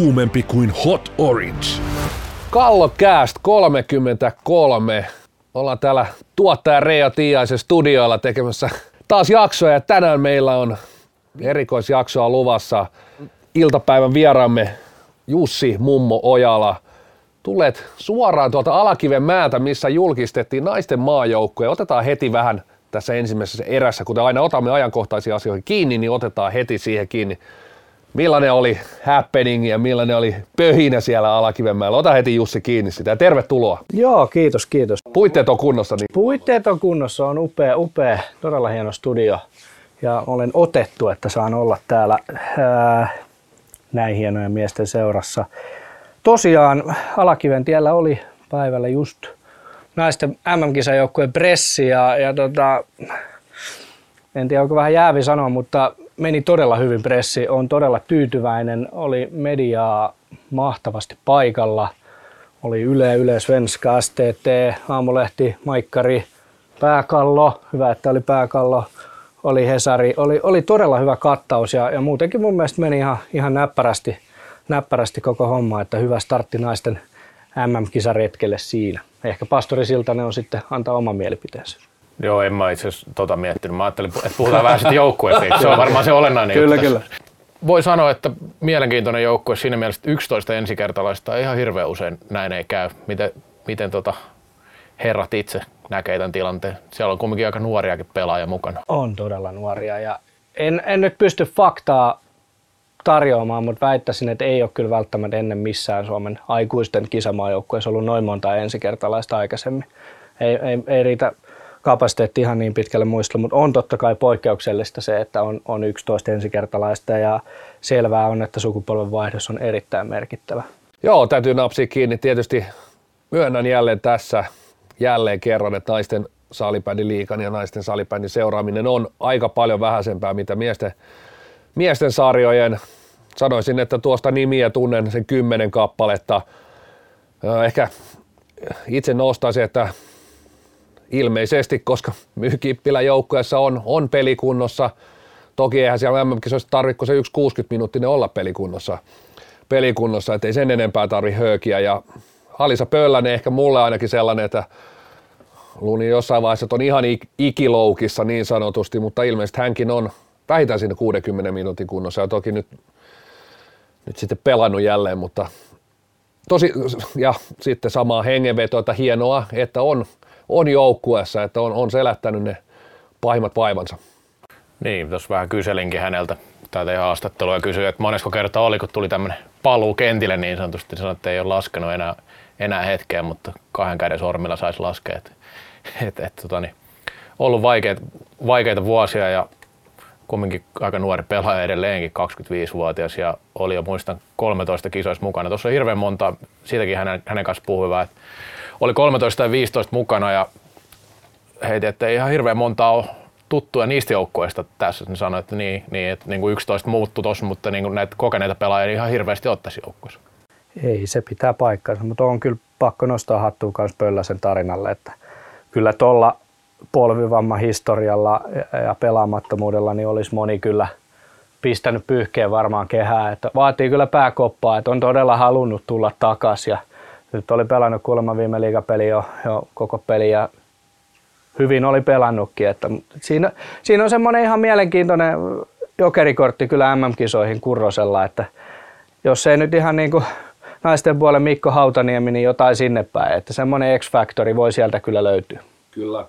kuumempi kuin hot orange. Kallokääst 33. Ollaan täällä tuottaja Reija Tiaisen studioilla tekemässä taas jaksoja ja tänään meillä on erikoisjaksoa luvassa. Iltapäivän vieraamme Jussi Mummo Ojala. Tulet suoraan tuolta Alakiven määltä, missä julkistettiin naisten maajoukkoja. Otetaan heti vähän tässä ensimmäisessä erässä, kuten aina otamme ajankohtaisiin asioihin kiinni, niin otetaan heti siihen kiinni. Millainen oli happening ja millainen oli pöhinä siellä Alakivenmäellä? Ota heti Jussi kiinni sitä tervetuloa. Joo, kiitos, kiitos. Puitteet on kunnossa. Niin... Puitteet on kunnossa, on upea, upea, todella hieno studio. Ja olen otettu, että saan olla täällä ää, näin hienojen miesten seurassa. Tosiaan Alakiven tiellä oli päivällä just naisten MM-kisajoukkueen pressi ja, ja tota, en tiedä onko vähän jäävi sanoa, mutta meni todella hyvin pressi. on todella tyytyväinen. Oli mediaa mahtavasti paikalla. Oli Yle, Yle Svenska, STT, Aamulehti, Maikkari, Pääkallo. Hyvä, että oli Pääkallo. Oli Hesari. Oli, oli todella hyvä kattaus ja, ja muutenkin mun mielestä meni ihan, ihan näppärästi, näppärästi koko homma, että hyvä startti naisten MM-kisaretkelle siinä. Ehkä pastori Siltanen on sitten antaa oma mielipiteensä. Joo, en mä itse asiassa tota miettinyt. Mä ajattelin, että puhutaan vähän sitten joukkueesta. Se on varmaan se olennainen Kyllä, juttu kyllä. Voi sanoa, että mielenkiintoinen joukkue siinä mielessä, että 11 ensikertalaista ihan hirveän usein näin ei käy. Miten, miten tota herrat itse näkee tämän tilanteen? Siellä on kuitenkin aika nuoriakin pelaajia mukana. On todella nuoria ja en, en nyt pysty faktaa tarjoamaan, mutta väittäisin, että ei ole kyllä välttämättä ennen missään Suomen aikuisten kisamaajoukkueessa ollut noin monta ensikertalaista aikaisemmin. Ei, ei, ei riitä kapasiteetti ihan niin pitkälle muistella, mutta on totta kai poikkeuksellista se, että on, on 11 ensikertalaista ja selvää on, että sukupolven vaihdos on erittäin merkittävä. Joo, täytyy napsia kiinni. Tietysti myönnän jälleen tässä jälleen kerran, että naisten salibändin liikan ja naisten salibändin seuraaminen on aika paljon vähäisempää, mitä miesten, miesten sarjojen. Sanoisin, että tuosta nimiä tunnen sen kymmenen kappaletta. Ehkä itse nostaisin, että ilmeisesti, koska Mykippilän joukkueessa on, on pelikunnossa. Toki eihän siellä MM-kisoissa tarvitse se 1,60 minuuttinen olla pelikunnossa, pelikunnossa ettei sen enempää tarvi höökiä. Ja Halisa Pöllänen ehkä mulle ainakin sellainen, että luulin jossain vaiheessa, että on ihan ikiloukissa niin sanotusti, mutta ilmeisesti hänkin on vähintään siinä 60 minuutin kunnossa ja toki nyt, nyt sitten pelannut jälleen, mutta tosi, ja sitten samaa hengenveto, että hienoa, että on on joukkueessa, että on, on selättänyt ne pahimmat vaivansa. Niin, tuossa vähän kyselinkin häneltä tätä haastattelua ja kysyin, että monesko kertaa oli, kun tuli tämmöinen paluu kentille niin sanotusti, sanoi, että ei ole laskenut enää, enää hetkeä, mutta kahden käden sormilla saisi laskea. Et, et, et, tota, niin, ollut vaikeita, vaikeita vuosia ja kumminkin aika nuori pelaaja edelleenkin, 25-vuotias ja oli jo muistan 13 kisoissa mukana. Tuossa on hirveän monta, siitäkin hänen, hänen kanssa puhui että oli 13 tai 15 mukana ja heiti, että ei ihan hirveän monta ole tuttuja niistä joukkoista tässä. Ne sanoi, että niin, niin, että niin kuin 11 muuttu tuossa, mutta niin kuin näitä kokeneita pelaajia ihan hirveästi ottaisi joukkoissa. Ei, se pitää paikkansa, mutta on kyllä pakko nostaa hattua myös Pölläsen tarinalle, että kyllä tuolla polvivamman historialla ja pelaamattomuudella niin olisi moni kyllä pistänyt pyyhkeen varmaan kehää, että vaatii kyllä pääkoppaa, että on todella halunnut tulla takaisin ja nyt oli pelannut kuulemma viime liigapeli jo, jo koko peli ja hyvin oli pelannutkin. Että siinä, siinä on semmoinen ihan mielenkiintoinen jokerikortti kyllä MM-kisoihin Kurrosella, että jos ei nyt ihan niin kuin naisten puolen Mikko Hautaniemi, niin jotain sinne päin. Että semmoinen X-faktori voi sieltä kyllä löytyä. Kyllä.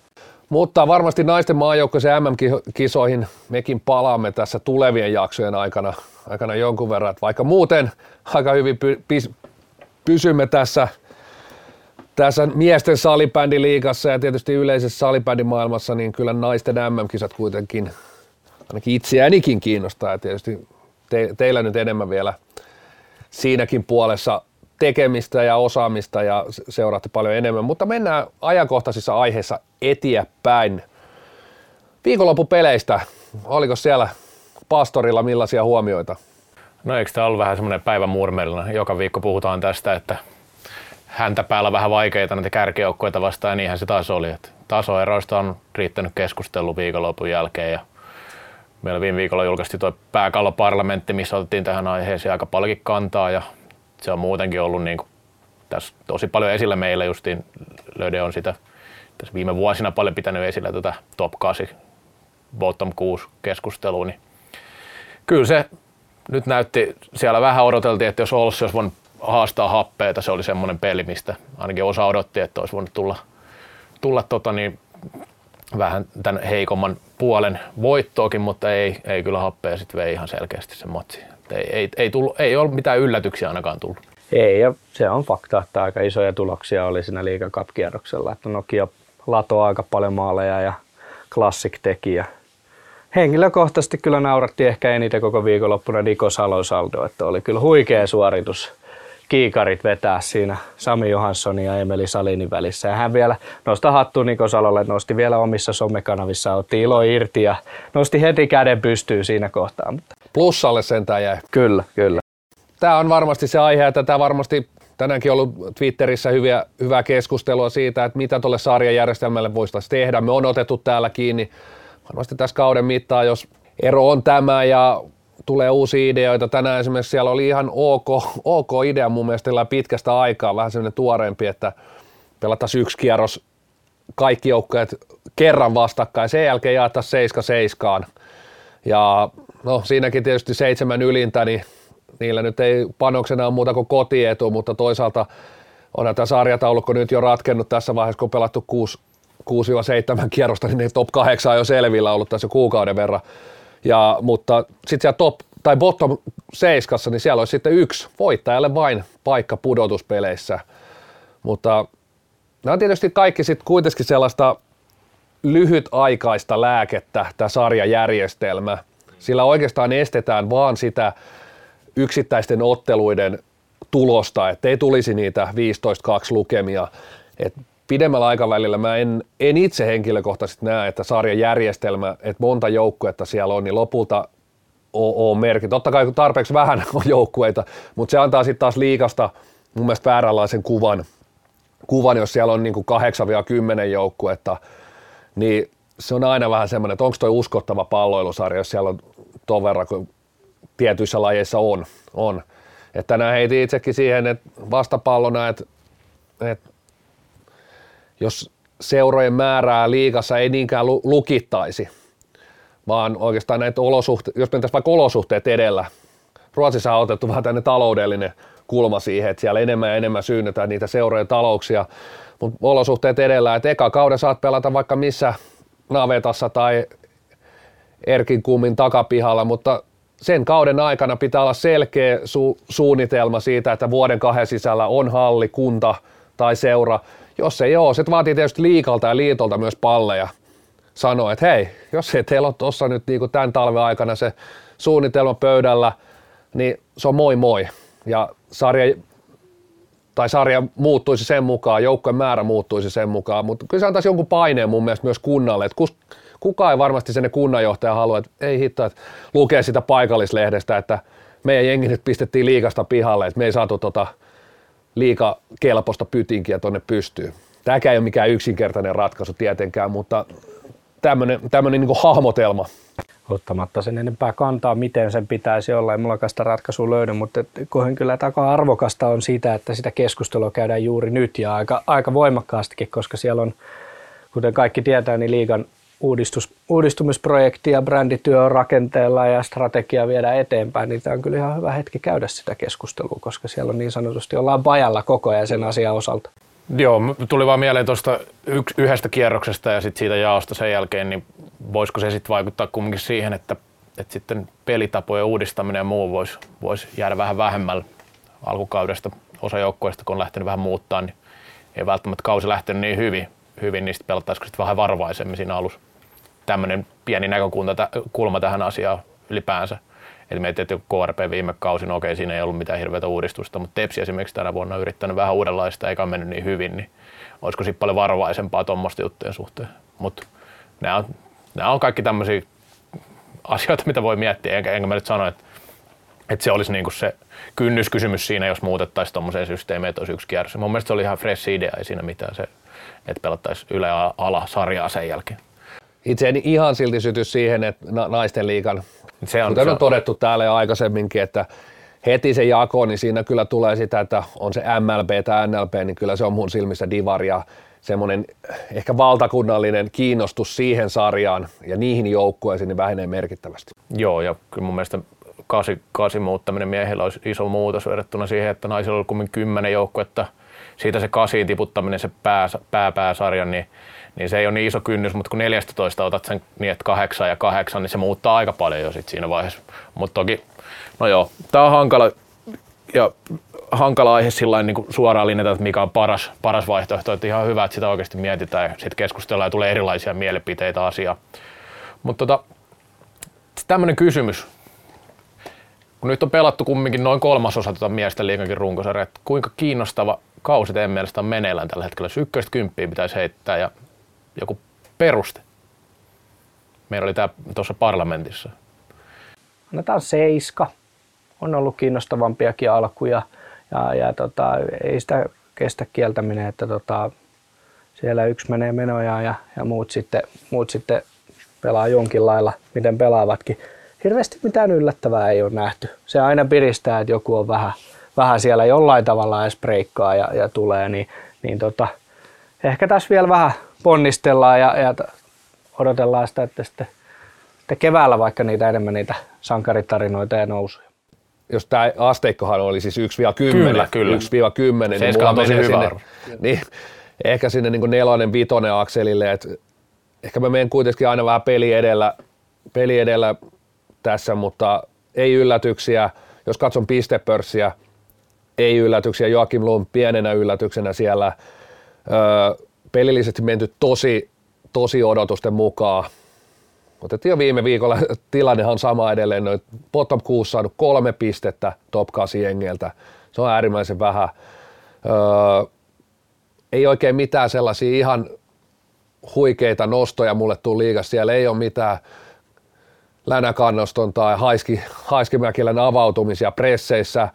Mutta varmasti naisten maajoukkoisen MM-kisoihin mekin palaamme tässä tulevien jaksojen aikana, aikana jonkun verran. Vaikka muuten aika hyvin pysymme tässä, tässä miesten salibändiliigassa ja tietysti yleisessä salibändimaailmassa, niin kyllä naisten MM-kisat kuitenkin ainakin itseäänikin kiinnostaa ja tietysti te, teillä nyt enemmän vielä siinäkin puolessa tekemistä ja osaamista ja seuraatte paljon enemmän, mutta mennään ajankohtaisissa aiheissa eteenpäin. Viikonloppupeleistä, oliko siellä pastorilla millaisia huomioita? No eikö tämä ollut vähän semmoinen päivän murmelina? Joka viikko puhutaan tästä, että häntä päällä vähän vaikeita näitä kärkijoukkoita vastaan, ja niinhän se taas oli. Että tasoeroista on riittänyt keskustelu viikonlopun jälkeen, ja meillä viime viikolla julkaistiin tuo pääkalloparlamentti, missä otettiin tähän aiheeseen aika paljonkin kantaa, ja se on muutenkin ollut niin kuin, tässä tosi paljon esillä meillä justiin. Löde on sitä tässä viime vuosina paljon pitänyt esillä tätä top 8, bottom 6 keskustelua, niin kyllä se nyt näytti, siellä vähän odoteltiin, että jos Olssi olisi voinut haastaa happeita, se oli semmoinen peli, mistä ainakin osa odotti, että olisi voinut tulla, tulla tota niin, vähän tämän heikomman puolen voittoakin, mutta ei, ei kyllä happea sitten vei ihan selkeästi sen matsi. Ei, ei, ei, tullut, ei ole mitään yllätyksiä ainakaan tullut. Ei, ja se on fakta, että aika isoja tuloksia oli siinä liigakap-kierroksella, että Nokia latoi aika paljon maaleja ja Classic teki ja henkilökohtaisesti kyllä nauratti ehkä eniten koko viikonloppuna Niko Salosaldo, että oli kyllä huikea suoritus kiikarit vetää siinä Sami Johanssonin ja Emeli Salinin välissä. Ja hän vielä nosti hattu Niko Salolle, nosti vielä omissa somekanavissa, otti ilo irti ja nosti heti käden pystyyn siinä kohtaa. Plussalle sentään jäi. Kyllä, kyllä. Tämä on varmasti se aihe, että tämä varmasti tänäänkin ollut Twitterissä hyviä, hyvää keskustelua siitä, että mitä tuolle sarjajärjestelmälle voisi tehdä. Me on otettu täällä kiinni varmasti tässä kauden mittaan, jos ero on tämä ja tulee uusia ideoita. Tänään esimerkiksi siellä oli ihan ok, ok idea mun mielestä pitkästä aikaa, vähän sellainen tuoreempi, että pelattaisiin yksi kierros kaikki joukkueet kerran vastakkain, sen jälkeen jaetaan 7 seiskaan. Ja no siinäkin tietysti seitsemän ylintä, niin niillä nyt ei panoksena ole muuta kuin kotietu, mutta toisaalta on tämä sarjataulukko nyt jo ratkennut tässä vaiheessa, kun on pelattu 6-7 kierrosta, niin ne top 8 on jo selvillä ollut tässä kuukauden verran. Ja, mutta sitten siellä top tai bottom seiskassa, niin siellä olisi sitten yksi voittajalle vain paikka pudotuspeleissä. Mutta nämä on tietysti kaikki sitten kuitenkin sellaista lyhytaikaista lääkettä, tämä sarjajärjestelmä. Sillä oikeastaan estetään vaan sitä yksittäisten otteluiden tulosta, että ei tulisi niitä 15-2 lukemia. Et pidemmällä aikavälillä mä en, en itse henkilökohtaisesti näe, että sarjajärjestelmä, että monta joukkuetta siellä on, niin lopulta ole merkki. Totta kai tarpeeksi vähän on joukkueita, mutta se antaa sitten taas liikasta mun mielestä vääränlaisen kuvan, kuvan jos siellä on niin 8-10 joukkuetta, niin se on aina vähän semmoinen, että onko toi uskottava palloilusarja, jos siellä on ton verran kuin tietyissä lajeissa on. on. Että tänään heitin itsekin siihen, että vastapallona, että, että jos seurojen määrää liikassa ei niinkään lukittaisi, vaan oikeastaan näitä olosuhteita, jos mentäisiin vaikka olosuhteet edellä, Ruotsissa on otettu vähän tänne taloudellinen kulma siihen, että siellä enemmän ja enemmän synnytään niitä seurojen talouksia, mutta olosuhteet edellä, että eka kauden saat pelata vaikka missä navetassa tai Erkin kummin takapihalla, mutta sen kauden aikana pitää olla selkeä su- suunnitelma siitä, että vuoden kahden sisällä on halli, kunta tai seura. Jos ei ole, se vaatii tietysti liikalta ja liitolta myös palleja sanoa, että hei, jos ei teillä ole tuossa nyt niin kuin tämän talven aikana se suunnitelma pöydällä, niin se on moi moi. Ja sarja, tai sarja muuttuisi sen mukaan, joukkojen määrä muuttuisi sen mukaan, mutta kyllä se antaisi jonkun paineen mun mielestä myös kunnalle, että kus, kukaan ei varmasti sen kunnanjohtaja halua, että ei hitto, että lukee sitä paikallislehdestä, että meidän jengi nyt pistettiin liikasta pihalle, että me ei saatu tota liika kelpoista pytinkiä tuonne pystyyn. Tämäkään ei ole mikään yksinkertainen ratkaisu tietenkään, mutta tämmöinen, tämmöinen niin hahmotelma. Ottamatta sen enempää kantaa, miten sen pitäisi olla. Ei mulla sitä ratkaisua löydy, mutta kohen kyllä aika arvokasta on siitä, että sitä keskustelua käydään juuri nyt ja aika, aika voimakkaastikin, koska siellä on, kuten kaikki tietää, niin liigan uudistus, uudistumisprojekti ja brändityö on rakenteella ja strategia viedään eteenpäin, niin tämä on kyllä ihan hyvä hetki käydä sitä keskustelua, koska siellä on niin sanotusti ollaan pajalla koko ajan sen asian osalta. Joo, tuli vaan mieleen tuosta yhdestä kierroksesta ja sitten siitä jaosta sen jälkeen, niin voisiko se sitten vaikuttaa kumminkin siihen, että, että sitten pelitapojen uudistaminen ja muu voisi vois jäädä vähän vähemmällä alkukaudesta. Osa joukkueista, kun on lähtenyt vähän muuttaa, niin ei välttämättä kausi lähtenyt niin hyvin, hyvin niin sitten pelattaisiko sitten vähän varovaisemmin siinä alussa. Tämmöinen pieni näkökulma kulma tähän asiaan ylipäänsä. Eli mietin, että KRP viime kausi, no okei, siinä ei ollut mitään hirveätä uudistusta, mutta Tepsi esimerkiksi tänä vuonna on yrittänyt vähän uudenlaista, eikä mennyt niin hyvin, niin olisiko sitten paljon varovaisempaa tuommoista juttujen suhteen. Mutta nämä on, nämä on kaikki tämmöisiä asioita, mitä voi miettiä, enkä, enkä mä nyt sano, että, että se olisi niinku se kynnyskysymys siinä, jos muutettaisiin tuommoiseen systeemiin, että olisi yksi kierros. Mun mielestä se oli ihan fresh idea, ei siinä mitään se, että pelattaisiin yle- ala sarjaa sen jälkeen. Itse en ihan silti syty siihen, että naisten liigan se on, Kuten on todettu täällä jo aikaisemminkin, että heti se jako, niin siinä kyllä tulee sitä, että on se MLB tai NLP, niin kyllä se on mun silmissä divari ja semmoinen ehkä valtakunnallinen kiinnostus siihen sarjaan ja niihin joukkueisiin niin vähenee merkittävästi. Joo, ja kyllä mun mielestä kasi, kasi muuttaminen miehillä olisi iso muutos verrattuna siihen, että naisilla on kummin kymmenen joukkuetta, siitä se kasiin tiputtaminen, se pää, pääpääsarjan, niin, niin se ei ole niin iso kynnys, mutta kun 14 otat sen niin, että kahdeksan ja kahdeksan, niin se muuttaa aika paljon jo sit siinä vaiheessa. Mutta toki, no joo, tämä on hankala ja hankala aihe sillä niin suoraan linjata, että mikä on paras, paras vaihtoehto. Että ihan hyvä, että sitä oikeasti mietitään ja sitten keskustellaan ja tulee erilaisia mielipiteitä asiaa. Mutta tota, tämmöinen kysymys. Kun nyt on pelattu kumminkin noin kolmasosa tuota miesten liikankin runkosarja, että kuinka kiinnostava kausi teidän mielestä on meneillään tällä hetkellä? Jos kymppiä pitäisi heittää ja joku peruste. Meillä oli tämä tuossa parlamentissa. Annetaan seiska. On ollut kiinnostavampiakin alkuja ja, ja tota, ei sitä kestä kieltäminen, että tota, siellä yksi menee menojaan ja, ja muut, sitten, muut sitten pelaa jonkin lailla, miten pelaavatkin. Hirveästi mitään yllättävää ei ole nähty. Se aina piristää, että joku on vähän, vähän siellä jollain tavalla edes ja, ja tulee, niin, niin tota, ehkä tässä vielä vähän ponnistellaan ja, ja odotellaan sitä, että sitten, sitten keväällä vaikka niitä enemmän niitä sankaritarinoita ja nousuja jos tämä asteikkohan oli siis 1-10, kyllä, kyllä. 1-10, niin mulla on tosi hyvä sinne, niin, ehkä sinne niin nelonen, vitonen akselille, että ehkä mä menen kuitenkin aina vähän peli edellä, peli edellä tässä, mutta ei yllätyksiä. Jos katson pistepörssiä, ei yllätyksiä. Joakim Lund pienenä yllätyksenä siellä. Öö, pelillisesti menty tosi, tosi odotusten mukaan. Otettiin jo viime viikolla, tilannehan sama edelleen, noin bottom 6 saanut kolme pistettä top 8 jengeltä. Se on äärimmäisen vähän. Öö, ei oikein mitään sellaisia ihan huikeita nostoja mulle tuli liigassa. Siellä ei ole mitään Länäkannoston tai Haiski, Haiskimäkilän avautumisia presseissä.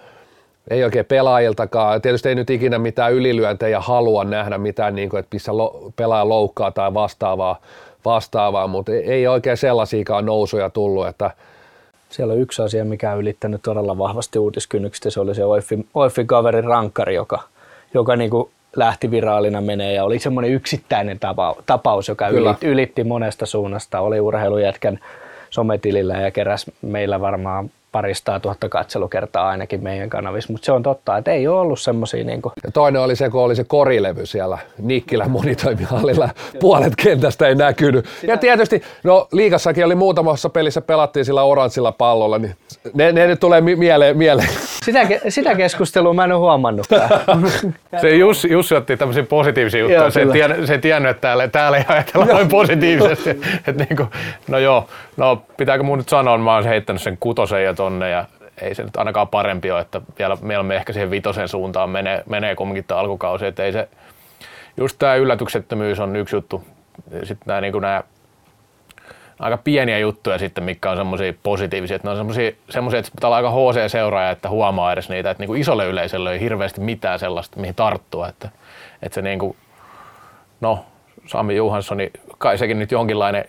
Ei oikein pelaajiltakaan. Tietysti ei nyt ikinä mitään ylilyöntejä halua nähdä mitään, niin kuin, että missä lo, pelaaja loukkaa tai vastaavaa vastaavaa, mutta ei oikein sellaisiakaan nousuja tullut, että siellä on yksi asia, mikä on ylittänyt todella vahvasti uutiskynnykset, se oli se OIFin, OIFin kaverin rankkari, joka, joka niin kuin lähti viraalina menee ja oli semmoinen yksittäinen tapaus, joka ylitti, ylitti monesta suunnasta. Oli urheilujätkän sometilillä ja keräs meillä varmaan parista tuhatta katselukertaa ainakin meidän kanavissa, mutta se on totta, että ei ole ollut semmoisia. Niin kuin... Ja toinen oli se, kun oli se korilevy siellä Nikkilän monitoimihallilla, puolet kentästä ei näkynyt. Sitä... Ja tietysti, no liikassakin oli muutamassa pelissä pelattiin sillä oranssilla pallolla, niin ne, ne nyt tulee mieleen. mieleen. Sitä, sitä keskustelua mä en ole huomannut. se Jussi, Jussi otti tämmöisiä positiivisia juttuja. Joo, se, ei tiennyt, se ei tiennyt, että täällä, täällä ei ajatella noin positiivisesti. että niin kuin, no joo, no pitääkö mun nyt sanoa, mä oon heittänyt sen kutosen ja tonne ja ei se nyt ainakaan parempi ole, että vielä me ehkä siihen vitosen suuntaan menee, menee kumminkin tämä alkukausi, että ei se, just tämä yllätyksettömyys on yksi juttu. Sitten nämä, niin nämä aika pieniä juttuja sitten, mitkä on semmoisia positiivisia. Että ne on semmoisia, että pitää olla aika HC-seuraaja, että huomaa edes niitä. Että niin kuin isolle yleisölle ei hirveästi mitään sellaista, mihin tarttua. Että, että se niin kuin, no, Sami Johanssoni, kai sekin nyt jonkinlainen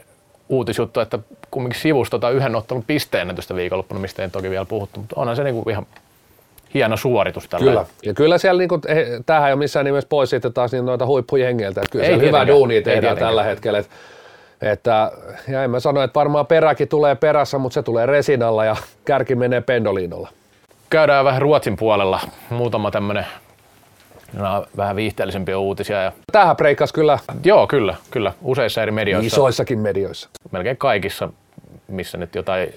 uutisjuttu, että kumminkin sivusta tota yhden ottelun pisteennätystä viikonloppuna, mistä ei toki vielä puhuttu, mutta onhan se niin kuin ihan hieno suoritus tällä. Kyllä. Ja kyllä siellä, niin kuin, tämähän ei ole missään nimessä pois sitten taas niin noita huippujengeiltä. Että kyllä ei siellä hyvää duunia tehdään tällä hetkellä. Että että, ja en mä sano, että varmaan peräkin tulee perässä, mutta se tulee Resinalla ja kärki menee Pendolinolla. Käydään vähän Ruotsin puolella. Muutama tämmöinen no, vähän viihteellisempiä uutisia. Ja... Tähän breikas kyllä. Joo, kyllä, kyllä. Useissa eri medioissa. Isoissakin medioissa. Melkein kaikissa, missä nyt jotain,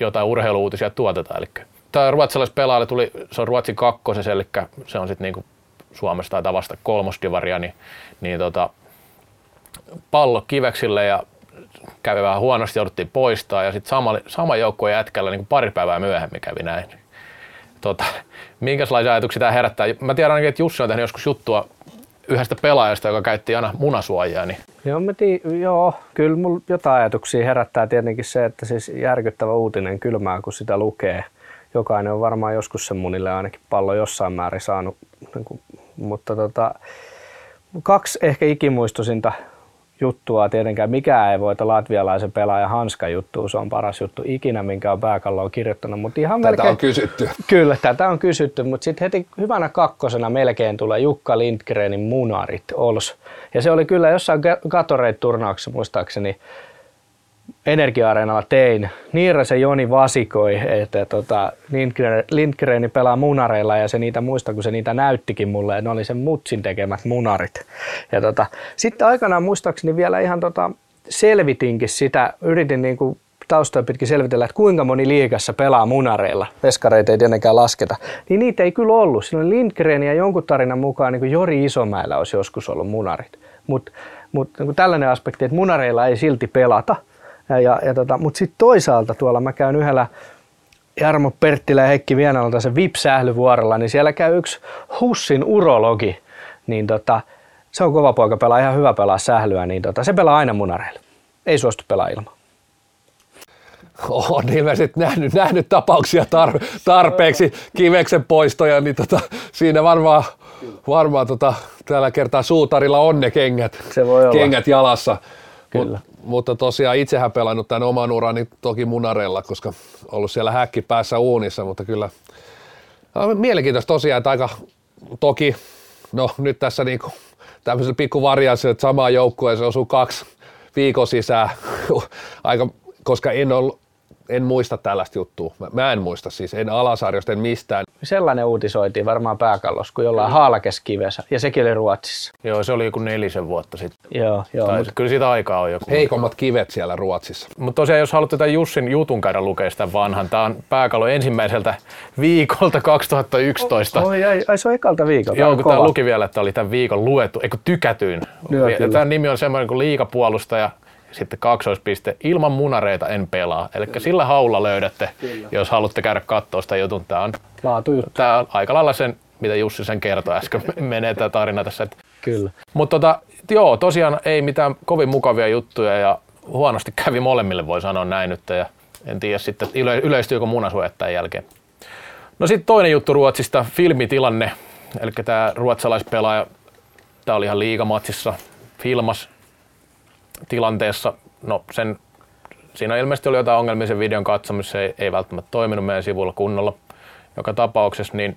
jotain urheiluuutisia tuotetaan. Eli tämä ruotsalaispelaaja tuli, se on Ruotsin kakkosessa, eli se on sitten niinku Suomesta tai tavasta kolmosdivaria, niin, niin tota, pallo kiveksille ja kävi vähän huonosti, jouduttiin poistaa ja sitten sama, sama joukkue jätkällä niin pari päivää myöhemmin kävi näin. Tota, minkälaisia ajatuksia tämä herättää? Mä tiedän ainakin, että Jussi on tehnyt joskus juttua yhdestä pelaajasta, joka käytti aina munasuojaa. Niin... Joo, mä tii, joo, kyllä mulla jotain ajatuksia herättää tietenkin se, että siis järkyttävä uutinen kylmää, kun sitä lukee. Jokainen on varmaan joskus sen munille ainakin pallo jossain määrin saanut, niin kuin, mutta tota, kaksi ehkä ikimuistoisinta juttua tietenkään. Mikään ei voita latvialaisen pelaajan hanska juttu. Se on paras juttu ikinä, minkä on pääkalloon kirjoittanut. Mutta ihan Tätä melkein, on kysytty. Kyllä, tätä on kysytty, mutta sitten heti hyvänä kakkosena melkein tulee Jukka Lindgrenin Munarit Ols. Ja se oli kyllä jossain Gatorade-turnauksessa muistaakseni Energia-areenalla tein. Niirasen Joni vasikoi, että tota, Lindgren, Lindgreni pelaa munareilla ja se niitä muista, kun se niitä näyttikin mulle. Ne oli sen mutsin tekemät munarit. Ja tota, sitten aikanaan muistaakseni vielä ihan tota, selvitinkin sitä, yritin niin kuin taustoja pitkin selvitellä, että kuinka moni liikassa pelaa munareilla. Veskareita ei tietenkään lasketa. Niin niitä ei kyllä ollut. Oli Lindgren ja jonkun tarinan mukaan niin kuin Jori Isomäellä olisi joskus ollut munarit. Mutta mut, niin tällainen aspekti, että munareilla ei silti pelata – ja, ja, ja tota, Mutta sitten toisaalta tuolla mä käyn yhdellä Jarmo Perttilä ja Heikki Vienalta se VIP-sählyvuorolla, niin siellä käy yksi Hussin urologi, niin tota, se on kova poika, pelaa ihan hyvä pelaa sählyä, niin tota, se pelaa aina munareilla. Ei suostu pelaa ilman. On ilmeisesti nähnyt, nähnyt tapauksia tar, tarpeeksi kiveksen poistoja, niin tota, siinä varmaan, varmaan tota, tällä kertaa suutarilla on ne kengät, Se voi olla. kengät jalassa. Kyllä. Mut, mutta tosiaan itsehän pelannut tämän oman urani toki munarella, koska ollut siellä häkki päässä uunissa, mutta kyllä mielenkiintoista tosiaan, että aika toki, no nyt tässä niinku tämmöisellä pikku varianssi, että samaan joukkueeseen osuu kaksi viikon sisään, aika, koska en ollut, en muista tällaista juttua. Mä, mä en muista siis, en alasarjosta, en mistään. Sellainen uutisoitiin varmaan pääkallossa, kun jollain haalakeskivessä, ja sekin oli Ruotsissa. Joo, se oli joku nelisen vuotta sitten. Joo, joo. Tai Mut, kyllä siitä aikaa on joku. Heikommat kivet siellä Ruotsissa. Mutta tosiaan, jos haluatte tämän Jussin jutun käydä lukea sitä vanhan, tämä on pääkalo ensimmäiseltä viikolta 2011. oi, ai, ai, se on ekalta viikolta. Joo, kun tämä luki vielä, että oli tämän viikon luettu, eikö tykätyin. Joo, Ja kyllä. Tämän nimi on semmoinen kuin liikapuolustaja, sitten kaksoispiste, ilman munareita en pelaa. Eli sillä haulla löydätte, jos haluatte käydä katsoa sitä jutun. Tämä on, tämä on aika lailla sen, mitä Jussi sen kertoi äsken, menee tämä tarina tässä. Kyllä. mutta tota, joo, tosiaan ei mitään kovin mukavia juttuja ja huonosti kävi molemmille, voi sanoa näin nyt. Ja en tiedä sitten, yle, yleistyykö munasuojat tämän jälkeen. No sitten toinen juttu Ruotsista, filmitilanne. Eli tämä ruotsalaispelaaja, tämä oli ihan liigamatsissa, filmas tilanteessa. No sen, siinä ilmeisesti oli jotain ongelmia sen videon katsomisessa, se ei, ei välttämättä toiminut meidän sivulla kunnolla joka tapauksessa, niin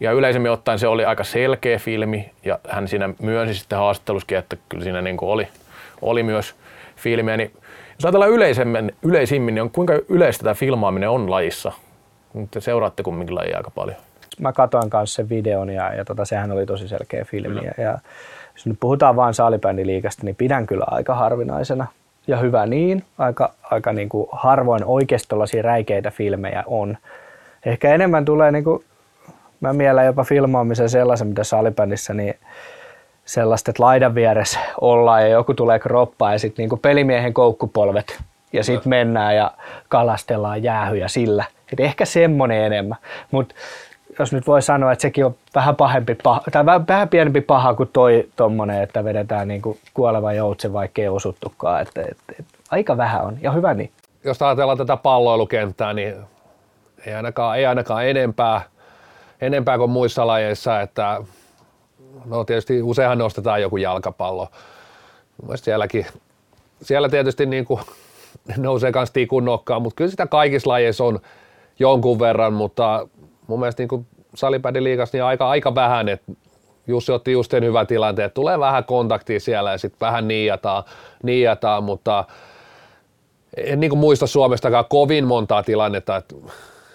ja yleisemmin ottaen se oli aika selkeä filmi ja hän siinä myönsi sitten haastattelussakin, että kyllä siinä niin kuin oli, oli myös filmiä. Niin jos ajatellaan yleisemmin, yleisimmin, niin on, kuinka yleistä tämä filmaaminen on lajissa? Te seuraatte kumminkin lajia aika paljon. Mä katoin kanssa sen videon ja, ja tota, sehän oli tosi selkeä filmi. Ja, ja jos nyt puhutaan vain salibändiliigasta, niin pidän kyllä aika harvinaisena. Ja hyvä niin, aika, aika niin kuin harvoin oikeasti räikeitä filmejä on. Ehkä enemmän tulee, niin kuin, mä mielen jopa filmaamisen sellaisen, mitä salibändissä, niin sellaista, että laidan vieressä ollaan ja joku tulee kroppaan ja sitten niinku pelimiehen koukkupolvet ja sitten mennään ja kalastellaan jäähyjä sillä. Et ehkä semmonen enemmän. Mutta jos nyt voi sanoa, että sekin on vähän pahempi paha, tai vähän, pienempi paha kuin toi tommonen, että vedetään niinku kuoleva joutsen, vaikka ei osuttukaan. Et, et, et, aika vähän on ja hyvä niin. Jos ajatellaan tätä palloilukenttää, niin ei ainakaan, ei ainakaan enempää, enempää kuin muissa lajeissa, että no tietysti useinhan nostetaan joku jalkapallo. Sielläkin, siellä tietysti niin kuin nousee myös tikun nokkaan, mutta kyllä sitä kaikissa lajeissa on jonkun verran, mutta mun mielestä niin kuin salibändiliigassa niin aika, aika vähän, että Jussi otti just sen hyvän tilanteen, että tulee vähän kontaktia siellä ja sitten vähän niijataan, niijataan, mutta en niin muista Suomestakaan kovin montaa tilannetta, että,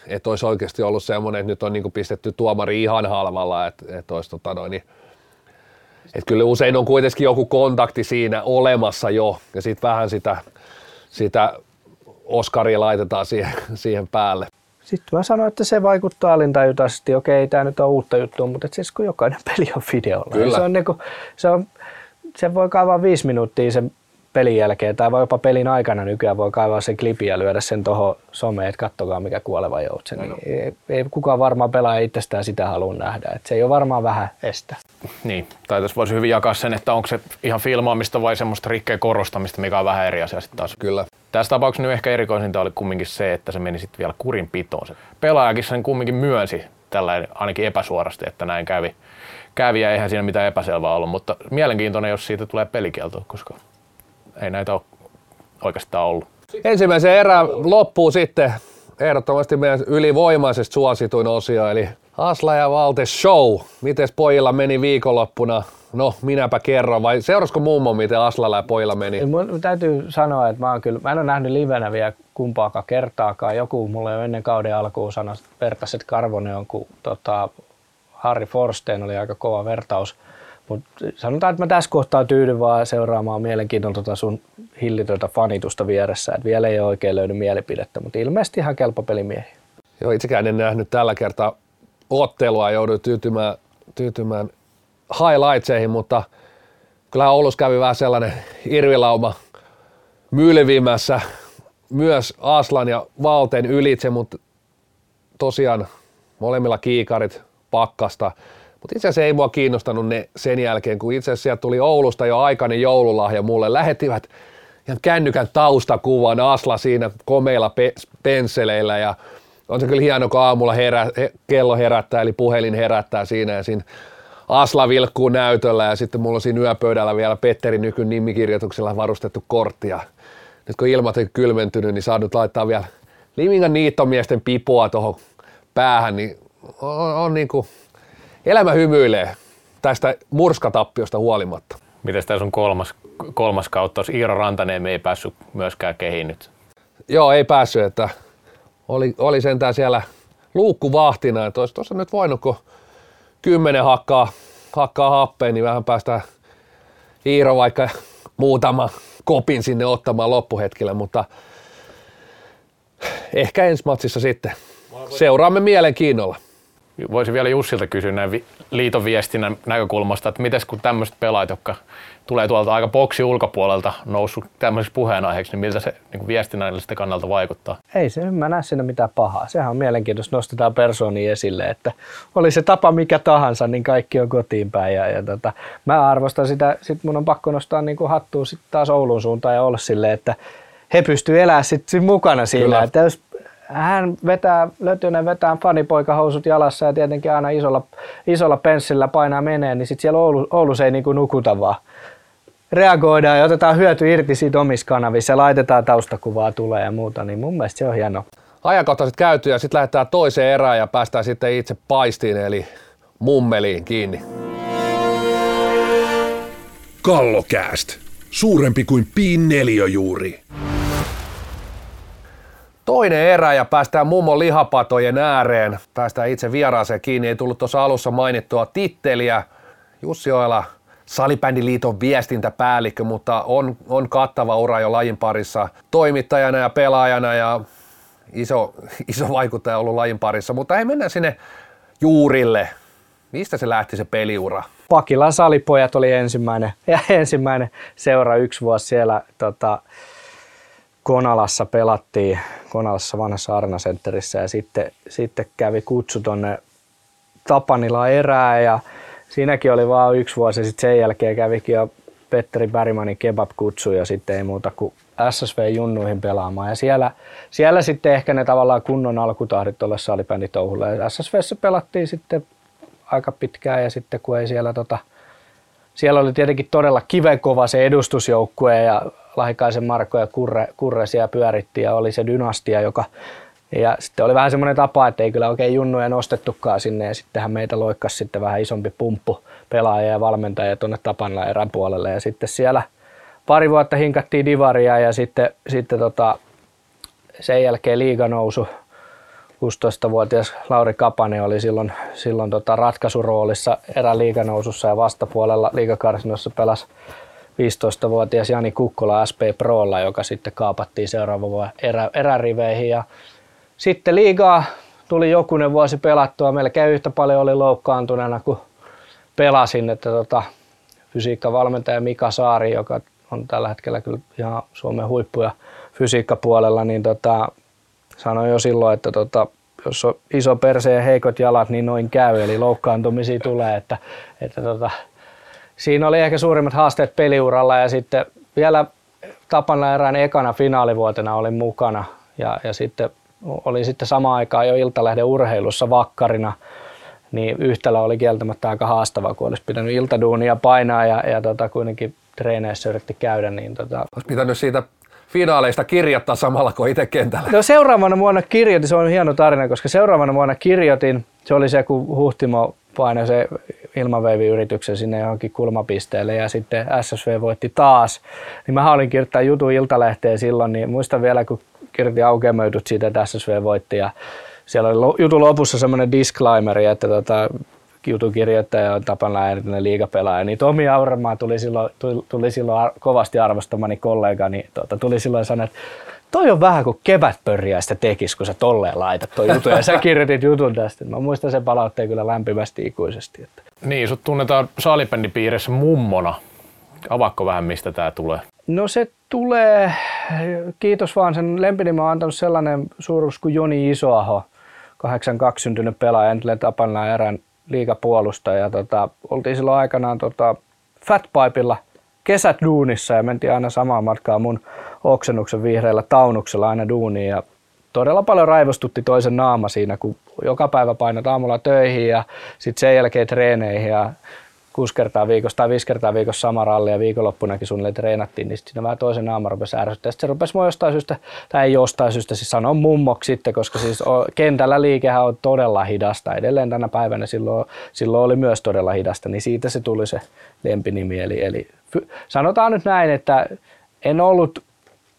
että olisi oikeasti ollut semmoinen, että nyt on niin pistetty tuomari ihan halvalla, että, että olisi tota noin, niin, että kyllä usein on kuitenkin joku kontakti siinä olemassa jo ja sitten vähän sitä, sitä Oskaria laitetaan siihen, siihen päälle. Sitten mä sanoin, että se vaikuttaa alintajutaisesti. Okei, tämä nyt on uutta juttua, mutta et siis kun jokainen peli on videolla. Kyllä. Se, on niinku, se, on, se voi kaivaa viisi minuuttia sen pelin jälkeen, tai voi jopa pelin aikana nykyään voi kaivaa sen klipin ja lyödä sen tuohon someen, että kattokaa mikä kuoleva joutsen. Niin ei, ei, kukaan varmaan pelaa itsestään sitä halua nähdä. Et se ei ole varmaan vähän estä. Niin, tai tässä voisi hyvin jakaa sen, että onko se ihan filmaamista vai semmoista rikkeen korostamista, mikä on vähän eri asia sitten taas. Kyllä. Tässä tapauksessa nyt ehkä erikoisinta oli kumminkin se, että se meni sitten vielä kurinpitoon. Se pelaajakin sen kumminkin myönsi tällä ainakin epäsuorasti, että näin kävi. kävi ja eihän siinä mitään epäselvää ollut, mutta mielenkiintoinen, jos siitä tulee pelikielto, koska ei näitä ole oikeastaan ollut. Ensimmäisen erään loppuu sitten ehdottomasti meidän ylivoimaisesti suosituin osio, eli Asla ja Valte Show. Mites pojilla meni viikonloppuna? No, minäpä kerron, vai seurasko mummo, miten Aslalla ja pojilla meni? Mun täytyy sanoa, että mä, oon kyllä, mä en ole nähnyt livenä vielä kumpaakaan kertaakaan. Joku mulle jo ennen kauden alkuun sanoi, että vertaiset Karvonen on, kun tota, Harry Forstein oli aika kova vertaus. Mutta sanotaan, että mä tässä kohtaa tyydyn vaan seuraamaan mielenkiinnolla tota sun hillitöntä fanitusta vieressä. Et vielä ei ole oikein löydy mielipidettä, mutta ilmeisesti ihan kelpo pelimiehiä. Joo, itsekään en nähnyt tällä kertaa ottelua, joudun tyytymään, tyytymään highlightseihin, mutta kyllä Oulus kävi vähän sellainen irvilauma mylvimässä myös Aslan ja Valten ylitse, mutta tosiaan molemmilla kiikarit pakkasta. Mutta itse asiassa ei mua kiinnostanut ne sen jälkeen, kun itse asiassa tuli Oulusta jo aikainen joululahja mulle. Lähettivät ihan kännykän taustakuvan Asla siinä komeilla pe- pensseleillä ja on se kyllä hieno, kun aamulla herä, he, kello herättää, eli puhelin herättää siinä ja siinä Asla vilkkuu näytöllä ja sitten mulla on siinä yöpöydällä vielä Petteri Nykyn nimikirjoituksella varustettu kortti ja nyt kun ilmat on kylmentynyt, niin saadut laittaa vielä Limingan niittomiesten pipoa tuohon päähän, niin on, on niin kuin, elämä hymyilee tästä murskatappiosta huolimatta. Miten tämä sun kolmas, kolmas kautta, jos Iiro Rantanen ei päässyt myöskään kehiin nyt? Joo, ei päässyt, että oli, oli sentään siellä luukkuvahtina, että olisi tuossa nyt voinut, kun kymmenen hakkaa, hakkaa happeen, niin vähän päästä Iiro vaikka muutama kopin sinne ottamaan loppuhetkellä, mutta ehkä ensi matsissa sitten. Seuraamme mielenkiinnolla. Voisin vielä Jussilta kysyä näin liiton viestinnän näkökulmasta, että miten kun tämmöiset pelaajat, jotka tulee tuolta aika boksi ulkopuolelta noussut tämmöiseksi puheenaiheeksi, niin miltä se niin viestinnällisestä kannalta vaikuttaa? Ei se, mä näe siinä mitään pahaa. Sehän on mielenkiintoista, nostetaan persoonia esille, että oli se tapa mikä tahansa, niin kaikki on kotiin päin. Ja, ja tota, mä arvostan sitä, sit mun on pakko nostaa niin hattua sit taas Oulun suuntaan ja olla silleen, että he pystyvät elämään sit, sit mukana siinä. Kyllä. Että jos hän vetää, Lötynen vetää fanipoikahousut jalassa ja tietenkin aina isolla, isolla penssillä painaa menee, niin sitten siellä Oulu, Oulus ei niinku nukuta vaan. Reagoidaan ja otetaan hyöty irti siitä omissa kanavissa ja laitetaan taustakuvaa tulee ja muuta, niin mun mielestä se on hieno. Ajankohtaiset käyty ja sitten lähdetään toiseen erään ja päästään sitten itse paistiin eli mummeliin kiinni. Kallokääst. Suurempi kuin piin juuri toinen erä ja päästään mummon lihapatojen ääreen. Päästään itse vieraaseen kiinni. Ei tullut tuossa alussa mainittua titteliä. Jussi Oela, Salibändiliiton viestintäpäällikkö, mutta on, on kattava ura jo lajin parissa toimittajana ja pelaajana ja iso, iso vaikuttaja ollut lajin parissa. Mutta ei mennä sinne juurille. Mistä se lähti se peliura? Pakilan salipojat oli ensimmäinen, ja ensimmäinen seura yksi vuosi siellä tota, Konalassa pelattiin, Konalassa vanhassa Arna Centerissä ja sitten, sitten kävi kutsu tonne Tapanila erää ja siinäkin oli vain yksi vuosi ja sitten sen jälkeen kävikin jo Petteri Bergmanin kebab-kutsu ja sitten ei muuta kuin SSV-junnuihin pelaamaan. Ja siellä, siellä sitten ehkä ne tavallaan kunnon alkutahdit tuolle salibänditouhulle. Ja SSVssä pelattiin sitten aika pitkään ja sitten kun ei siellä tota, siellä oli tietenkin todella kivenkova se edustusjoukkue ja Lahikaisen Marko ja Kurre, Kurre siellä pyöritti ja oli se dynastia, joka ja sitten oli vähän semmoinen tapa, että ei kyllä oikein junnuja nostettukaan sinne ja sittenhän meitä loikkasi sitten vähän isompi pumppu pelaajia ja valmentajia tuonne Tapanla erän puolelle ja sitten siellä pari vuotta hinkattiin divaria ja sitten, sitten tota, sen jälkeen liiganousu 16-vuotias Lauri Kapanen oli silloin, silloin tota ratkaisuroolissa erän liiganousussa ja vastapuolella liigakarsinossa pelasi 15-vuotias Jani Kukkola SP Prolla, joka sitten kaapattiin seuraava vuonna erä, eräriveihin. Ja sitten liigaa tuli jokunen vuosi pelattua. Melkein yhtä paljon oli loukkaantuneena kuin pelasin. Että tota, fysiikkavalmentaja Mika Saari, joka on tällä hetkellä kyllä ihan Suomen huippuja fysiikkapuolella, niin tota, sanoi jo silloin, että tota, jos on iso perse ja heikot jalat, niin noin käy, eli loukkaantumisia tulee, että, että tota, siinä oli ehkä suurimmat haasteet peliuralla. Ja sitten vielä Tapana erään ekana finaalivuotena olin mukana. Ja, ja sitten oli sitten samaan aikaan jo Iltalehden urheilussa vakkarina, niin yhtälö oli kieltämättä aika haastava, kun olisi pitänyt iltaduunia painaa ja, ja tota, kuitenkin treeneissä yritti käydä, niin tota... Olisi pitänyt siitä finaaleista kirjoittaa samalla kuin itse kentällä. No seuraavana vuonna kirjoitin, se on hieno tarina, koska seuraavana vuonna kirjoitin, se oli se, kun Huhtimo painoi se ilmaveiviyrityksen sinne johonkin kulmapisteelle ja sitten SSV voitti taas. Niin mä olin kirjoittaa jutun Iltalehteen silloin, niin muistan vielä, kun kirjoitin aukeamöidyt siitä, että SSV voitti ja siellä oli jutun lopussa semmoinen disclaimer, että tota, jutukirjoittaja on tapana erityinen liigapelaaja, niin Tomi Auramaa tuli silloin, tuli, tuli silloin kovasti arvostamani kollega, niin tuota, tuli silloin sanoa, että toi on vähän kuin kevätpörjäistä tekis, kun sä tolleen laitat toi jutun. Ja sä kirjoitit jutun tästä. Mä muistan sen palautteen kyllä lämpimästi ikuisesti. Että. Niin, sut tunnetaan salibändipiirissä mummona. Avaakko vähän, mistä tää tulee? No se tulee, kiitos vaan sen lempinimi on antanut sellainen suuruus kuin Joni Isoaho, 82 syntynyt pelaaja, entinen tapana erään liikapuolustaja. Ja tota, oltiin silloin aikanaan tota, Fatpipella kesät duunissa ja mentiin aina samaan matkaan mun oksennuksen vihreällä taunuksella aina duuniin. Ja todella paljon raivostutti toisen naama siinä, kun joka päivä painat aamulla töihin ja sitten sen jälkeen treeneihin ja kuusi kertaa viikossa tai viisi kertaa viikossa sama ralli ja viikonloppunakin suunnilleen treenattiin, niin sitten vähän toisen naama rupesi ärsyttää. Sitten se rupesi mua jostain syystä, tai ei jostain syystä, siis sanoa mummoksi sitten, koska siis kentällä liikehän on todella hidasta. Edelleen tänä päivänä silloin, silloin oli myös todella hidasta, niin siitä se tuli se lempinimi. Eli, eli sanotaan nyt näin, että en ollut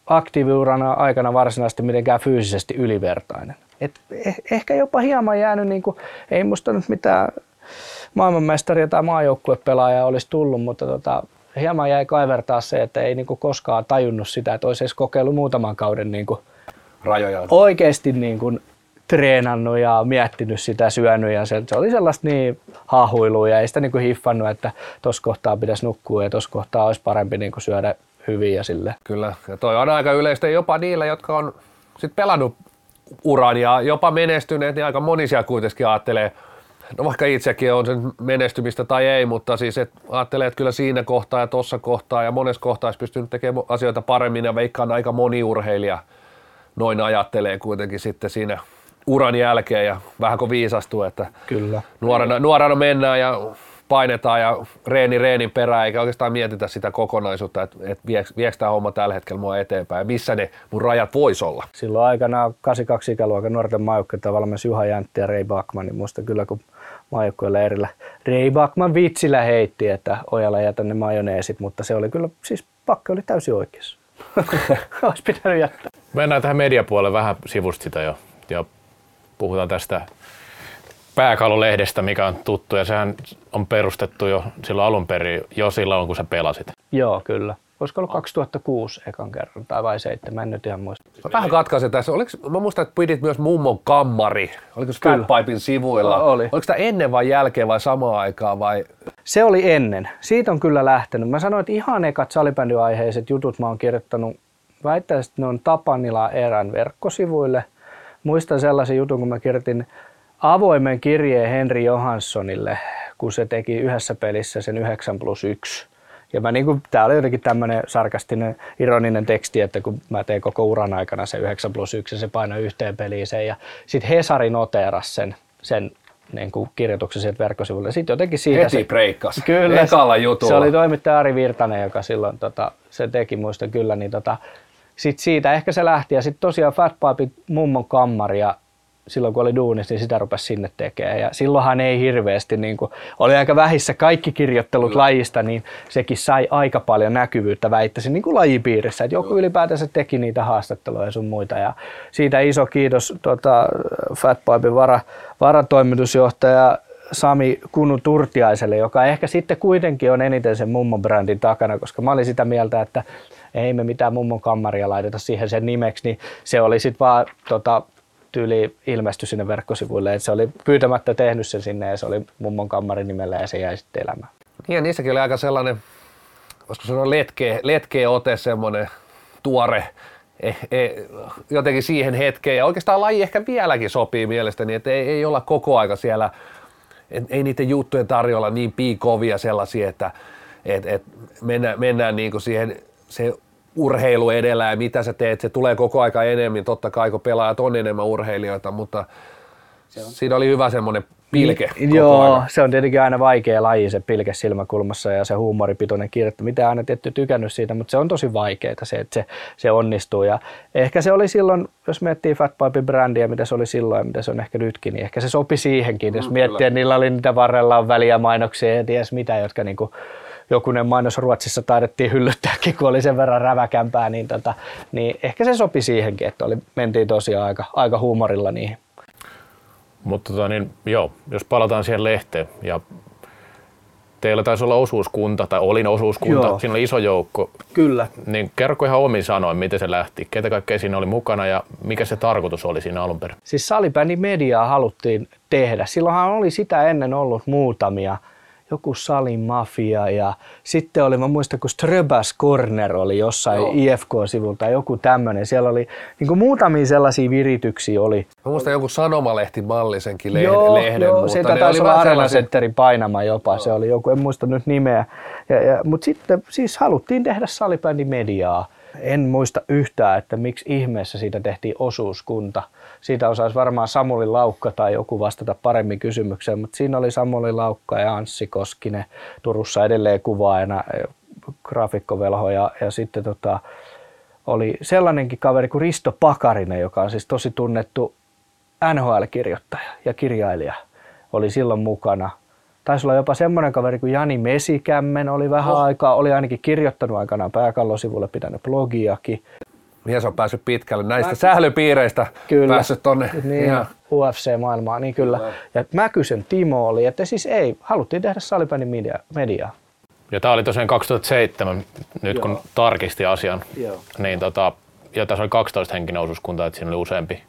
aktiiviurana aikana varsinaisesti mitenkään fyysisesti ylivertainen. Et eh, ehkä jopa hieman jäänyt, niin kuin, ei musta nyt mitään maailmanmestaria tai maajoukkuepelaajaa olisi tullut, mutta tota, hieman jäi kaivertaa se, että ei niinku koskaan tajunnut sitä, että olisi edes kokeillut muutaman kauden niinku rajoja. oikeasti niinku treenannut ja miettinyt sitä, syönyt ja se, se oli sellaista niin hahuilua ja ei sitä niinku hiffannut, että tuossa kohtaa pitäisi nukkua ja tuossa kohtaa olisi parempi niinku syödä hyvin ja sille. Kyllä, ja toi on aika yleistä jopa niillä, jotka on sit pelannut uran ja jopa menestyneet, niin aika moni siellä kuitenkin ajattelee, no vaikka itsekin on sen menestymistä tai ei, mutta siis et ajattelee, että kyllä siinä kohtaa ja tuossa kohtaa ja monessa kohtaa olisi pystynyt tekemään asioita paremmin ja veikkaan aika moni urheilija noin ajattelee kuitenkin sitten siinä uran jälkeen ja vähän kuin viisastuu, että Kyllä. Nuorena, nuorena mennään ja painetaan ja reeni reenin perään, eikä oikeastaan mietitä sitä kokonaisuutta, että, että viekö tämä homma tällä hetkellä mua eteenpäin ja missä ne mun rajat vois olla. Silloin aikana 82 ikäluokan nuorten maajoukkueita valmensi Juha Jäntti ja Rei Backman, niin muista kyllä kun maajoukkueella erillä Rei Backman vitsillä heitti, että ojalla jätä ne majoneesit, mutta se oli kyllä, siis Pakke oli täysin oikeassa. Olisi pitänyt jättää. Mennään tähän mediapuolelle vähän sivusta sitä jo. Ja puhutaan tästä pääkalolehdestä, mikä on tuttu ja sehän on perustettu jo silloin alun perin, jo silloin kun sä pelasit. Joo, kyllä. Olisiko ollut 2006 ekan kerran tai vai seitsemän, en nyt ihan muista. Mä vähän katkaisen tässä. Oliko, mä muistan, että pidit myös mummon kammari. Oliko se Fatpipein sivuilla? O- oli. Oliko tämä ennen vai jälkeen vai samaan aikaan vai? Se oli ennen. Siitä on kyllä lähtenyt. Mä sanoin, että ihan ekat salibändyaiheiset jutut mä oon kirjoittanut, väittäisin, että ne on Tapanila erän verkkosivuille. Muistan sellaisen jutun, kun mä kirjoitin avoimen kirjeen Henri Johanssonille, kun se teki yhdessä pelissä sen 9 plus 1. Ja mä niin kuin, tää oli jotenkin tämmöinen sarkastinen, ironinen teksti, että kun mä tein koko uran aikana se 9 plus 1 ja se painoi yhteen peliin sen. Ja sitten Hesari noteeras sen, sen niin kuin kirjoituksen sieltä verkkosivuille. Sitten jotenkin siitä Heti se, breikkas. Kyllä. Ekalla jutulla. Se oli toimittaja Ari Virtanen, joka silloin tota, se teki, muista kyllä, niin tota, sit siitä ehkä se lähti. Ja sitten tosiaan Fat Pipe mummon kammari ja silloin kun oli duunissa, niin sitä rupesi sinne tekemään. Ja silloinhan ei hirveästi, niin kuin, oli aika vähissä kaikki kirjoittelut Kyllä. lajista, niin sekin sai aika paljon näkyvyyttä väittäisin niin kuin lajipiirissä. Että joku ylipäätänsä teki niitä haastatteluja sun muita. Ja siitä iso kiitos tota, Fatpipen vara, varatoimitusjohtaja Sami Kunu Turtiaiselle, joka ehkä sitten kuitenkin on eniten sen mummon brändin takana, koska mä olin sitä mieltä, että ei me mitään mummon kammaria laiteta siihen sen nimeksi, niin se oli sitten vaan tota, tyyli ilmestyi sinne verkkosivuille, että se oli pyytämättä tehnyt sen sinne ja se oli mummon kammarin nimellä ja se jäi sitten elämään. Niin ja niissäkin oli aika sellainen, voisiko sanoa letkeä, letkeä ote, semmoinen tuore, eh, eh, jotenkin siihen hetkeen. Ja oikeastaan laji ehkä vieläkin sopii mielestäni, että ei, ei olla koko aika siellä, et, ei niiden juttujen tarjolla niin piikovia sellaisia, että et, et mennään, mennään niin kuin siihen se urheilu edellä ja mitä sä teet, se tulee koko aika enemmän, totta kai kun pelaajat on enemmän urheilijoita, mutta Siinä oli hyvä semmoinen pilke Niin, koko Joo, ajan. se on tietenkin aina vaikea laji se pilke silmäkulmassa ja se huumoripitoinen kirjoittu. Mitä aina tietty tykännyt siitä, mutta se on tosi vaikeaa se, että se, se onnistuu. Ja ehkä se oli silloin, jos miettii Fat Pipe brändiä, mitä se oli silloin ja mitä se on ehkä nytkin, niin ehkä se sopi siihenkin. Jos Mm, miettii, kyllä. että niillä oli niitä varrellaan väliä mainoksia ja ties mitä, jotka niinku, jokunen mainos Ruotsissa taidettiin hyllyttääkin, kun oli sen verran räväkämpää, niin, tota, niin ehkä se sopi siihenkin, että oli, mentiin tosiaan aika, aika huumorilla niihin. Mutta tota, niin, joo, jos palataan siihen lehteen ja teillä taisi olla osuuskunta, tai olin osuuskunta, Joo. siinä oli iso joukko, Kyllä. niin kerro ihan omin sanoin, miten se lähti, ketä kaikkea siinä oli mukana ja mikä se tarkoitus oli siinä alun perin? Siis salibändin mediaa haluttiin tehdä. Silloinhan oli sitä ennen ollut muutamia. Joku salimafia ja sitten oli, mä muistan, kun Ströbas Corner oli jossain Joo. IFK-sivulta, joku tämmöinen. Siellä oli niin kuin muutamia sellaisia virityksiä oli. Mä muistan joku sanomalehti mallisenkin lehden, lehden joo mutta sitä ne taisi oli olla Centerin painama jopa, se oli joku, en muista nyt nimeä. Ja, ja, Mutta sitten siis haluttiin tehdä salibändin mediaa. En muista yhtään, että miksi ihmeessä siitä tehtiin osuuskunta. Siitä osaisi varmaan Samuli Laukka tai joku vastata paremmin kysymykseen, mutta siinä oli Samuli Laukka ja Anssi Koskinen Turussa edelleen kuvaajana, eh, graafikkovelho ja, ja sitten tota, oli sellainenkin kaveri kuin Risto Pakarinen, joka on siis tosi tunnettu NHL-kirjoittaja ja kirjailija oli silloin mukana. Taisi olla jopa semmoinen kaveri kuin Jani Mesikämmen, oli vähän oh. aikaa, oli ainkin kirjoittanut aikanaan pääkallosivulle, pitänyt blogiakin. Mies on päässyt pitkälle näistä sählypiireistä Kyllä. päässyt tonne. Niin, ihan- UFC-maailmaan, niin kyllä. Ja Mäkysen Timo oli, että siis ei, haluttiin tehdä salibändin media, mediaa. Ja tämä oli tosiaan 2007, nyt kun tarkisti asian, Joo. niin tota, ja tässä oli 12 henkinen osuuskunta, että siinä oli useampi,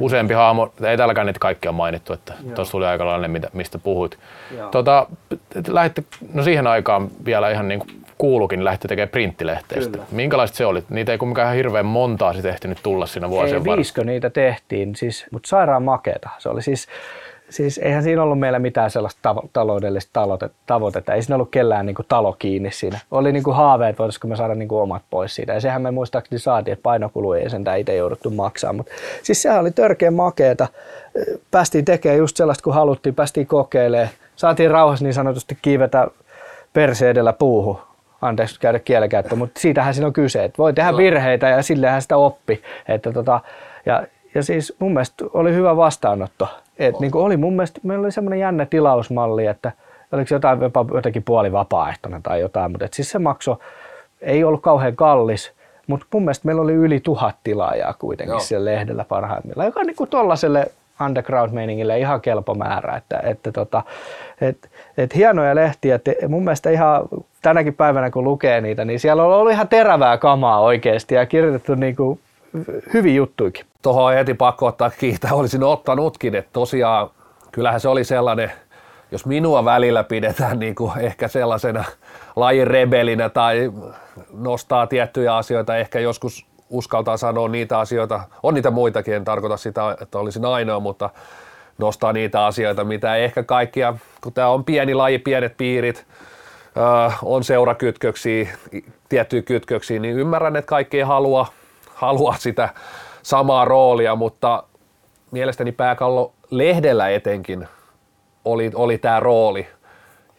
useampi hahmo. Ei täälläkään niitä kaikkia mainittu, että tuossa tuli aika lailla mistä puhuit. Joo. Tota, lähditte, no siihen aikaan vielä ihan niin kuin kuulukin, lähti tekemään printtilehteistä. Kyllä. Minkälaiset se oli? Niitä ei kumminkaan ihan hirveän montaa sit ehtinyt tulla siinä vuosien Ei, varrella. viiskö niitä tehtiin, siis, mutta sairaan makeeta. Se oli siis, siis eihän siinä ollut meillä mitään sellaista tavo- taloudellista tavoitetta. Ei siinä ollut kellään niin kuin, talo kiinni siinä. Oli niin kuin, haaveet, että voitaisiko me saada niin kuin, omat pois siitä. Ja sehän me muistaakseni saatiin, että painokulu ei sentään itse jouduttu maksaa. Mutta siis sehän oli törkeä makeeta. Päästiin tekemään just sellaista, kun haluttiin. Päästiin kokeilemaan. Saatiin rauhassa niin sanotusti kiivetä perse edellä puuhun anteeksi käydä kielenkäyttö, mutta siitähän siinä on kyse, että voi tehdä virheitä ja sillehän sitä oppi. Että tota, ja, ja siis mun mielestä oli hyvä vastaanotto. Et niin oli mun mielestä, meillä oli semmoinen jännä tilausmalli, että oliko se jotain jopa jotenkin puoli vapaaehtoinen tai jotain, mutta et siis se makso ei ollut kauhean kallis, mutta mun mielestä meillä oli yli tuhat tilaajaa kuitenkin Joo. siellä lehdellä parhaimmillaan, joka on niin tuollaiselle underground-meiningille ihan kelpo määrä. Että, että tota, et, et hienoja lehtiä. Et mun mielestä ihan tänäkin päivänä kun lukee niitä, niin siellä on ollut ihan terävää kamaa oikeasti ja kirjoitettu niin kuin hyviä juttuikin. Tuohon on heti pakko ottaa kiittää, olisin ottanutkin, että tosiaan kyllähän se oli sellainen, jos minua välillä pidetään niin kuin ehkä sellaisena lajin rebelinä tai nostaa tiettyjä asioita, ehkä joskus uskaltaa sanoa niitä asioita, on niitä muitakin, en tarkoita sitä, että olisin ainoa, mutta nostaa niitä asioita, mitä ei ehkä kaikkia, kun tämä on pieni laji, pienet piirit, öö, on seurakytköksiä, tiettyjä kytköksiä, niin ymmärrän, että kaikki ei halua, halua sitä samaa roolia, mutta mielestäni pääkallo lehdellä etenkin oli, oli tämä rooli.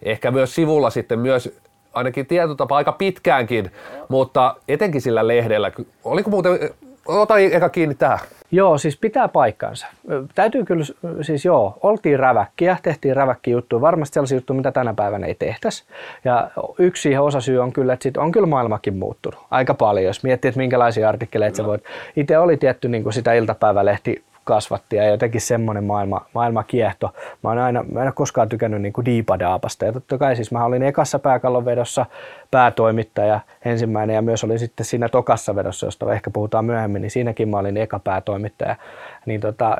Ehkä myös sivulla sitten myös ainakin tietotapa aika pitkäänkin, mutta etenkin sillä lehdellä. Oliko muuten, ota eka kiinni tähän. Joo, siis pitää paikkansa. Täytyy kyllä, siis joo, oltiin räväkkiä, tehtiin räväkki juttuja, varmasti sellaisia juttuja, mitä tänä päivänä ei tehtäisi. Ja yksi siihen osasyy on kyllä, että sit on kyllä maailmakin muuttunut aika paljon, jos miettii, että minkälaisia artikkeleita sä voit. Itse oli tietty niin kuin sitä iltapäivälehti kasvatti ja jotenkin semmoinen maailma, maailma kiehto. Mä, oon aina, mä en ole koskaan tykännyt niin kuin diipadaapasta. Ja totta kai siis mä olin ekassa pääkallonvedossa päätoimittaja ensimmäinen ja myös olin sitten siinä tokassa vedossa, josta ehkä puhutaan myöhemmin, niin siinäkin mä olin eka päätoimittaja. Niin tota,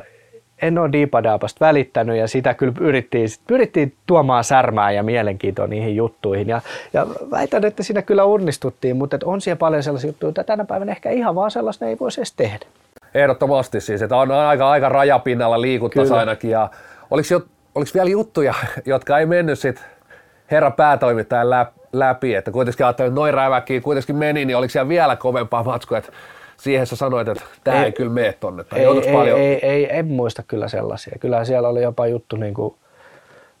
en ole diipadaapasta välittänyt ja sitä kyllä pyrittiin, pyrittiin tuomaan särmää ja mielenkiintoa niihin juttuihin. Ja, ja väitän, että siinä kyllä onnistuttiin, mutta on siellä paljon sellaisia juttuja, joita tänä päivänä ehkä ihan vaan sellaista ei voisi edes tehdä. Ehdottomasti siis, että on aika, aika rajapinnalla liikuttaisi Kyllä. ainakin. Ja oliko, jo, oliko vielä juttuja, jotka ei mennyt sit herra päätoimittajan läp- läpi, että kuitenkin ajattelin, että noin räväkkiä kuitenkin meni, niin oliko siellä vielä kovempaa matskua, että siihen sä sanoit, että tämä ei, ei kyllä mene tonne? Tai ei, ei, paljon? ei, ei, en muista kyllä sellaisia. Kyllä siellä oli jopa juttu niin kuin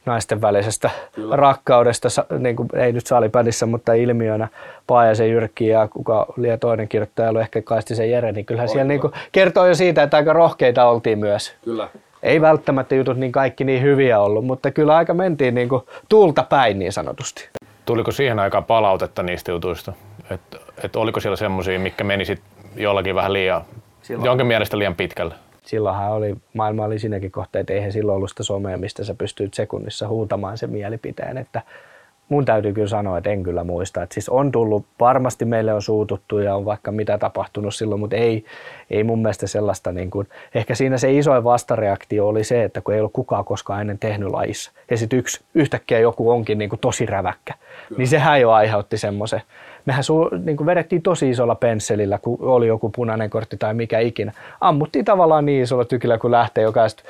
naisten välisestä kyllä. rakkaudesta, niin kuin, ei nyt saalipädissä, mutta ilmiönä Paajasen Jyrkki ja kuka liian toinen kirjoittaja oli ehkä Kaistisen Jere, niin kyllähän siellä niin kuin, kertoo jo siitä, että aika rohkeita oltiin myös. Kyllä. Ei välttämättä jutut niin kaikki niin hyviä ollut, mutta kyllä aika mentiin niin kuin tuulta päin niin sanotusti. Tuliko siihen aikaan palautetta niistä jutuista? Että et oliko siellä semmoisia, mikä meni sit jollakin vähän liian, Silloin- jonkin mielestä liian pitkälle? Silloinhan oli, maailma oli siinäkin kohtaa, että eihän silloin ollut sitä somea, mistä sä pystyt sekunnissa huutamaan sen mielipiteen, että mun täytyy kyllä sanoa, että en kyllä muista. Että siis on tullut, varmasti meille on suututtu ja on vaikka mitä tapahtunut silloin, mutta ei, ei mun mielestä sellaista, niin kuin, ehkä siinä se isoin vastareaktio oli se, että kun ei ollut kukaan koskaan ennen tehnyt lajissa ja sitten yksi, yhtäkkiä joku onkin niin kuin tosi räväkkä, kyllä. niin sehän jo aiheutti semmoisen. Mehän su, niin kuin vedettiin tosi isolla pensselillä, kun oli joku punainen kortti tai mikä ikinä. Ammuttiin tavallaan niin isolla tykillä, kun lähtee jokaista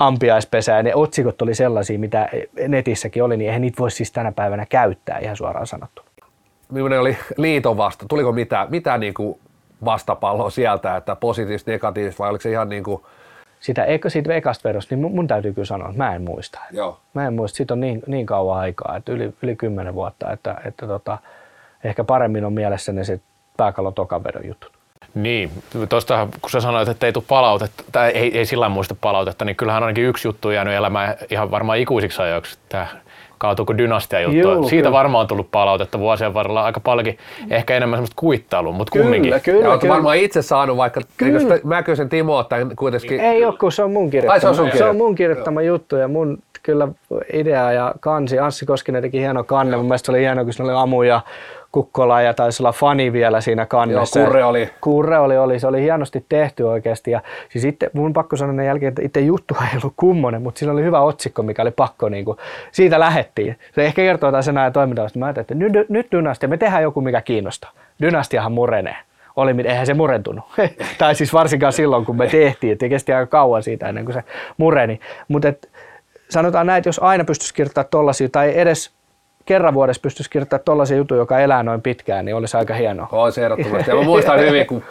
ampiaispesää ja ne otsikot oli sellaisia, mitä netissäkin oli, niin eihän niitä voi siis tänä päivänä käyttää ihan suoraan sanottu. Millainen oli liiton vasta? Tuliko mitään, mitään niin kuin vastapalloa sieltä, että positiivista, negatiivista vai oliko se ihan niin kuin, Sitä, eikö siitä ekasta vedosta, niin mun, täytyy kyllä sanoa, että mä en muista. joo, Mä en muista, siitä on niin, niin kauan aikaa, että yli, yli kymmenen vuotta, että, että tota, ehkä paremmin on mielessä ne se pääkallon tokan vedon jutut. Niin, tuosta kun sä sanoit, että ei tule palautetta, tai ei, ei sillä muista palautetta, niin kyllähän ainakin yksi juttu on jäänyt elämään ihan varmaan ikuisiksi ajoiksi. Tämä kaatuuko dynastia juttu. Juu, Siitä kyllä. varmaan on tullut palautetta vuosien varrella aika paljonkin, ehkä enemmän semmoista kuittailua, mutta kumminkin. Kyllä, kyllä, ja kyllä. varmaan itse saanut, vaikka Kyllä. Mäkösen Timo ottaa kuitenkin, Ei ole, kun se on mun kirjoittama, Ai, se on sun se on mun kirjoittama juttu ja mun kyllä idea ja kansi. Anssi Koskinen teki hieno kanne. Mun mielestä se oli hieno, kun siinä oli Amu ja Kukkola ja taisi olla fani vielä siinä kannessa. Joo, Kurre oli. Kurre oli, oli, se oli hienosti tehty oikeasti. Ja siis itse, mun pakko sanoa ne jälkeen, että itse juttu ei ollut kummonen, mutta siinä oli hyvä otsikko, mikä oli pakko, niin kuin, siitä lähettiin. Se ehkä kertoo jotain sen ajan toimintavasta. Mä ajattelin, että nyt, nyt dynastia, me tehdään joku, mikä kiinnostaa. Dynastiahan murenee. Oli, eihän se murentunut. tai siis varsinkaan silloin, kun me tehtiin, että kesti aika kauan siitä ennen kuin se mureni. Mutta sanotaan näin, että jos aina pystyisi kirjoittamaan tollasia, tai edes kerran vuodessa pystyisi kirjoittamaan tollaisia juttuja, joka elää noin pitkään, niin olisi aika hienoa. on se ehdottomasti. Ja mä muistan hyvin, kun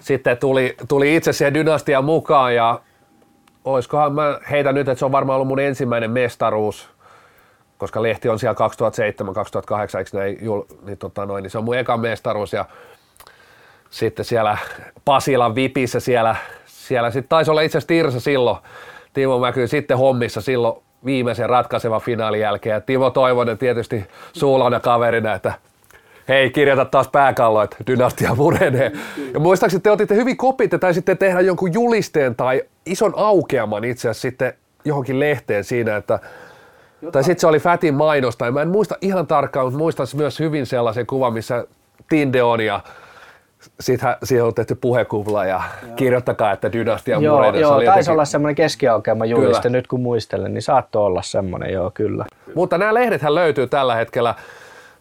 sitten tuli, tuli itse siihen dynastiaan mukaan ja olisikohan mä heitän nyt, että se on varmaan ollut mun ensimmäinen mestaruus, koska lehti on siellä 2007-2008, eikö näin, jul, niin, tota noin, niin se on mun eka mestaruus ja sitten siellä Pasilan vipissä siellä, siellä sitten taisi olla itse asiassa Tirsa silloin, Timo Mäky sitten hommissa silloin viimeisen ratkaisevan finaalin jälkeen ja Timo Toivonen tietysti suulana kaverina, että hei kirjoita taas pääkallo, että dynastia murenee. Ja muistaakseni te otitte hyvin kopit ja taisitte tehdä jonkun julisteen tai ison aukeaman itse asiassa sitten johonkin lehteen siinä, että tai sitten se oli Fatin mainos, tai mä en muista ihan tarkkaan, mutta muistan myös hyvin sellaisen kuvan, missä Tinde on ja sitten siihen on tehty puhekuvla ja kirjoittakaa, että dynastia Joo, murenee. Se joo oli taisi jotenkin- olla semmoinen keskiaukeama juliste, Kyllä. nyt kun muistelen, niin saattoi olla semmoinen, joo kyllä. Mutta nämä lehdethän löytyy tällä hetkellä.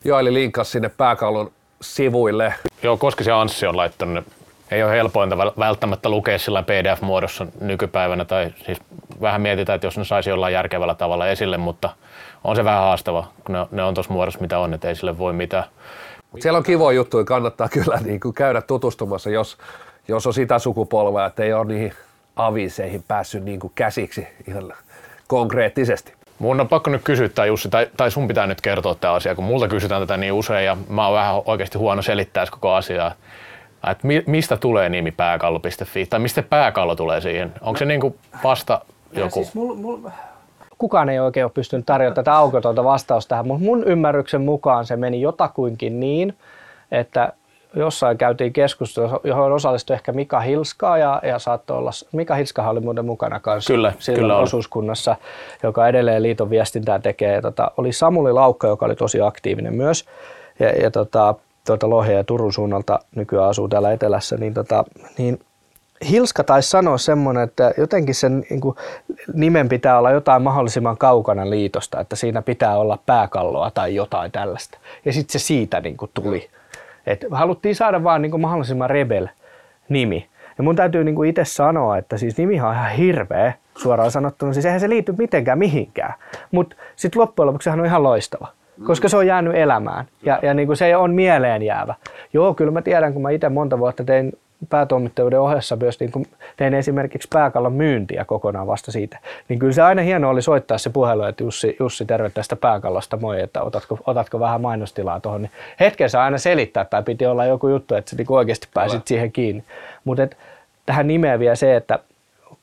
Joeli linkas sinne pääkallon sivuille. Joo, Koskisen Anssi on laittanut ne. Ei ole helpointa väl- välttämättä lukea sillä PDF-muodossa nykypäivänä, tai siis vähän mietitään, että jos ne saisi jollain järkevällä tavalla esille, mutta on se vähän haastava, kun ne, ne on tuossa muodossa mitä on, että ei sille voi mitään. Mut siellä on kivoja juttuja, kannattaa kyllä niin kuin käydä tutustumassa, jos, jos on sitä sukupolvea, että ei ole niihin aviseihin päässyt niin kuin käsiksi ihan konkreettisesti. Mun on pakko nyt kysyä tämä Jussi, tai, tai sun pitää nyt kertoa tämä asia, kun multa kysytään tätä niin usein ja mä oon vähän oikeasti huono selittää koko asiaa. Että mi, mistä tulee nimi pääkallo.fi tai mistä pääkallo tulee siihen? Onko se niinku vasta joku? Siis mul, mul, kukaan ei oikein ole pystynyt tarjoamaan tätä aukotonta vastausta tähän, mutta mun ymmärryksen mukaan se meni jotakuinkin niin, että jossain käytiin keskustelua, johon osallistui ehkä Mika Hilskaa ja, ja saattoi olla, Mika Hilskahan oli muuten mukana kanssa Kyllä, kyllä oli. osuuskunnassa, joka edelleen liiton viestintää tekee. Ja tota, oli Samuli Laukka, joka oli tosi aktiivinen myös ja, ja tota, tuota Lohja ja Turun suunnalta nykyään asuu täällä etelässä, niin, tota, niin Hilska taisi sanoa semmoinen, että jotenkin sen niin kuin, nimen pitää olla jotain mahdollisimman kaukana liitosta, että siinä pitää olla pääkalloa tai jotain tällaista. Ja sitten se siitä niin kuin, tuli. Et haluttiin saada vaan niin kuin, mahdollisimman rebel nimi. Ja mun täytyy niin kuin itse sanoa, että siis nimihan on ihan hirveä suoraan sanottuna. Siis eihän se liity mitenkään mihinkään. Mutta sitten loppujen lopuksi sehän on ihan loistava. Koska se on jäänyt elämään ja, ja niin kuin se on mieleen jäävä. Joo, kyllä mä tiedän, kun mä itse monta vuotta tein päätoimittajuuden ohessa myös niin kuin tein esimerkiksi pääkallon myyntiä kokonaan vasta siitä. Niin kyllä se aina hieno oli soittaa se puhelu, että Jussi, Jussi terve tästä pääkallosta, moi, että otatko, otatko vähän mainostilaa tuohon. Niin hetken saa aina selittää tai piti olla joku juttu, että sä niin oikeasti pääsit Ole. siihen kiinni. Mutta tähän nimeä vielä se, että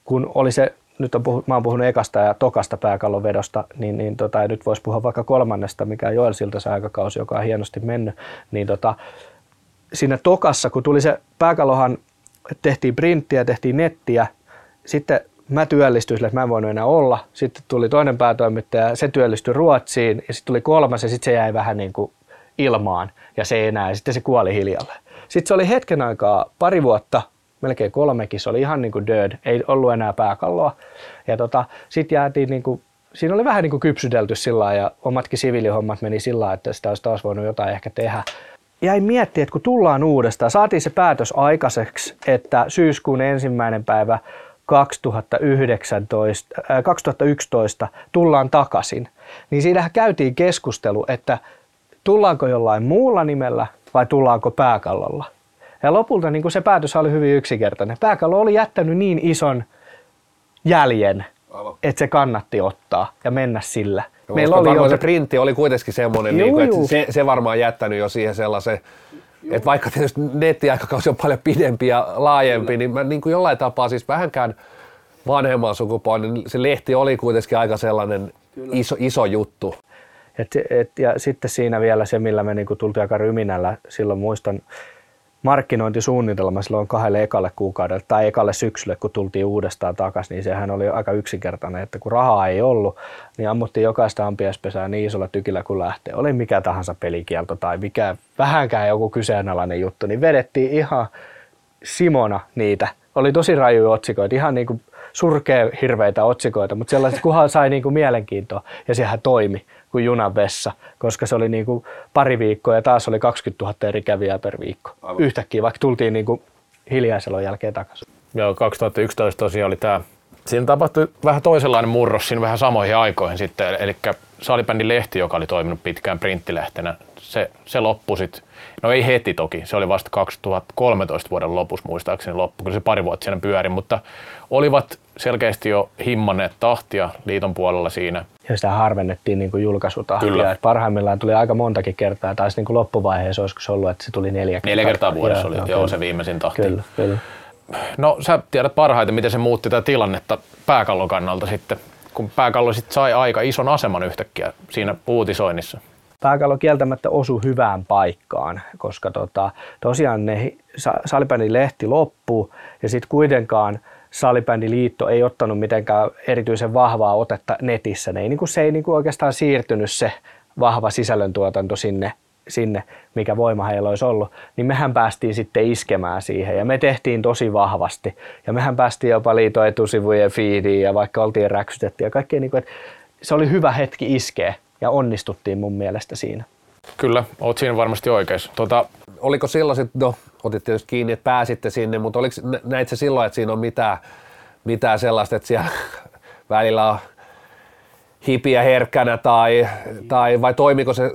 kun oli se nyt on puhut, mä oon puhunut ekasta ja tokasta pääkallon vedosta, niin, niin tota, ja nyt voisi puhua vaikka kolmannesta, mikä on Joel Siltasen aikakausi, joka on hienosti mennyt, niin tota, siinä tokassa, kun tuli se pääkallohan, tehtiin printtiä, tehtiin nettiä, sitten mä työllistyin sille, että mä en voinut enää olla. Sitten tuli toinen päätoimittaja, se työllistyi Ruotsiin ja sitten tuli kolmas ja sitten se jäi vähän niin kuin ilmaan ja se ei enää ja sitten se kuoli hiljalle. Sitten se oli hetken aikaa, pari vuotta, melkein kolmekin, se oli ihan niin kuin dead, ei ollut enää pääkalloa. Ja tota, sitten jäätiin niin kuin, siinä oli vähän niin kuin kypsytelty sillä ja omatkin siviilihommat meni sillä että sitä olisi taas voinut jotain ehkä tehdä jäi miettiä, että kun tullaan uudestaan, saatiin se päätös aikaiseksi, että syyskuun ensimmäinen päivä 2019, äh, 2011 tullaan takaisin, niin siinähän käytiin keskustelu, että tullaanko jollain muulla nimellä vai tullaanko pääkallolla. Ja lopulta niin se päätös oli hyvin yksinkertainen. Pääkallo oli jättänyt niin ison jäljen, että se kannatti ottaa ja mennä sillä. Ja Meillä oli jo... se printti oli kuitenkin semmoinen, niin kuin, että se, se varmaan jättänyt jo siihen sellaisen, Juu. että vaikka tietysti nettiaikakausi on paljon pidempi ja laajempi, Kyllä. niin mä niin kuin jollain tapaa siis vähänkään vanhemman sukupolven, niin se lehti oli kuitenkin aika sellainen iso, iso juttu. Et, et, ja sitten siinä vielä se, millä me niin tultiin aika ryminällä, silloin muistan, markkinointisuunnitelma silloin kahdelle ekalle kuukaudelle tai ekalle syksylle, kun tultiin uudestaan takaisin, niin sehän oli aika yksinkertainen, että kun rahaa ei ollut, niin ammuttiin jokaista ampiaispesää niin isolla tykillä kuin lähtee. Oli mikä tahansa pelikielto tai mikä vähänkään joku kyseenalainen juttu, niin vedettiin ihan Simona niitä. Oli tosi rajuja otsikoita, ihan niin kuin surkea hirveitä otsikoita, mutta sellaiset, kunhan sai niin kuin mielenkiintoa ja sehän toimi kuin junan vessa, koska se oli niin kuin pari viikkoa ja taas oli 20 000 eri kävijää per viikko. Aivan. Yhtäkkiä, vaikka tultiin niin kuin hiljaiselon jälkeen takaisin. Joo, 2011 tosiaan oli tämä Siinä tapahtui vähän toisenlainen murros siinä vähän samoihin aikoihin sitten, eli Salibändin lehti, joka oli toiminut pitkään printtilehtenä, se, se loppui sitten, no ei heti toki, se oli vasta 2013 vuoden lopussa muistaakseni loppu, kyllä se pari vuotta siinä pyöri, mutta olivat selkeästi jo himmanneet tahtia liiton puolella siinä. Ja sitä harvennettiin niin kuin julkaisutahtia. Kyllä. Et parhaimmillaan tuli aika montakin kertaa, taisi niin kuin loppuvaiheessa olisiko se ollut, että se tuli neljä kertaa. Neljä kertaa vuodessa joo, oli joo, joo se viimeisin tahti. Kyllä, kyllä. No sä tiedät parhaiten, miten se muutti tätä tilannetta pääkallon kannalta sitten, kun pääkallo sitten sai aika ison aseman yhtäkkiä siinä uutisoinnissa. Pääkallo kieltämättä osui hyvään paikkaan, koska tota, tosiaan ne salibändin lehti loppuu ja sitten kuitenkaan salibändiliitto ei ottanut mitenkään erityisen vahvaa otetta netissä. Ne ei, niin kuin, se ei niin kuin oikeastaan siirtynyt se vahva sisällöntuotanto sinne sinne, mikä voima heillä olisi ollut, niin mehän päästiin sitten iskemään siihen ja me tehtiin tosi vahvasti. Ja mehän päästiin jopa liiton etusivujen feediin ja vaikka oltiin räksytetty ja kaikkea, niin kuin, että se oli hyvä hetki iskeä ja onnistuttiin mun mielestä siinä. Kyllä, oot siinä varmasti oikeassa. Tuota, oliko silloin no otit tietysti kiinni, että pääsitte sinne, mutta oliko, näit se silloin, että siinä on mitään, mitään sellaista, että siellä välillä on hipiä herkkänä tai, tai vai toimiko se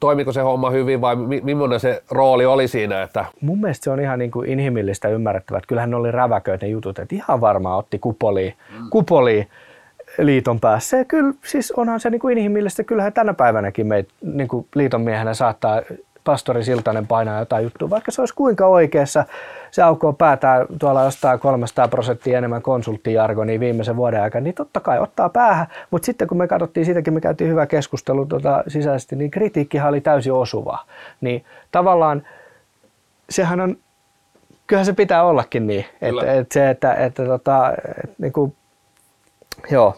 toimiko se homma hyvin vai millainen se rooli oli siinä? Että... Mun mielestä se on ihan niin kuin inhimillistä ymmärrettävää. Kyllähän ne oli räväköitä ne jutut, että ihan varmaan otti kupoliin, mm. kupoliin liiton päässä. Ja kyllä, siis onhan se niin kuin inhimillistä. Kyllähän tänä päivänäkin meitä niin kuin liiton miehenä saattaa pastori Siltanen painaa jotain juttua, vaikka se olisi kuinka oikeassa. Se aukoo päätään tuolla jostain 300 prosenttia enemmän konsulttijargonia viimeisen vuoden aikana, niin totta kai ottaa päähän. Mutta sitten kun me katsottiin siitäkin, me käytiin hyvä keskustelu tuota sisäisesti, niin kritiikkihan oli täysin osuva. Niin tavallaan sehän on, kyllähän se pitää ollakin niin, että, että se, että, että, tota, että niin kuin, joo,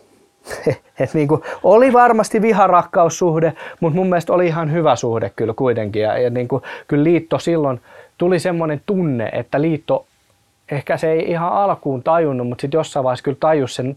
et niin kuin, oli varmasti viharakkaussuhde, mutta mun mielestä oli ihan hyvä suhde kyllä kuitenkin. Ja, ja niin kuin, kyllä liitto silloin tuli semmoinen tunne, että liitto ehkä se ei ihan alkuun tajunnut, mutta sitten jossain vaiheessa kyllä tajus sen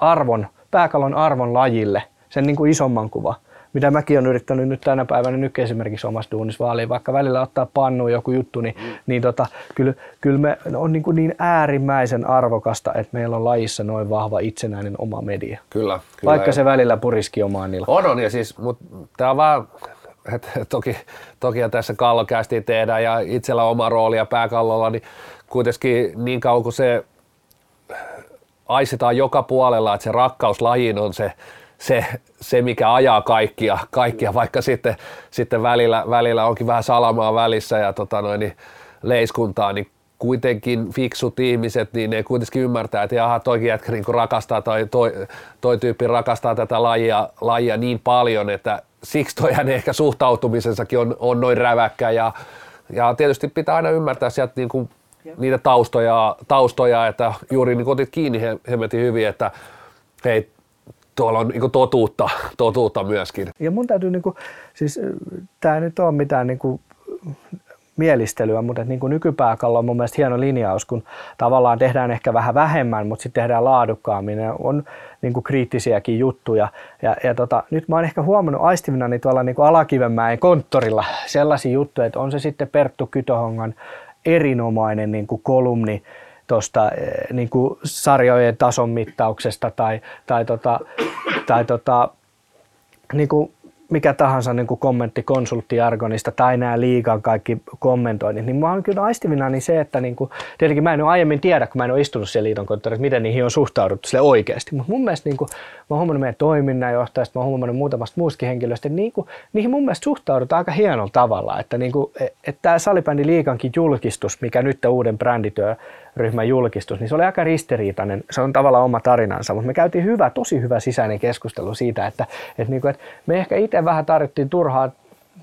arvon, pääkalon arvon lajille, sen niin kuin isomman kuvan mitä mäkin olen yrittänyt nyt tänä päivänä nyt esimerkiksi omassa duunissa vaaliin, vaikka välillä ottaa pannuun joku juttu, niin, mm. niin tota, kyllä, kyllä me on niin, kuin niin äärimmäisen arvokasta, että meillä on lajissa noin vahva itsenäinen oma media. Kyllä. kyllä vaikka se välillä puriski omaan niillä. On, on, ja siis, mutta tämä on vaan et toki, toki tässä kallokästi tehdään ja itsellä oma rooli ja pääkallolla, niin kuitenkin niin kauan kuin se aistetaan joka puolella, että se rakkaus lajiin on se, se, se mikä ajaa kaikkia, kaikkia vaikka sitten, sitten välillä, välillä onkin vähän salamaa välissä ja tota noin, niin leiskuntaa, niin kuitenkin fiksut ihmiset, niin ne kuitenkin ymmärtää, että jaha, toikin jätkä niin rakastaa tai toi, toi tyyppi rakastaa tätä lajia, lajia niin paljon, että siksi toi hänen ehkä suhtautumisensakin on, on noin räväkkä ja, ja tietysti pitää aina ymmärtää sieltä niin kuin niitä taustoja, taustoja, että juuri niin otit kiinni hemmetin hyvin, että hei, tuolla on niin totuutta, totuutta myöskin. Ja mun täytyy, niin kuin, siis tämä ei nyt ole mitään niin kuin, mielistelyä, mutta niin kuin nykypääkallo on mun mielestä hieno linjaus, kun tavallaan tehdään ehkä vähän vähemmän, mutta sitten tehdään laadukkaammin. Ja on niin kuin kriittisiäkin juttuja. Ja, ja tota, nyt mä oon ehkä huomannut aistivina niin tuolla niin kuin Alakivenmäen konttorilla sellaisia juttuja, että on se sitten Perttu Kytohongan erinomainen niin kuin kolumni tuosta niin sarjojen tason mittauksesta tai, tai, tota, tai tota, niin kuin mikä tahansa niin kuin kommentti konsulttiargonista tai nämä liigan kaikki kommentoinnit, niin mä oon kyllä aistivina niin se, että niin kuin, tietenkin mä en ole aiemmin tiedä, kun mä en ole istunut siellä liiton konttorissa, miten niihin on suhtauduttu sille oikeasti. Mutta mun mielestä niin kuin, mä oon huomannut meidän toiminnanjohtajasta, mä oon huomannut muutamasta muustakin henkilöistä, että niin kuin, niihin mun mielestä suhtaudutaan aika hienolla tavalla. Että, niin kuin, että tämä salibändi liikankin julkistus, mikä nyt uuden brändityö ryhmän julkistus, niin se oli aika ristiriitainen. Se on tavallaan oma tarinansa, mutta me käytiin hyvä, tosi hyvä sisäinen keskustelu siitä, että, että, niin kuin, että me ehkä itse vähän tarvittiin turhaa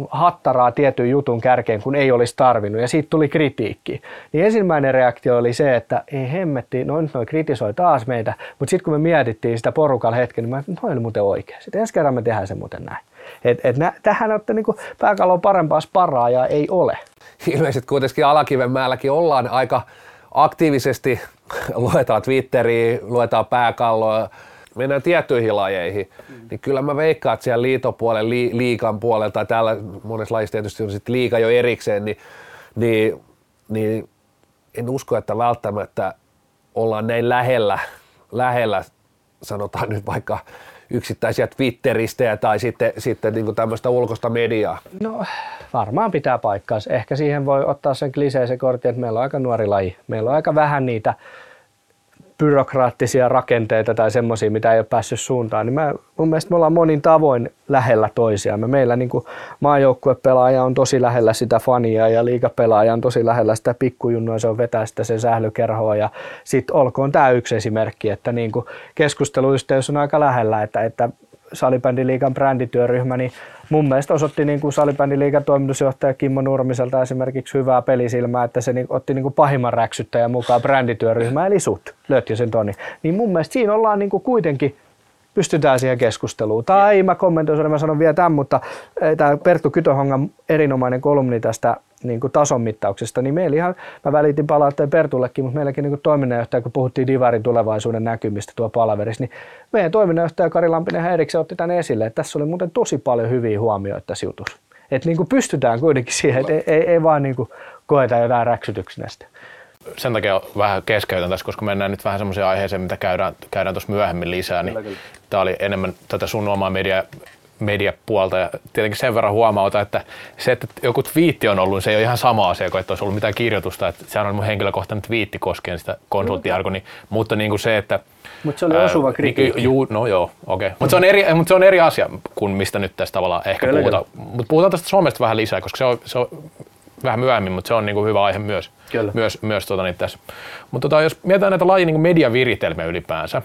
hattaraa tietyn jutun kärkeen, kun ei olisi tarvinnut, ja siitä tuli kritiikki. Niin ensimmäinen reaktio oli se, että ei hemmetti, no nyt noi kritisoi taas meitä, mutta sitten kun me mietittiin sitä porukalla hetken, niin mä, noin oli muuten oikein. Sitten ensi kerran me tehdään se muuten näin. Et, et nä, tähän olette niin pääkallon parempaa sparaa ja ei ole. Ilmeisesti kuitenkin Alakivenmäelläkin ollaan aika aktiivisesti luetaan Twitteriä, luetaan pääkalloa, mennään tiettyihin lajeihin, mm. niin kyllä mä veikkaan, että siellä liitopuolen, li, liikan puolella tai täällä monessa lajissa tietysti on sitten liika jo erikseen, niin, niin, niin en usko, että välttämättä ollaan näin lähellä, lähellä sanotaan nyt vaikka yksittäisiä Twitteristejä tai sitten, sitten niin tämmöistä ulkoista mediaa? No varmaan pitää paikkaansa. Ehkä siihen voi ottaa sen kliseisen kortin, että meillä on aika nuori laji. Meillä on aika vähän niitä byrokraattisia rakenteita tai semmoisia, mitä ei ole päässyt suuntaan, niin mä, mun mielestä me ollaan monin tavoin lähellä toisiamme. Meillä niin maajoukkuepelaaja on tosi lähellä sitä fania ja liigapelaaja on tosi lähellä sitä pikkujunnua, se on vetää sitä sen sählykerhoa ja sitten olkoon tämä yksi esimerkki, että niin kuin keskusteluyhteys on aika lähellä, että, että salibändiliigan brändityöryhmä, niin mun mielestä osoitti niin kuin salibändiliigan toimitusjohtaja Kimmo Nurmiselta esimerkiksi hyvää pelisilmää, että se niin, otti niin kuin pahimman räksyttäjän mukaan brändityöryhmä, eli sut, sen Toni. Niin mun mielestä siinä ollaan niin kuin kuitenkin pystytään siihen keskusteluun. Tai mä kommentoin, mä sanon vielä tämän, mutta eh, tämä Perttu Kytohongan erinomainen kolumni tästä niin kuin tason mittauksesta, niin meillä ihan, mä välitin palautteen Pertullekin, mutta meilläkin niin kuin toiminnanjohtaja, kun puhuttiin Divarin tulevaisuuden näkymistä tuo palaverissa, niin meidän toiminnanjohtaja Kari Lampinen Häiriksen otti tänne esille, että tässä oli muuten tosi paljon hyviä huomioita tässä jutussa. Että niin kuin pystytään kuitenkin siihen, että ei, ei, ei vaan niin kuin koeta jotain räksytyksenä sen takia vähän keskeytän tässä, koska mennään nyt vähän semmoisia aiheeseen, mitä käydään, käydään tuossa myöhemmin lisää. Niin Tämä oli enemmän tätä sun omaa media, mediapuolta ja tietenkin sen verran huomauta, että se, että joku twiitti on ollut, niin se ei ole ihan sama asia kuin, että olisi ollut mitään kirjoitusta. Että sehän on mun henkilökohtainen twiitti koskien sitä konsulttiargoni, mutta niin kuin se, että mutta se oli osuva niin kritiikki. Niin, juu, no joo, okei. Okay. Mutta se, on eri, mut se on eri asia kuin mistä nyt tästä tavallaan ehkä kyllä, puhutaan. Mutta puhutaan tästä somesta vähän lisää, koska se on, se on vähän myöhemmin, mutta se on niinku hyvä aihe myös, Kyllä. myös, myös tota, niin tässä. Mutta tota, jos mietitään näitä lajin niin mediaviritelmiä ylipäänsä,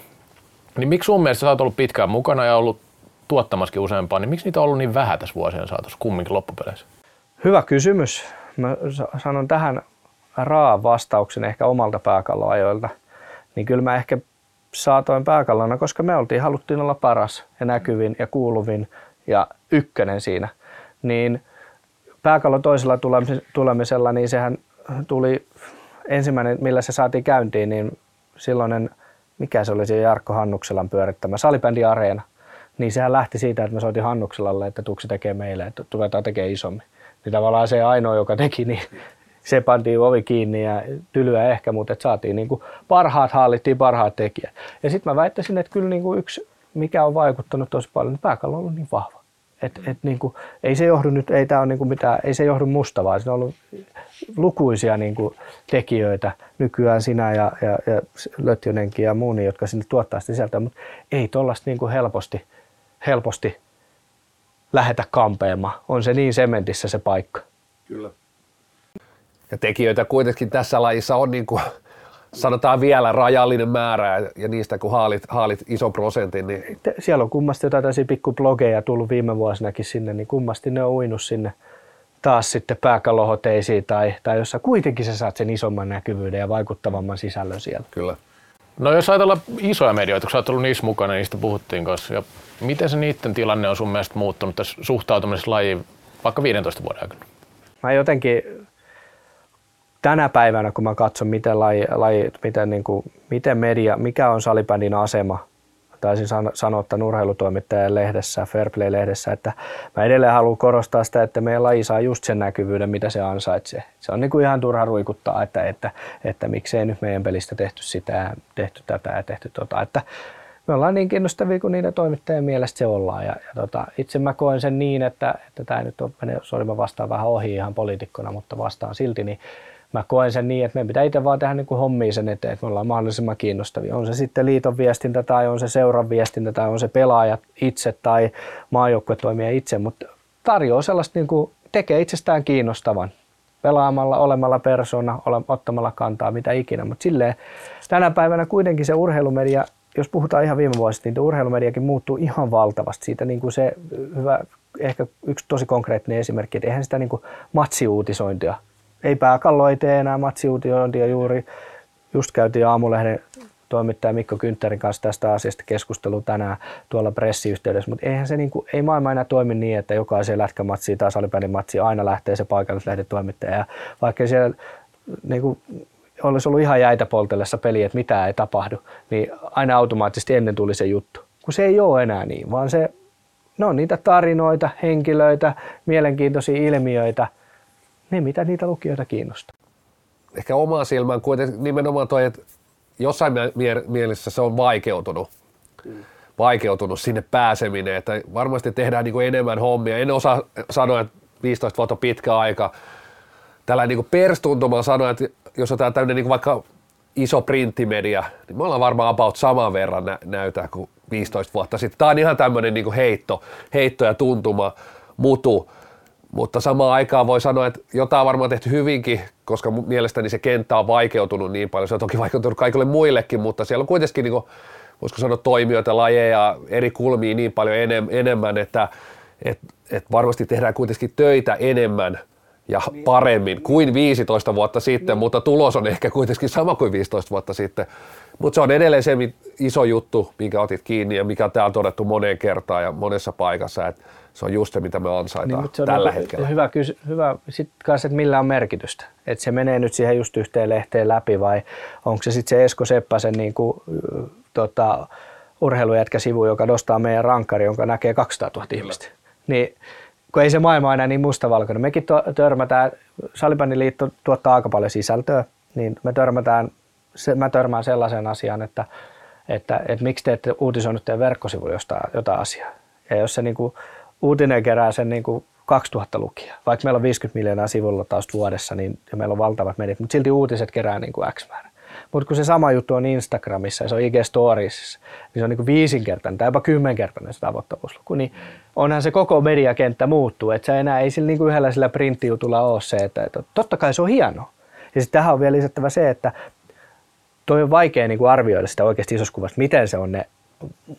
niin miksi sun mielestä sä oot ollut pitkään mukana ja ollut tuottamaskin useampaa, niin miksi niitä on ollut niin vähän tässä vuosien saatossa kumminkin loppupeleissä? Hyvä kysymys. Mä sanon tähän raa vastauksen ehkä omalta pääkalloajoilta. Niin kyllä mä ehkä saatoin pääkallona, koska me oltiin, haluttiin olla paras ja näkyvin ja kuuluvin ja ykkönen siinä. Niin pääkallon toisella tulemisella, niin sehän tuli ensimmäinen, millä se saatiin käyntiin, niin silloinen, mikä se oli se Jarkko Hannukselan pyörittämä, Salibändi Areena niin sehän lähti siitä, että mä soitin Hannukselalle, että tuuksi tekee meille, että ruvetaan tekemään isommin. Niin tavallaan se ainoa, joka teki, niin se pantiin ovi kiinni ja tylyä ehkä, mutta että saatiin niin kuin parhaat hallittiin parhaat tekijät. Ja sitten mä väittäisin, että kyllä niin kuin yksi, mikä on vaikuttanut tosi paljon, niin pääkallo on ollut niin vahva. Et, et niin kuin, ei se johdu nyt, ei, tää on niin kuin mitään, ei se johdu musta, vaan siinä on ollut lukuisia niin kuin tekijöitä, nykyään sinä ja, ja, ja Lötjönenkin ja muuni, jotka sinne tuottaa sitä sisältöä, mutta ei tuollaista niin helposti, helposti lähetä kampeamaan. On se niin sementissä se paikka. Kyllä. Ja tekijöitä kuitenkin tässä lajissa on niin kuin, sanotaan vielä rajallinen määrä ja niistä kun haalit, haalit iso prosentin, niin Siellä on kummasti jotain tällaisia pikkublogeja tullut viime vuosinakin sinne, niin kummasti ne on uinut sinne taas sitten pääkallohoteisiin tai, tai jossa kuitenkin sä saat sen isomman näkyvyyden ja vaikuttavamman sisällön siellä. kyllä. No jos ajatellaan isoja medioita, kun sä oot ollut niissä mukana, niin niistä puhuttiin kanssa. Ja miten se niiden tilanne on sun mielestä muuttunut tässä suhtautumisessa lajiin vaikka 15 vuoden aikana? Mä jotenkin tänä päivänä, kun mä katson, miten, laji, laji, miten, niin kuin, miten media, mikä on salibändin asema, taisin san- sanoa tämän urheilutoimittajan lehdessä, Fairplay-lehdessä, että mä edelleen haluan korostaa sitä, että meidän laji saa just sen näkyvyyden, mitä se ansaitsee. Se on niin kuin ihan turha ruikuttaa, että, että, että miksei nyt meidän pelistä tehty sitä tehty tätä ja tehty tota. Että me ollaan niin kiinnostavia kuin niiden toimittajien mielestä se ollaan. Ja, ja tota, itse mä koen sen niin, että, että tämä nyt on, sori mä vastaan vähän ohi ihan poliitikkona, mutta vastaan silti, niin mä koen sen niin, että meidän pitää itse vaan tehdä niin kuin hommia sen eteen, että me ollaan mahdollisimman kiinnostavia. On se sitten liiton viestintä tai on se seuran viestintä tai on se pelaajat itse tai maajoukkuetoimija itse, mutta tarjoaa sellaista, niin kuin, tekee itsestään kiinnostavan pelaamalla, olemalla persona, ole, ottamalla kantaa, mitä ikinä. Mutta silleen tänä päivänä kuitenkin se urheilumedia, jos puhutaan ihan viime vuosista, niin urheilumediakin muuttuu ihan valtavasti. Siitä niin kuin se hyvä, ehkä yksi tosi konkreettinen esimerkki, että eihän sitä niin kuin matsiuutisointia, ei pääkallo ei tee enää matsiuutisointia juuri. Just käytiin aamulehden toimittaja Mikko Kyntterin kanssa tästä asiasta keskustelu tänään tuolla pressiyhteydessä, mutta eihän se niin kuin, ei maailma enää toimi niin, että jokaiseen lätkämatsiin tai salibändin matsiin aina lähtee se paikallislehden toimittaja. Ja vaikka siellä niin kuin, olisi ollut ihan jäitä poltellessa peli, että mitään ei tapahdu, niin aina automaattisesti ennen tuli se juttu. Kun se ei ole enää niin, vaan se, ne on niitä tarinoita, henkilöitä, mielenkiintoisia ilmiöitä, ne mitä niitä lukijoita kiinnostaa. Ehkä omaan silmään kuitenkin nimenomaan toi, että jossain mie- mie- mielessä se on vaikeutunut. Vaikeutunut sinne pääseminen, että varmasti tehdään niin kuin enemmän hommia. En osaa sanoa, että 15 vuotta pitkä aika. Tällä niin perstuntuma sanoa, että jos otetaan tämmöinen niin vaikka iso printtimedia, niin me ollaan varmaan about saman verran nä- näytä kuin 15 vuotta sitten. Tämä on ihan tämmöinen niin heitto, heitto ja tuntuma, mutu. Mutta samaan aikaan voi sanoa, että jotain varmaan tehty hyvinkin, koska mielestäni se kenttä on vaikeutunut niin paljon. Se on toki vaikeutunut kaikille muillekin, mutta siellä on kuitenkin, niin kuin, voisiko sanoa, toimijoita, lajeja, eri kulmia niin paljon enem, enemmän, että et, et varmasti tehdään kuitenkin töitä enemmän ja paremmin kuin 15 vuotta sitten, mutta tulos on ehkä kuitenkin sama kuin 15 vuotta sitten. Mutta se on edelleen se iso juttu, minkä otit kiinni ja mikä täällä on todettu moneen kertaan ja monessa paikassa, että se on just se, mitä me ansaitaan mutta se on tällä niinku hetkellä. Hyvä, kysy- hyvä sitten kanssa, että millä on merkitystä. Että se menee nyt siihen just yhteen lehteen läpi vai onko se sitten se Esko Seppäsen niin kuin, tota, urheilujätkäsivu, joka nostaa meidän rankkari, jonka näkee 200 000 ihmistä. Niin kun ei se maailma enää niin mustavalkoinen. Mekin törmätään, Salibändin liitto tuottaa aika paljon sisältöä, niin me törmätään, mä törmään sellaisen asian, että, että, että miksi te ette uutisoinut teidän verkkosivuilla jostain, jotain asiaa. Ja jos se niin kuin, uutinen kerää sen niin kuin 2000 lukijaa, vaikka meillä on 50 miljoonaa sivulla taas vuodessa, niin, ja meillä on valtavat mediat, mutta silti uutiset kerää niin kuin X määrä. Mutta kun se sama juttu on Instagramissa ja se on IG Storiesissa, niin se on niin kuin viisinkertainen tai jopa kymmenkertainen se tavoittavuusluku, niin onhan se koko mediakenttä muuttuu, että se enää ei sillä niin kuin yhdellä sillä printtijutulla ole se, että, että totta kai se on hieno. Ja sitten tähän on vielä lisättävä se, että toi on vaikea niin kuin arvioida sitä oikeasti isossa kuvassa, miten se on ne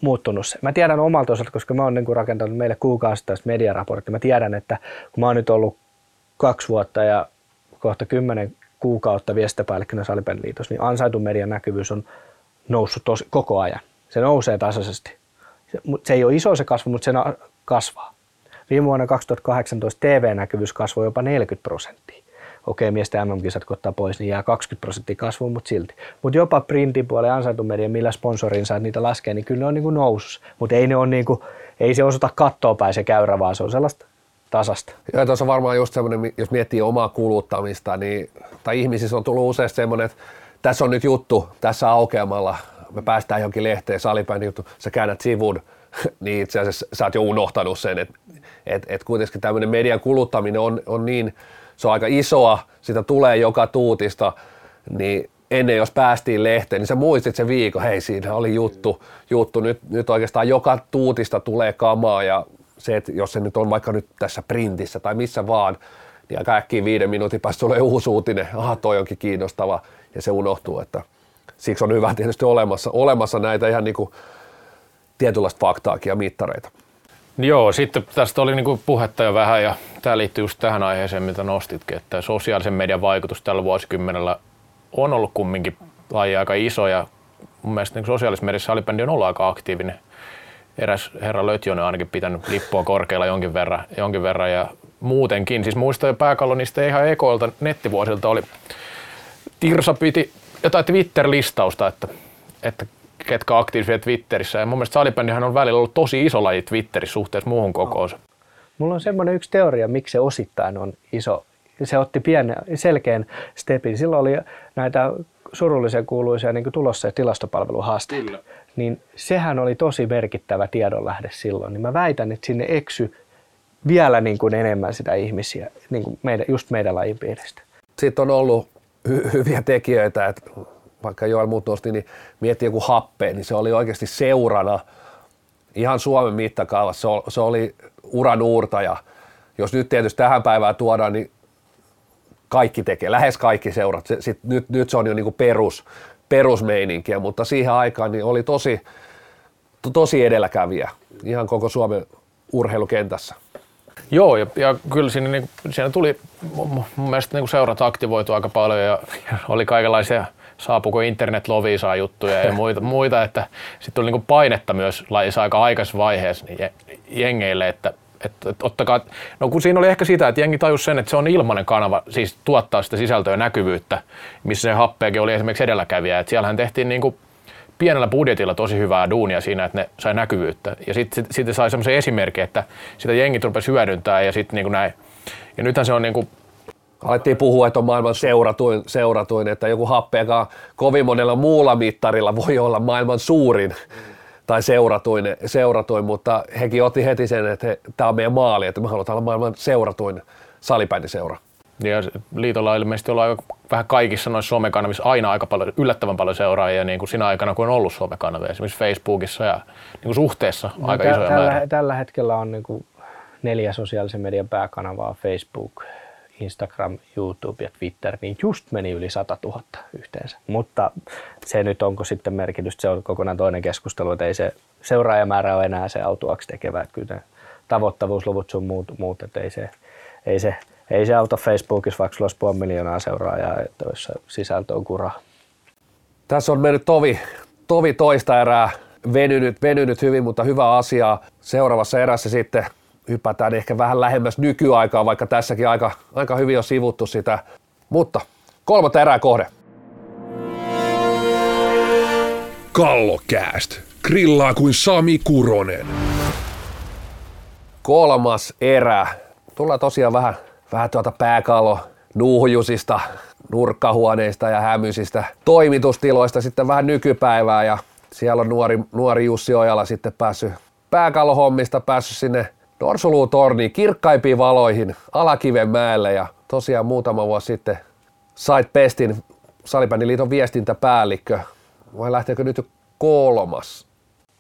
muuttunut. Mä tiedän omalta osalta, koska mä oon niin kuin rakentanut meille kuukausittaista mediaraporttia. Mä tiedän, että kun mä oon nyt ollut kaksi vuotta ja kohta kymmenen kuukautta viestintäpäällikkönä Salibändiliitossa, niin ansaitun median näkyvyys on noussut tosi, koko ajan. Se nousee tasaisesti. Se, se ei ole iso se kasvu, mutta se na- kasvaa. Viime vuonna 2018 TV-näkyvyys kasvoi jopa 40 prosenttia. Okei, miesten MM-kisat ottaa pois, niin jää 20 prosenttia kasvua, mutta silti. Mutta jopa printin puolen ja ansaitun median, millä sponsorin saa niitä laskea, niin kyllä ne on niin nousussa. Mutta ei, ne on niin kuin, ei se osoita kattoa päin se käyrä, vaan se on sellaista tasasta. Joo, tuossa on varmaan just semmoinen, jos miettii omaa kuluttamista, niin, tai ihmisissä on tullut useasti semmoinen, että tässä on nyt juttu tässä aukeamalla, me päästään johonkin lehteen, salibändin juttu, sä käännät sivun, niin itse asiassa sä oot jo unohtanut sen, että et, et kuitenkin tämmöinen median kuluttaminen on, on niin, se on aika isoa, sitä tulee joka tuutista, niin ennen jos päästiin lehteen, niin sä muistit sen viikon, hei siinä oli juttu, juttu. Nyt, nyt oikeastaan joka tuutista tulee kamaa ja se, että jos se nyt on vaikka nyt tässä printissä tai missä vaan, niin aika äkkiä viiden minuutin päästä tulee uusi uutinen, aha toi onkin kiinnostava ja se unohtuu, että siksi on hyvä tietysti olemassa, olemassa näitä ihan niin kuin tietynlaista faktaakin ja mittareita. Joo, sitten tästä oli niin puhetta jo vähän ja tämä liittyy just tähän aiheeseen, mitä nostitkin, että sosiaalisen median vaikutus tällä vuosikymmenellä on ollut kumminkin laji aika iso ja mun mielestä niin sosiaalisessa mediassa salibändi on ollut aika aktiivinen. Eräs herra Lötjonen on ainakin pitänyt lippua korkealla jonkin verran, jonkin verran ja muutenkin. Siis muistan jo pääkallo niistä ihan ekoilta nettivuosilta oli, Tirsa piti jotain Twitter-listausta, että, että ketkä aktiivisia Twitterissä. Ja mun mielestä salibändihän on välillä ollut tosi iso laji Twitterissä suhteessa muuhun kokoonsa. Mulla on semmoinen yksi teoria, miksi se osittain on iso. Se otti pienen, selkeän stepin. Silloin oli näitä surullisen kuuluisia niin tulossa tilastopalveluhaasteita. Niin sehän oli tosi merkittävä tiedonlähde silloin. Niin mä väitän, että sinne eksy vielä niin kuin enemmän sitä ihmisiä, niin kuin meidän, just meidän lajin piiristä. Sitten on ollut hy- hyviä tekijöitä, että vaikka Joel muut nosti, niin mietti joku happe, niin se oli oikeasti seurana ihan Suomen mittakaavassa. Se oli uran uurtaja. Jos nyt tietysti tähän päivään tuodaan, niin kaikki tekee, lähes kaikki seurat. Se, sit, nyt, nyt se on jo niin kuin perus, perusmeininkiä, mutta siihen aikaan niin oli tosi, to, tosi edelläkävijä ihan koko Suomen urheilukentässä. Joo, ja, ja kyllä siinä, niin, siinä tuli mun mielestä niin seurat aktivoitu aika paljon ja, ja oli kaikenlaisia saapuko internet loviisaa juttuja ja muita, muita että sitten tuli niin painetta myös lajissa aika aikaisessa vaiheessa niin jengeille, että että, että ottakaa, no kun siinä oli ehkä sitä, että jengi tajus sen, että se on ilmainen kanava, siis tuottaa sitä sisältöä ja näkyvyyttä, missä se happeakin oli esimerkiksi edelläkävijä, että siellähän tehtiin niin pienellä budjetilla tosi hyvää duunia siinä, että ne sai näkyvyyttä. Ja sitten sit, sit sai semmoisen esimerkin, että sitä jengi rupesi hyödyntää ja sitten niin näin. Ja nythän se on niin kuin alettiin puhua, että on maailman seuratuin, seuratuin että joku happeakaan kovin monella muulla mittarilla voi olla maailman suurin tai seuratuin, seuratuin mutta hekin otti heti sen, että he, tämä on meidän maali, että me halutaan olla maailman seuratuin salibändiseura. Ja liitolla ilmeisesti ollaan vähän kaikissa noissa somekanavissa aina aika paljon, yllättävän paljon seuraajia niin kuin siinä aikana, kun on ollut somekanavia, esimerkiksi Facebookissa ja niin kuin suhteessa no, aika tä- isoja tällä, määrä. tällä hetkellä on niin kuin neljä sosiaalisen median pääkanavaa, Facebook, Instagram, YouTube ja Twitter, niin just meni yli 100 000 yhteensä. Mutta se nyt onko sitten merkitystä, se on kokonaan toinen keskustelu, että ei se seuraajamäärä ole enää se autuaksi tekevä, että kyllä ne tavoittavuusluvut sun muut, muut että ei se, ei se, ei se auta Facebookissa, vaikka sulla olisi puoli miljoonaa seuraajaa, että jos sisältö on kuraa. Tässä on mennyt tovi, tovi toista erää, venynyt, venynyt hyvin, mutta hyvä asia. Seuraavassa erässä sitten hypätään ehkä vähän lähemmäs nykyaikaa, vaikka tässäkin aika, aika hyvin on sivuttu sitä. Mutta kolmatta erää kohde. Kallokääst. Grillaa kuin Sami Kuronen. Kolmas erä. Tullaan tosiaan vähän, vähän tuota pääkallo nuuhjusista, nurkkahuoneista ja hämysistä toimitustiloista sitten vähän nykypäivää ja siellä on nuori, nuori Jussi Ojala sitten päässyt pääkallohommista päässyt sinne Norsuluutorniin kirkkaimpiin valoihin Alakivenmäelle ja tosiaan muutama vuosi sitten sait pestin Salibändiliiton viestintäpäällikkö. Vai lähteekö nyt jo kolmas?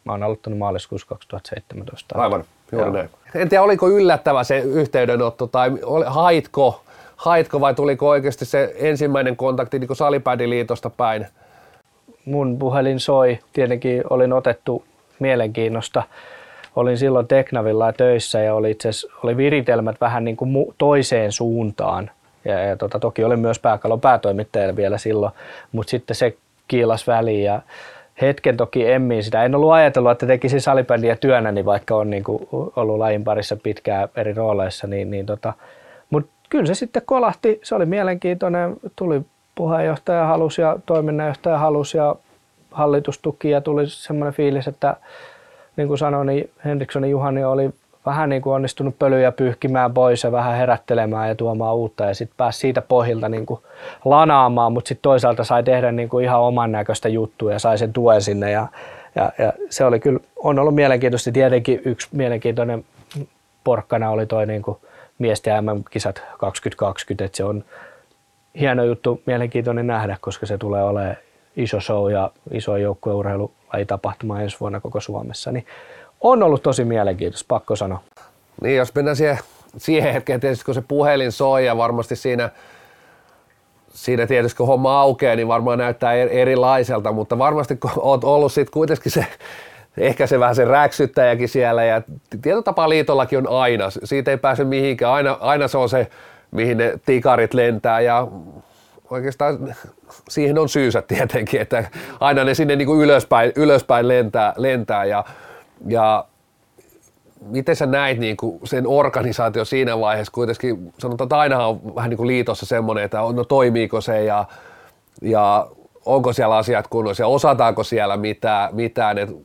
Mä oon aloittanut maaliskuussa 2017. Aivan, juuri näin. En tiedä, oliko yllättävä se yhteydenotto tai haitko, haitko vai tuliko oikeasti se ensimmäinen kontakti niin Salibändiliitosta päin? Mun puhelin soi. Tietenkin olin otettu mielenkiinnosta olin silloin Teknavilla töissä ja oli itse oli viritelmät vähän niin kuin toiseen suuntaan. Ja, ja tota, toki olin myös pääkallon päätoimittaja vielä silloin, mutta sitten se kiilas väliin ja hetken toki emmin sitä. En ollut ajatellut, että tekisin salibändiä työnäni, vaikka on niin kuin ollut lajin parissa pitkään eri rooleissa, niin, niin tota, mutta kyllä se sitten kolahti, se oli mielenkiintoinen, tuli puheenjohtaja halus ja toiminnanjohtaja halus ja hallitustuki ja tuli semmoinen fiilis, että niin kuin sanoin, niin Henrikssonin Juhani oli vähän niin kuin onnistunut pölyjä pyyhkimään pois ja vähän herättelemään ja tuomaan uutta ja sitten pääsi siitä pohjilta niin kuin lanaamaan, mutta sitten toisaalta sai tehdä niin kuin ihan oman näköistä juttua ja sai sen tuen sinne ja, Ja, ja se oli kyllä, on ollut mielenkiintoista. Tietenkin yksi mielenkiintoinen porkkana oli toi niin kuin miesten MM-kisat 2020, että se on hieno juttu, mielenkiintoinen nähdä, koska se tulee olemaan iso show ja iso joukkueurheilulajitapahtuma ensi vuonna koko Suomessa, niin on ollut tosi mielenkiintoista, pakko sanoa. Niin, jos mennään siihen, siihen hetkeen, tietysti kun se puhelin soi ja varmasti siinä, siinä tietysti kun homma aukeaa, niin varmaan näyttää erilaiselta, mutta varmasti kun olet ollut sitten kuitenkin se ehkä se vähän se räksyttäjäkin siellä ja liitollakin on aina, siitä ei pääse mihinkään, aina, aina se on se, mihin ne tikarit lentää ja oikeastaan siihen on syysä tietenkin, että aina ne sinne niin kuin ylöspäin, ylöspäin lentää, lentää. Ja, ja miten sä näit niin kuin sen organisaatio siinä vaiheessa? Kuitenkin, sanotaan, että aina on vähän niin kuin liitossa semmoinen, että no toimiiko se ja, ja onko siellä asiat kunnossa ja osataanko siellä mitään, mitään. Että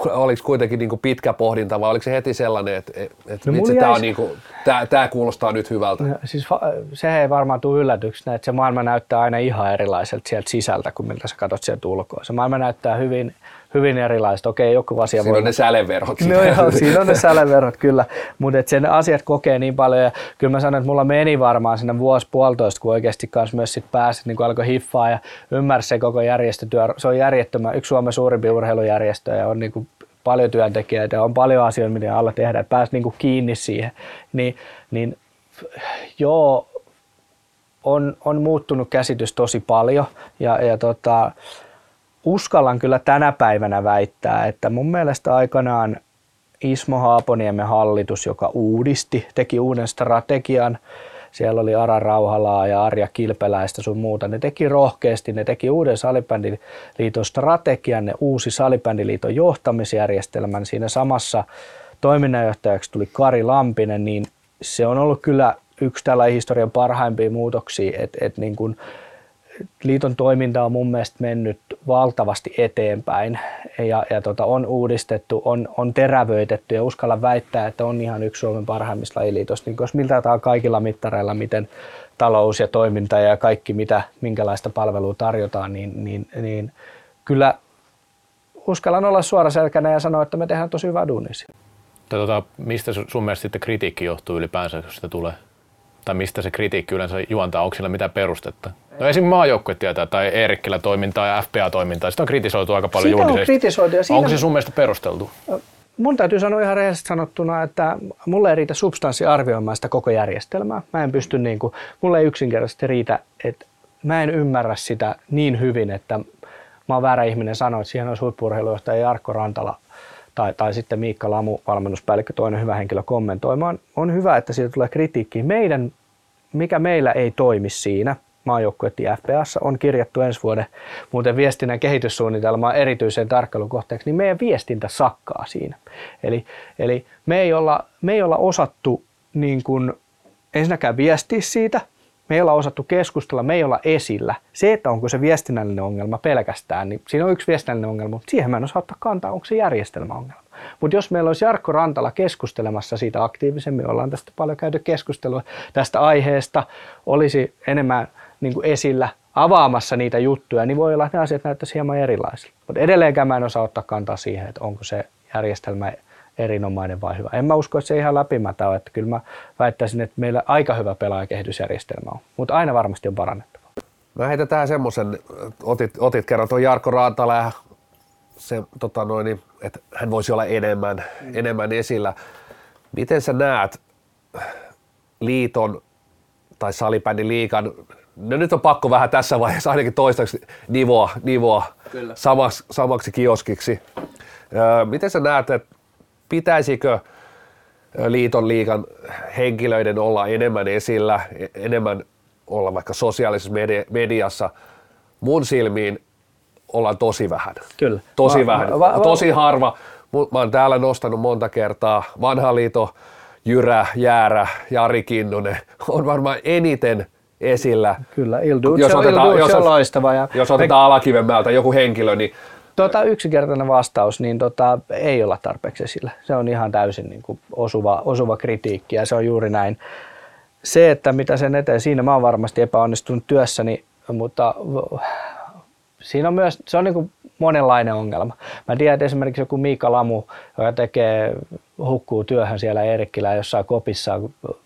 oliko kuitenkin niin kuin pitkä pohdinta vai oliko se heti sellainen, että, että no, tämä, jäisi... niin kuin, tämä, tämä kuulostaa nyt hyvältä? No, siis se ei varmaan tule yllätyksenä, että se maailma näyttää aina ihan erilaiselta sieltä sisältä kuin miltä sä katsot sieltä ulkoa. Se maailma näyttää hyvin, hyvin erilaista. Okei, joku asia Siinä voi... on ne säleverhot. No joo, siinä on ne säleverhot kyllä, mutta sen asiat kokee niin paljon ja kyllä mä sanon, että mulla meni varmaan sinne vuosi puolitoista, kun oikeasti kanssa myös sit pääsi, niin kun alkoi hiffaa ja ymmärsi se koko järjestötyö. Se on järjettömän, yksi Suomen suurimpia urheilujärjestöjä on niin kuin paljon työntekijöitä ja on paljon asioita, mitä alla tehdään, että pääsi niin kuin kiinni siihen, niin, niin joo, on, on muuttunut käsitys tosi paljon ja, ja tota, uskallan kyllä tänä päivänä väittää, että mun mielestä aikanaan Ismo Haaponiemen hallitus, joka uudisti, teki uuden strategian, siellä oli Ara Rauhalaa ja Arja Kilpeläistä sun muuta. Ne teki rohkeasti, ne teki uuden salibändiliiton strategian, ne uusi salibändiliiton johtamisjärjestelmän. Siinä samassa toiminnanjohtajaksi tuli Kari Lampinen, niin se on ollut kyllä yksi tällä historian parhaimpia muutoksia, että et niin kun liiton toiminta on mun mielestä mennyt valtavasti eteenpäin ja, ja tota, on uudistettu, on, on terävöitetty ja uskalla väittää, että on ihan yksi Suomen parhaimmista lajiliitosta, niin jos miltä kaikilla mittareilla, miten talous ja toiminta ja kaikki, mitä, minkälaista palvelua tarjotaan, niin, niin, niin kyllä uskallan olla suoraselkänä ja sanoa, että me tehdään tosi hyvää duunisia. Tota, mistä sun mielestä sitten kritiikki johtuu ylipäänsä, jos sitä tulee? Tai mistä se kritiikki yleensä juontaa? Onko sillä mitä perustetta? No esimerkiksi maajoukkue tietää tai Eerikkilä toimintaa ja FPA-toimintaa. Sitä on kritisoitu aika paljon Sitä julkisesti. On kritisoitu ja siinä... Onko se sun mielestä perusteltu? Mun täytyy sanoa ihan rehellisesti sanottuna, että mulle ei riitä substanssi arvioimaan sitä koko järjestelmää. Mä en pysty, niin kuin, mulle ei yksinkertaisesti riitä, että mä en ymmärrä sitä niin hyvin, että mä oon väärä ihminen sanoa, että siihen olisi huippurheilujohtaja Jarkko Rantala tai, tai sitten Miikka Lamu, valmennuspäällikkö, toinen hyvä henkilö kommentoimaan. On hyvä, että siitä tulee kritiikki. Meidän, mikä meillä ei toimi siinä, maajoukkueet FPS on kirjattu ensi vuoden muuten viestinnän kehityssuunnitelmaa erityisen tarkkailukohteeksi, niin meidän viestintä sakkaa siinä. Eli, eli me, ei olla, me ei olla osattu niin kuin ensinnäkään viestiä siitä, me ei olla osattu keskustella, me ei olla esillä. Se, että onko se viestinnällinen ongelma pelkästään, niin siinä on yksi viestinnällinen ongelma, mutta siihen mä en osaa ottaa kantaa, onko se järjestelmäongelma. Mutta jos meillä olisi Jarkko Rantala keskustelemassa siitä aktiivisemmin, ollaan tästä paljon käyty keskustelua tästä aiheesta, olisi enemmän niin kuin esillä avaamassa niitä juttuja, niin voi olla, että ne asiat näyttäisi hieman erilaisilta. Mutta edelleenkään mä en osaa ottaa kantaa siihen, että onko se järjestelmä erinomainen vai hyvä. En mä usko, että se ihan läpimätä on, että kyllä mä väittäisin, että meillä aika hyvä pelaajakehitysjärjestelmä on, mutta aina varmasti on parannettava. Mä heitän tähän semmoisen, otit, otit kerran tuon Jarkko Rantala ja se, tota noin, että hän voisi olla enemmän, mm. enemmän esillä. Miten sä näet liiton tai salibändin liikan no nyt on pakko vähän tässä vaiheessa ainakin toistaiseksi nivoa, nivoa samaksi, samaksi kioskiksi. miten sä näet, että pitäisikö liiton liikan henkilöiden olla enemmän esillä, e-, enemmän olla vaikka sosiaalisessa mediassa? Mun silmiin ollaan tosi vähän. Kyllä. Tosi va, vähän. Va, va, tosi harva. Mä oon täällä nostanut monta kertaa vanha liito, Jyrä, Jäärä, Jari Kinnunen on varmaan eniten esillä. Kyllä, Ildu, jos otetaan, jos, on loistava. Ja jos otetaan Alakivenmäeltä joku henkilö, niin Tota, yksinkertainen vastaus, niin tota, ei olla tarpeeksi esillä. Se on ihan täysin niin kuin osuva, osuva kritiikki ja se on juuri näin. Se, että mitä sen eteen, siinä mä oon varmasti epäonnistunut työssäni, mutta siinä on myös, se on niin kuin monenlainen ongelma. Mä tiedän, että esimerkiksi joku Miika Lamu, joka tekee, hukkuu työhön siellä Eerikkilä jossain kopissa,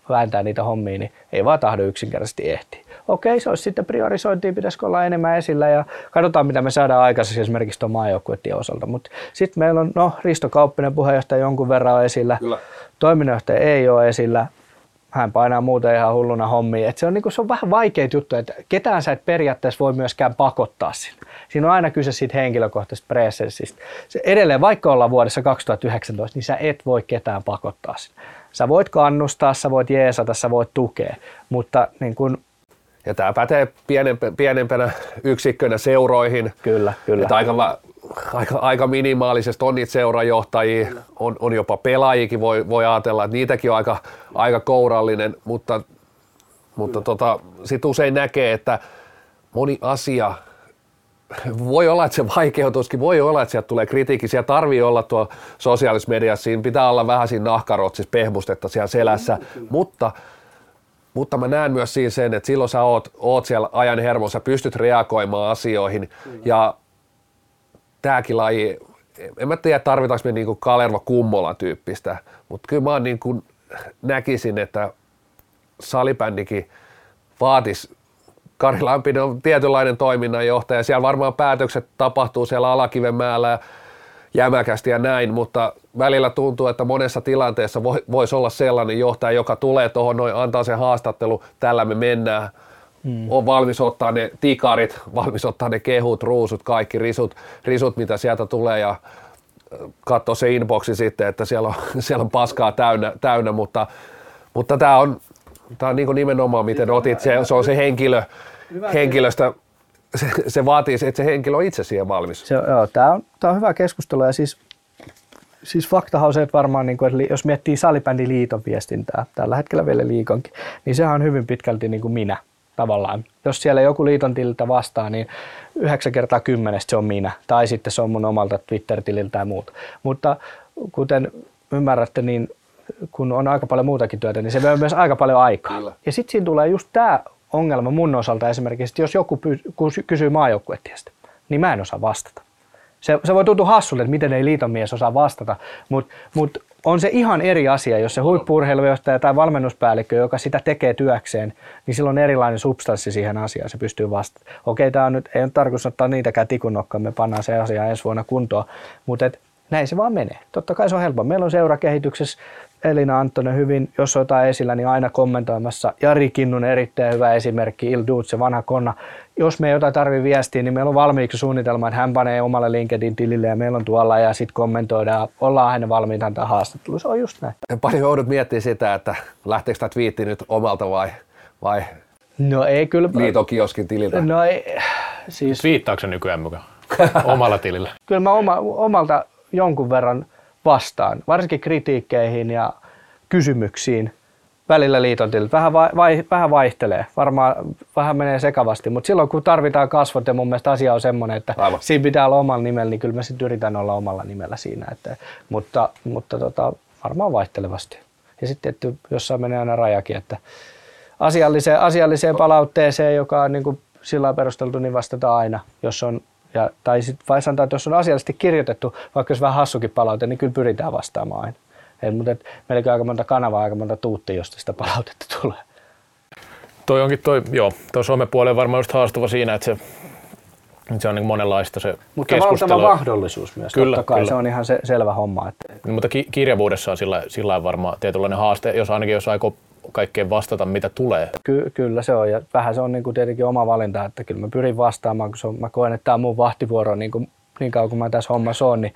vääntää niitä hommia, niin ei vaan tahdo yksinkertaisesti ehtiä. Okei, se olisi sitten priorisointiin, pitäisikö olla enemmän esillä ja katsotaan, mitä me saadaan aikaiseksi esimerkiksi tuon maajoukkuetien osalta. Mutta sitten meillä on, no Risto Kauppinen puheenjohtaja jonkun verran on esillä, Kyllä. toiminnanjohtaja ei ole esillä, hän painaa muuten ihan hulluna hommia. Et se, on, niin se on vähän vaikea juttu, että ketään sä et periaatteessa voi myöskään pakottaa sinne. Siinä on aina kyse siitä henkilökohtaisesta presenssistä. Se edelleen, vaikka ollaan vuodessa 2019, niin sä et voi ketään pakottaa sinne. Sä voit kannustaa, sä voit jeesata, sä voit tukea, mutta niin kun ja tämä pätee pienempänä yksikkönä seuroihin. Kyllä, kyllä. Että aika, aika, aika minimaalisesti on niitä seurajohtajia, on, on jopa pelaajikin, voi, voi ajatella, että niitäkin on aika, aika kourallinen, mutta, mutta tota, sitten usein näkee, että moni asia, voi olla, että se vaikeutuskin, voi olla, että sieltä tulee kritiikki, siellä tarvii olla tuo sosiaalisessa mediassa, siinä pitää olla vähän siinä nahkarotsissa pehmustetta siellä selässä, mutta mutta mä näen myös siinä sen, että silloin sä oot, oot siellä ajan hermossa, pystyt reagoimaan asioihin. Ja tämäkin laji, en mä tiedä tarvitaanko me niinku Kalerva Kummola tyyppistä, mutta kyllä mä oon niinku näkisin, että salibändikin vaatisi Kari Lampinen on tietynlainen toiminnanjohtaja. Siellä varmaan päätökset tapahtuu siellä Alakivenmäellä jämäkästi ja näin, mutta välillä tuntuu, että monessa tilanteessa voi, voisi olla sellainen johtaja, joka tulee tuohon noin, antaa sen haastattelu, tällä me mennään, Hmm. On valmis ottaa ne tikarit, valmis ottaa ne kehut, ruusut, kaikki risut, risut mitä sieltä tulee ja katsoa se inboxi sitten, että siellä on, siellä on paskaa täynnä, täynnä mutta, mutta tämä on, tämä on niin nimenomaan, miten otit, se, se on se henkilö, henkilöstä, se, se vaatii, että se henkilö on itse siihen valmis. Se, joo, tämä on, tämä on hyvä keskustelu ja siis, siis faktahan on se, että varmaan niin kuin, että jos miettii salibändiliiton viestintää, tällä hetkellä vielä liikonkin, niin sehän on hyvin pitkälti niin kuin minä tavallaan. Jos siellä joku liiton tililtä vastaa, niin 9 kertaa kymmenestä se on minä. Tai sitten se on mun omalta Twitter-tililtä ja muuta. Mutta kuten ymmärrätte, niin kun on aika paljon muutakin työtä, niin se vie myös aika paljon aikaa. Kyllä. Ja sitten siinä tulee just tämä ongelma mun osalta esimerkiksi, että jos joku kysyy maajoukkuetiestä, niin mä en osaa vastata. Se, se voi tuntua hassulle, että miten ei liiton mies osaa vastata, mutta mut on se ihan eri asia, jos se huippurheilujohtaja tai valmennuspäällikkö, joka sitä tekee työkseen, niin silloin on erilainen substanssi siihen asiaan, se pystyy vastaamaan. Okei, tämä nyt, ei ole tarkoitus ottaa niitäkään tikunnokkaan, me pannaan se asia ensi vuonna kuntoon, mutta näin se vaan menee. Totta kai se on helppo. Meillä on seurakehityksessä Elina Anttonen hyvin, jos on jotain esillä, niin aina kommentoimassa. Jari Kinnun erittäin hyvä esimerkki, Il se vanha konna. Jos me ei jotain tarvitse viestiä, niin meillä on valmiiksi suunnitelma, että hän panee omalle LinkedIn-tilille ja meillä on tuolla ja sitten kommentoidaan. Ollaan hänen valmiita antaa haastattelu. Se on just näin. Paljon joudut miettimään sitä, että lähteekö tämä twiitti nyt omalta vai, vai no ei kyllä. liitokioskin tililtä? No ei, siis... Twiittaako se nykyään mukaan omalla tilillä? Kyllä mä oma, omalta jonkun verran – vastaan, varsinkin kritiikkeihin ja kysymyksiin välillä liitontilta. Vähän, vai, vähän vaihtelee, varmaan vähän menee sekavasti, mutta silloin kun tarvitaan kasvot ja mun mielestä asia on semmoinen, että Aivan. siinä pitää olla omalla nimellä, niin kyllä mä sitten yritän olla omalla nimellä siinä. Että, mutta mutta tota, varmaan vaihtelevasti. Ja sitten että jossain menee aina rajakin, että asialliseen, asialliseen palautteeseen, joka on niin kuin sillä perusteltu, niin vastataan aina, jos on ja, tai sitten vai sanotaan, että jos on asiallisesti kirjoitettu, vaikka jos vähän hassukin palaute, niin kyllä pyritään vastaamaan aina. Et, mutta et, meilläkin aika monta kanavaa, aika monta tuuttia, josta sitä palautetta tulee. Toi onkin toi, joo, toi somepuoli on varmaan just haastava siinä, että se, se on niin monenlaista se Mutta valtava mahdollisuus myös, kyllä, totta kai kyllä. se on ihan se, selvä homma. Että... No, mutta ki- kirjavuudessa on sillä, sillä varmaan tietynlainen haaste, jos ainakin jos aikoo kaikkeen vastata, mitä tulee. Ky- kyllä se on ja vähän se on niin kuin tietenkin oma valinta, että kyllä mä pyrin vastaamaan, kun se on, mä koen, että tämä on mun vahtivuoro niin, kuin, niin kauan kuin mä tässä hommassa on, niin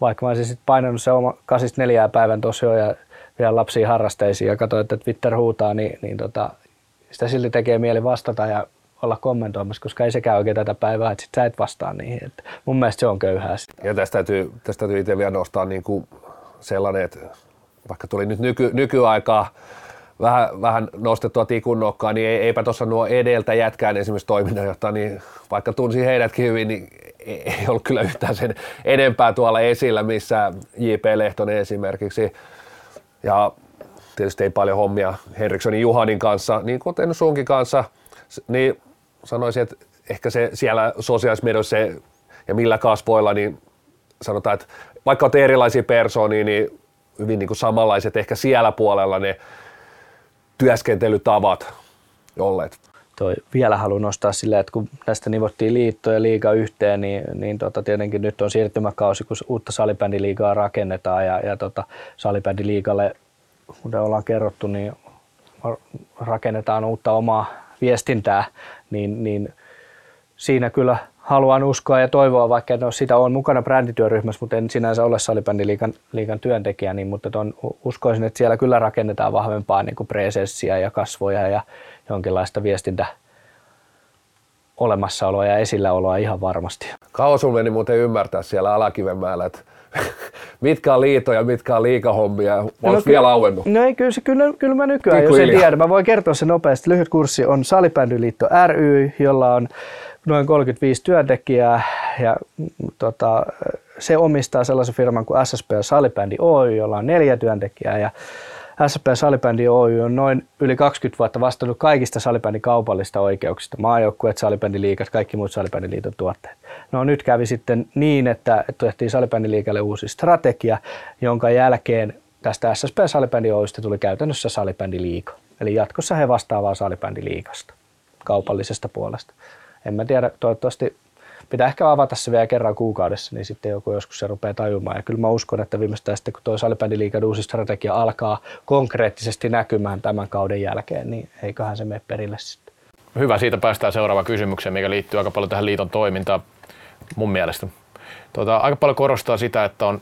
vaikka mä olisin sitten painanut se oma kasista neljää päivän tosiaan ja vielä lapsiin harrasteisiin ja katsoin, että Twitter huutaa, niin, niin tota, sitä silti tekee mieli vastata ja olla kommentoimassa, koska ei sekään oikein tätä päivää, että sit sä et vastaa niihin. Että mun mielestä se on köyhää. Ja tästä täytyy, tästä täytyy itse vielä nostaa niin kuin sellainen, että vaikka tuli nyt nyky, nykyaikaa, vähän, vähän nostettua tikun nokkaa, niin eipä tuossa nuo edeltä jätkään esimerkiksi toiminnanjohtaja, niin vaikka tunsi heidätkin hyvin, niin ei ollut kyllä yhtään sen enempää tuolla esillä, missä J.P. Lehtonen esimerkiksi. Ja tietysti ei paljon hommia Henrikssonin Juhanin kanssa, niin kuten sunkin kanssa, niin sanoisin, että ehkä se siellä se, ja millä kasvoilla, niin sanotaan, että vaikka on erilaisia persoonia, niin hyvin niin kuin samanlaiset ehkä siellä puolella ne työskentelytavat olleet. Toi vielä haluan nostaa silleen, että kun tästä nivottiin liitto ja liiga yhteen, niin, niin tota, tietenkin nyt on siirtymäkausi, kun uutta salibändiliigaa rakennetaan ja, ja tota, salibändiliigalle, kuten ollaan kerrottu, niin rakennetaan uutta omaa viestintää, niin, niin siinä kyllä haluan uskoa ja toivoa, vaikka en ole sitä on mukana brändityöryhmässä, mutta en sinänsä ole salibändiliikan liikan työntekijä, niin, mutta ton, uskoisin, että siellä kyllä rakennetaan vahvempaa niin presenssiä ja kasvoja ja jonkinlaista viestintä olemassaoloa ja esilläoloa ihan varmasti. Kauan sun meni muuten ymmärtää siellä Alakivenmäellä, että mitkä on liitoja, mitkä on liikahommia, no, vielä auennut? No ei, kyllä, kyllä, kyllä mä nykyään, Pikku jos en tiedä. Mä voin kertoa se nopeasti. Lyhyt kurssi on Salibändyliitto ry, jolla on noin 35 työntekijää ja tota, se omistaa sellaisen firman kuin SSP Salibändi Oy, jolla on neljä työntekijää ja SSP Salibändi Oy on noin yli 20 vuotta vastannut kaikista salibändin kaupallista oikeuksista, maajoukkueet, salibändiliikat, kaikki muut salibändiliiton tuotteet. No nyt kävi sitten niin, että tehtiin salibändiliikalle uusi strategia, jonka jälkeen tästä SSP Salibändi Oystä tuli käytännössä salibändiliika. Eli jatkossa he vastaavaa salibändiliikasta kaupallisesta puolesta en mä tiedä, toivottavasti pitää ehkä avata se vielä kerran kuukaudessa, niin sitten joku joskus se rupeaa tajumaan. Ja kyllä mä uskon, että viimeistään sitten kun tuo salibändiliikan uusi strategia alkaa konkreettisesti näkymään tämän kauden jälkeen, niin eiköhän se mene perille sitten. Hyvä, siitä päästään seuraavaan kysymykseen, mikä liittyy aika paljon tähän liiton toimintaan mun mielestä. Tuota, aika paljon korostaa sitä, että on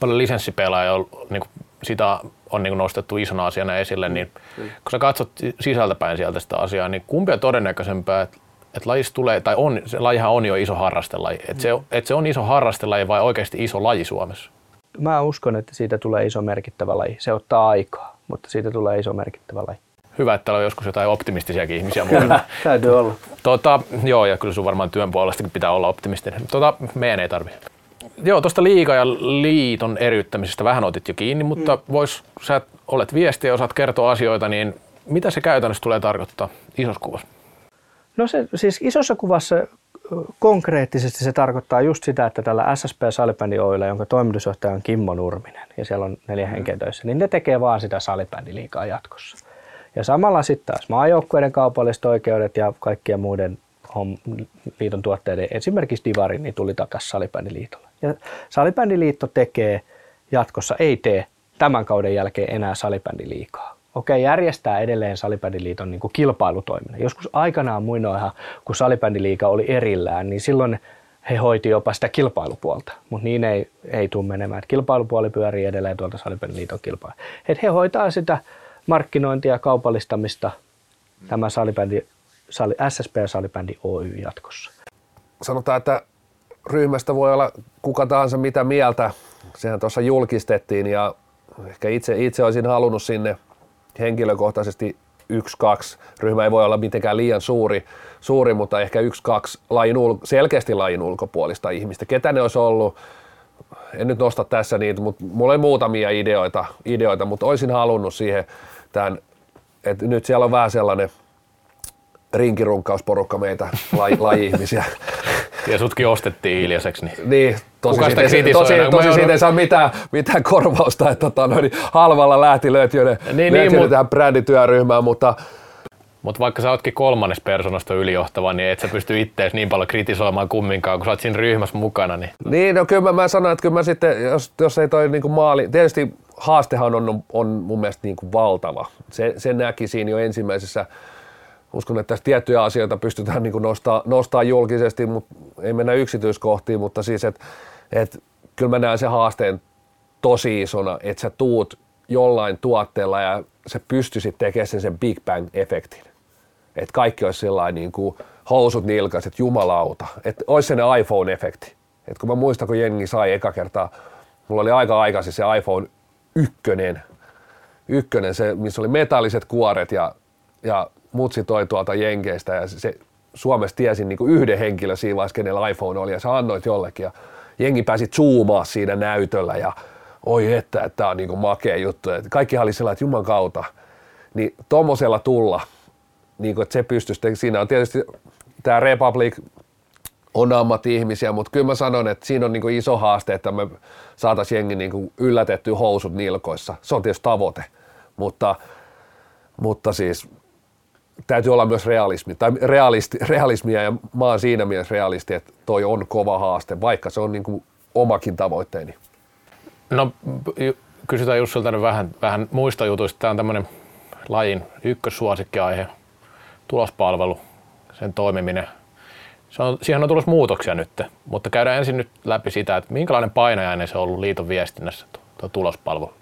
paljon lisenssipelaajia, niin kuin sitä on niin kuin nostettu isona asiana esille, niin mm. kun sä katsot sisältäpäin sieltä sitä asiaa, niin kumpi on todennäköisempää, että että lajista tulee, tai on, se lajihan on jo iso harrastelaji, että se, että se on iso harrastelaji vai oikeasti iso laji Suomessa? Mä uskon, että siitä tulee iso merkittävä laji. Se ottaa aikaa, mutta siitä tulee iso merkittävä laji. Hyvä, että täällä on joskus jotain optimistisiakin ihmisiä mukana. täytyy olla. Tota, joo, ja kyllä sun varmaan työn puolestakin pitää olla optimistinen. Tota, meidän ei tarvi. Joo, tuosta liiga ja liiton eriyttämisestä vähän otit jo kiinni, mutta mm. vois, sä olet viestiä ja osaat kertoa asioita, niin mitä se käytännössä tulee tarkoittaa isossa kuvassa? No se, siis isossa kuvassa konkreettisesti se tarkoittaa just sitä, että tällä SSP Salibändi Oilla, jonka toimitusjohtaja on Kimmo Nurminen ja siellä on neljä mm. henkeä töissä, niin ne tekee vaan sitä salibändiliikaa jatkossa. Ja samalla sitten taas maajoukkueiden kaupalliset oikeudet ja kaikkien muiden liiton tuotteiden, esimerkiksi Divari, niin tuli takaisin Salibändiliitolle. Ja Salibändiliitto tekee jatkossa, ei tee tämän kauden jälkeen enää salibändiliikaa okei, järjestää edelleen salibändiliiton niin kilpailutoiminnan. Joskus aikanaan muinoinhan, kun salibändiliiga oli erillään, niin silloin he hoiti jopa sitä kilpailupuolta, mutta niin ei, ei tule menemään. Kilpailupuoli pyörii edelleen tuolta salibändiliiton kilpailu. Et he hoitaa sitä markkinointia ja kaupallistamista tämä salibändi, sali, SSP Salibändi Oy jatkossa. Sanotaan, että ryhmästä voi olla kuka tahansa mitä mieltä. Sehän tuossa julkistettiin ja ehkä itse, itse olisin halunnut sinne – henkilökohtaisesti yksi, kaksi. Ryhmä ei voi olla mitenkään liian suuri, suuri mutta ehkä yksi, kaksi lajin ul- selkeästi lajin ulkopuolista ihmistä. Ketä ne olisi ollut? En nyt nosta tässä niitä, mutta mulla on muutamia ideoita, ideoita mutta olisin halunnut siihen tämän, että nyt siellä on vähän sellainen rinkirunkkausporukka meitä laji, laji-ihmisiä. Ja sutkin ostettiin hiljaiseksi. Niin, niin tosi, siitä, tosi, tosi, tosi siitä ei saa mitään, mitään korvausta, että tota, no, niin halvalla lähti löytyy ne, niin, niin, mut, tähän brändityöryhmään, mutta mutta vaikka sä ootkin kolmannes persoonasta ylijohtava, niin et sä pysty ittees niin paljon kritisoimaan kumminkaan, kun sä oot siinä ryhmässä mukana. Niin, niin no kyllä mä, mä sanon, että kyllä mä sitten, jos, jos ei toi niinku maali, tietysti haastehan on, on mun mielestä niinku valtava. Se, se näki siinä jo ensimmäisessä uskon, että tässä tiettyjä asioita pystytään niin nostaa, nostaa julkisesti, mutta ei mennä yksityiskohtiin, mutta siis, että et, kyllä mä näen sen haasteen tosi isona, että sä tuut jollain tuotteella ja sä pystyisit tekemään sen, sen Big Bang-efektin. Että kaikki olisi sellainen niin kuin housut nilkaiset, jumalauta. Että olisi se iPhone-efekti. Että kun mä muistan, kun jengi sai eka kertaa, mulla oli aika aikaisin se iPhone ykkönen, ykkönen se, missä oli metalliset kuoret ja, ja mutsi toi tuolta Jenkeistä ja se Suomessa tiesin niin kuin yhden henkilön siinä vaiheessa, kenellä iPhone oli ja sä annoit jollekin ja jengi pääsi zoomaa siinä näytöllä ja oi että, että tämä on niin kuin makea juttu. Et kaikki oli sellainen, että juman kautta. Niin tuommoisella tulla, niin kuin, että se pystyisi, siinä on tietysti tämä Republic on ammatti-ihmisiä, mutta kyllä mä sanon, että siinä on niin iso haaste, että me saataisiin jengi niin yllätetty housut nilkoissa. Se on tietysti tavoite, mutta, mutta siis täytyy olla myös realismi, tai realisti, realismia, ja mä oon siinä mielessä realisti, että toi on kova haaste, vaikka se on niin kuin omakin tavoitteeni. No kysytään Jussilta vähän, vähän muista jutuista. Tämä on tämmöinen lajin ykkössuosikkiaihe, tulospalvelu, sen toimiminen. Se on, siihen on tulossa muutoksia nyt, mutta käydään ensin nyt läpi sitä, että minkälainen painajainen se on ollut liiton viestinnässä tuo tulospalvelu?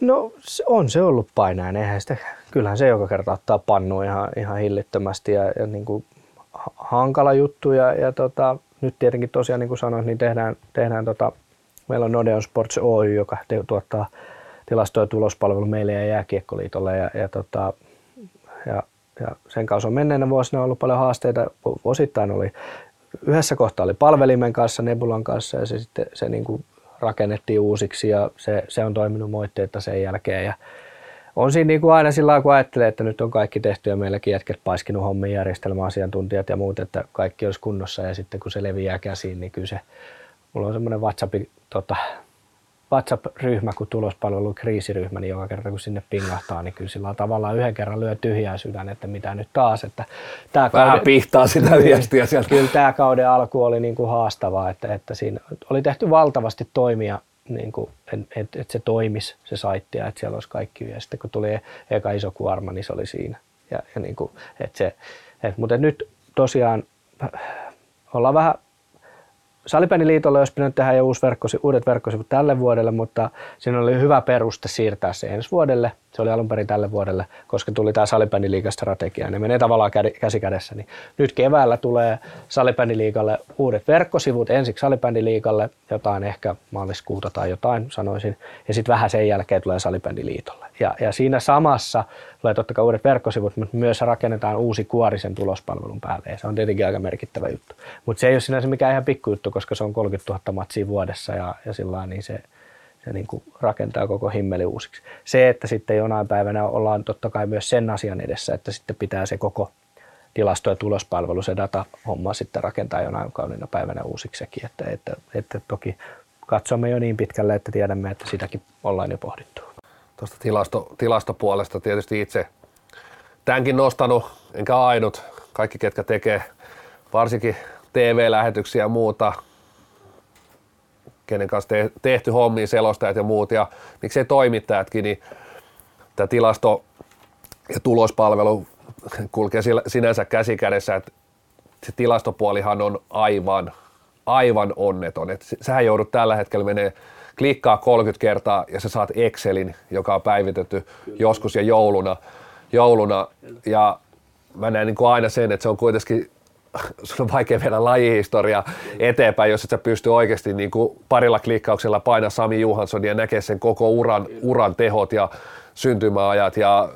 No on se ollut painajainen, eihän sitä, kyllähän se joka kerta ottaa pannu ihan, ihan hillittömästi ja, ja niin kuin hankala juttu ja, ja tota, nyt tietenkin tosiaan niin kuin sanoin, niin tehdään, tehdään tota, meillä on Nodeon Sports Oy, joka te, tuottaa tilasto- ja tulospalvelu meille ja Jääkiekkoliitolle ja, ja, tota, ja, ja sen kanssa on menneenä vuosina ollut paljon haasteita. Osittain oli yhdessä kohtaa oli palvelimen kanssa, Nebulan kanssa ja se sitten se niin kuin rakennettiin uusiksi ja se, se on toiminut moitteetta sen jälkeen. Ja on siinä niin kuin aina sillä kun ajattelee, että nyt on kaikki tehty ja meilläkin jätket paiskinut hommin järjestelmäasiantuntijat ja muut, että kaikki olisi kunnossa ja sitten kun se leviää käsiin, niin kyllä se, mulla on semmoinen WhatsApp, tota, WhatsApp-ryhmä kuin tulospalvelu kriisiryhmä, niin joka kerta kun sinne pingahtaa, niin kyllä sillä tavallaan yhden kerran lyö tyhjää sydän, että mitä nyt taas. Että tämä Vähän kauden, pihtaa sitä viestiä sieltä. Kyllä tämä kauden alku oli niin kuin haastavaa, että, että siinä oli tehty valtavasti toimia, niin kuin, että, että se toimisi se saitti ja että siellä olisi kaikki. Ja sitten kun tuli eka iso kuorma, niin se oli siinä. Ja, ja niin kuin, että se, että, mutta nyt tosiaan ollaan vähän Salibändiliitolle olisi pitänyt tehdä jo uusi verkkosi, uudet verkkosivut tälle vuodelle, mutta siinä oli hyvä peruste siirtää se ensi vuodelle. Se oli alun perin tälle vuodelle, koska tuli tämä salibändiliigastrategia. Ne menee tavallaan käsi kädessä. Niin nyt keväällä tulee salibändiliikalle uudet verkkosivut, ensiksi salibändiliikalle, jotain ehkä maaliskuuta tai jotain sanoisin, ja sitten vähän sen jälkeen tulee salibändiliitolle. Ja, ja siinä samassa tulee totta kai uudet verkkosivut, mutta myös rakennetaan uusi kuorisen tulospalvelun päälle. Ja se on tietenkin aika merkittävä juttu. Mutta se ei ole sinänsä mikään ihan pikkujuttu, koska se on 30 000 matsia vuodessa ja, ja sillä niin se, se niin kuin rakentaa koko himmeli uusiksi. Se, että sitten jonain päivänä ollaan totta kai myös sen asian edessä, että sitten pitää se koko tilasto- ja tulospalvelu, se data-homma sitten rakentaa jonain kauniina päivänä uusiksi. Että, että, että toki katsomme jo niin pitkälle, että tiedämme, että sitäkin ollaan jo pohdittu tuosta tilasto, tilastopuolesta tietysti itse tämänkin nostanut, enkä ainut. Kaikki, ketkä tekee varsinkin TV-lähetyksiä ja muuta, kenen kanssa te, tehty hommiin, selostajat ja muut, ja miksei toimittajatkin, niin tämä tilasto- ja tulospalvelu kulkee sinänsä käsi kädessä, että se tilastopuolihan on aivan, aivan onneton. Et sähän joudut tällä hetkellä menee klikkaa 30 kertaa ja sä saat Excelin, joka on päivitetty Kyllä. joskus ja jouluna. jouluna. Ja mä näen niin kuin aina sen, että se on kuitenkin sun on vaikea viedä lajihistoria eteenpäin, jos et sä pysty oikeasti niin kuin parilla klikkauksella painaa Sami Johansson ja näkee sen koko uran, uran tehot ja syntymäajat ja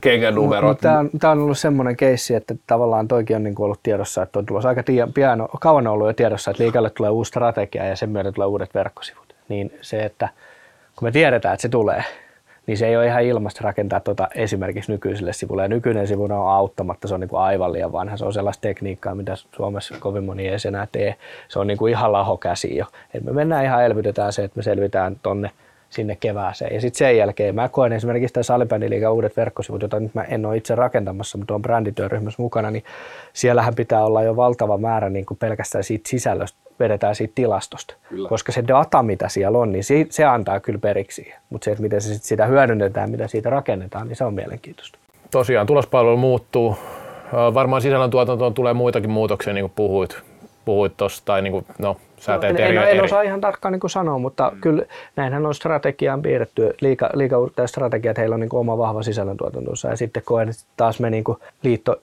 kengän numerot. Tämä on, tämä on ollut semmoinen keissi, että tavallaan toikin on niin ollut tiedossa, että on tulossa aika pian, kauan ollut jo tiedossa, että liikalle tulee uusi strategia ja sen myötä tulee uudet verkkosivut niin se, että kun me tiedetään, että se tulee, niin se ei ole ihan ilmasta rakentaa tuota esimerkiksi nykyiselle sivulle. Ja nykyinen sivu on auttamatta, se on niin kuin aivan liian vanha. Se on sellaista tekniikkaa, mitä Suomessa kovin moni ei enää tee. Se on niin kuin ihan laho käsi jo. Et me mennään ihan elvytetään se, että me selvitään tonne sinne kevääseen. Ja sitten sen jälkeen mä koen esimerkiksi tämän Salibändiliigan uudet verkkosivut, joita nyt mä en ole itse rakentamassa, mutta on brändityöryhmässä mukana, niin siellähän pitää olla jo valtava määrä niin kuin pelkästään siitä sisällöstä, vedetään siitä tilastosta. Kyllä. Koska se data, mitä siellä on, niin se, se antaa kyllä periksi. Mutta se, että miten se sit sitä hyödynnetään, mitä siitä rakennetaan, niin se on mielenkiintoista. Tosiaan tulospalvelu muuttuu. Varmaan sisällöntuotantoon tulee muitakin muutoksia, niin kuin puhuit puhuit tuossa, tai niin kuin, no, sä no, teet en, eri, en, eri. en osaa ihan tarkkaan niin kuin sanoa, mutta mm. kyllä näinhän on strategiaan piirretty. Liika, liika strategia, että heillä on niin kuin oma vahva sisällöntuotantonsa. Ja sitten koen, että taas me niin kuin liitto,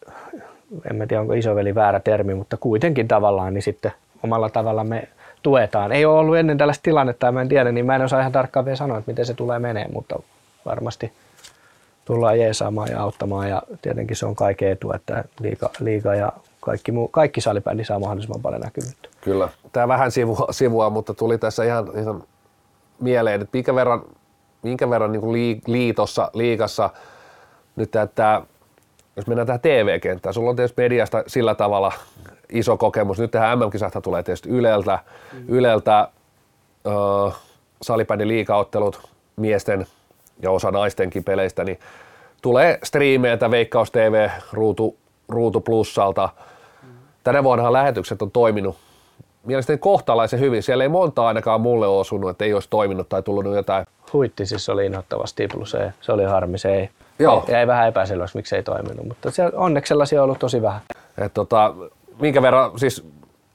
en tiedä onko isoveli väärä termi, mutta kuitenkin tavallaan, niin sitten omalla tavalla me tuetaan. Ei ole ollut ennen tällaista tilannetta, mä en tiedä, niin mä en osaa ihan tarkkaan vielä sanoa, että miten se tulee menee, mutta varmasti tullaan jeesaamaan ja auttamaan ja tietenkin se on kaiken etu, että liiga, liiga ja kaikki, muu, kaikki salibändi saa mahdollisimman paljon näkyvyyttä. Kyllä. Tämä vähän sivua, sivua mutta tuli tässä ihan, ihan mieleen, että minkä verran, minkä verran niin kuin liitossa, liikassa nyt tämä jos mennään tähän TV-kenttään, sulla on tietysti mediasta sillä tavalla iso kokemus. Nyt tähän MM-kisahta tulee tietysti Yleltä, mm. Yleltä äh, salibändin liikaottelut miesten ja osa naistenkin peleistä, niin tulee striimeiltä Veikkaus TV Ruutu, Ruutu Plussalta. Tänä vuonna lähetykset on toiminut mielestäni kohtalaisen hyvin. Siellä ei monta ainakaan mulle osunut, että ei olisi toiminut tai tullut jotain. Huitti siis oli inhottavasti plus ei. Se oli harmi, se ei. Joo. Jäi vähän epäselväksi, miksi ei toiminut, mutta siellä onneksi sellaisia on ollut tosi vähän. Et tota, minkä verran siis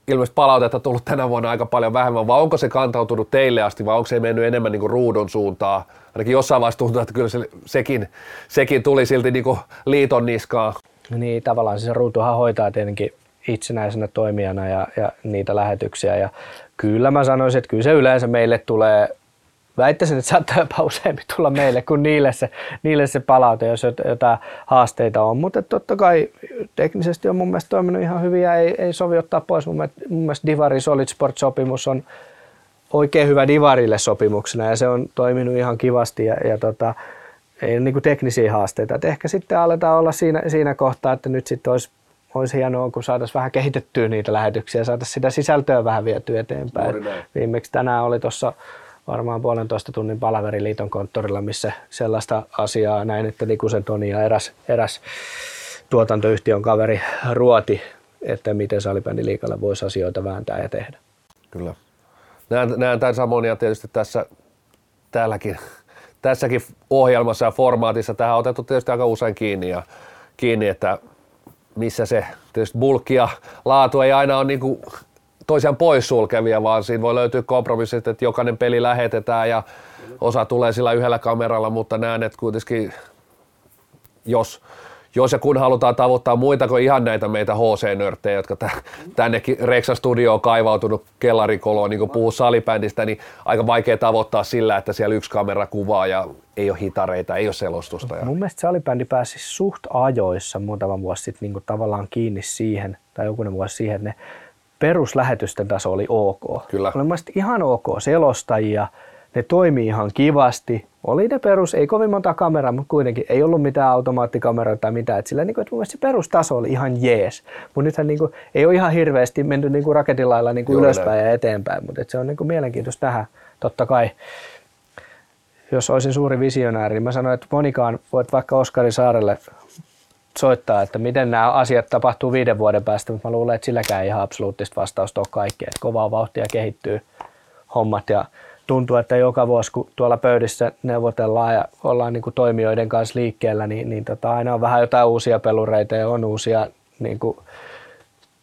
ilmeisesti palautetta tullut tänä vuonna aika paljon vähemmän, vai onko se kantautunut teille asti, vai onko se mennyt enemmän niin kuin ruudun suuntaan? Ainakin jossain vaiheessa tuntuu, että kyllä se, sekin, sekin tuli silti niin kuin liiton niskaan. Niin, tavallaan se ruutuhan hoitaa tietenkin itsenäisenä toimijana ja, ja niitä lähetyksiä. Ja kyllä mä sanoisin, että kyllä se yleensä meille tulee väittäisin, että saattaa jopa useammin tulla meille kuin niille se, niille se palaute, jos jotain haasteita on. Mutta totta kai teknisesti on mun mielestä toiminut ihan hyvin ja ei, ei sovi ottaa pois. Mun mielestä, mun mielestä Divari Solid Sport-sopimus on oikein hyvä Divarille sopimuksena ja se on toiminut ihan kivasti ja, ja tota, ei ole niin teknisiä haasteita. Et ehkä sitten aletaan olla siinä, siinä kohtaa, että nyt sitten olisi olisi hienoa, kun saataisiin vähän kehitettyä niitä lähetyksiä ja saataisiin sitä sisältöä vähän vietyä eteenpäin. Viimeksi tänään oli tuossa varmaan puolentoista tunnin palaveri liiton konttorilla, missä sellaista asiaa näin, että Nikusen Toni ja eräs, eräs tuotantoyhtiön kaveri ruoti, että miten salibändiliikalle voisi asioita vääntää ja tehdä. Kyllä. Näen, näen tämän samoin ja tietysti tässä, täälläkin, tässäkin ohjelmassa ja formaatissa tähän on otettu tietysti aika usein kiinni, ja, kiinni että missä se tietysti bulkki ja laatu ei aina ole niin kuin toisiaan poissulkevia, vaan siinä voi löytyä kompromissit, että jokainen peli lähetetään ja osa tulee sillä yhdellä kameralla, mutta näen, että kuitenkin jos, jos ja kun halutaan tavoittaa muita kuin ihan näitä meitä HC-nörttejä, jotka tännekin Reksa Studio on kaivautunut kellarikoloon, niin kuin puhuu salibändistä, niin aika vaikea tavoittaa sillä, että siellä yksi kamera kuvaa ja ei ole hitareita, ei ole selostusta. Mun mielestä salibändi pääsi suht ajoissa muutama vuosi sitten niin tavallaan kiinni siihen, tai jokunen vuosi siihen, että ne peruslähetysten taso oli ok. Kyllä. Oli mielestäni ihan ok selostajia, ne toimii ihan kivasti. Oli ne perus, ei kovin monta kameraa, mutta kuitenkin ei ollut mitään automaattikameroita tai mitään. Et sillä niin kuin, että mun mielestä se perustaso oli ihan jees. Mutta nythän niin kuin, ei ole ihan hirveästi menty niin kuin raketilailla niin kuin ylöspäin näin. ja eteenpäin, mutta se on niin kuin mielenkiintoista tähän. Totta kai, jos olisin suuri visionääri, niin mä sanoin, että monikaan voit vaikka Oskari Saarelle soittaa, että miten nämä asiat tapahtuu viiden vuoden päästä, mutta mä luulen, että silläkään ei ihan absoluuttista vastausta ole kaikkea. Että kovaa vauhtia kehittyy hommat ja tuntuu, että joka vuosi kun tuolla pöydissä neuvotellaan ja ollaan niin kuin toimijoiden kanssa liikkeellä, niin, niin tota, aina on vähän jotain uusia pelureita ja on uusia niin kuin,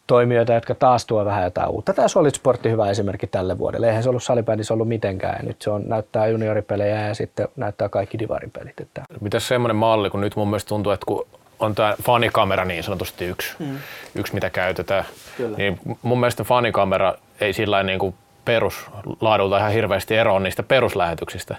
toimijoita, jotka taas tuo vähän jotain uutta. Tämä Solid Sportti hyvä esimerkki tälle vuodelle. Eihän se ollut salibändissä ollut mitenkään. Nyt se on, näyttää junioripelejä ja sitten näyttää kaikki divaripelit. Että. Mitäs semmoinen malli, kun nyt mun mielestä tuntuu, että kun on tämä fanikamera niin sanotusti yksi, mm. yksi mitä käytetään. Kyllä. Niin mun mielestä fanikamera ei sillä niin kuin peruslaadulta ihan hirveästi eroa niistä peruslähetyksistä.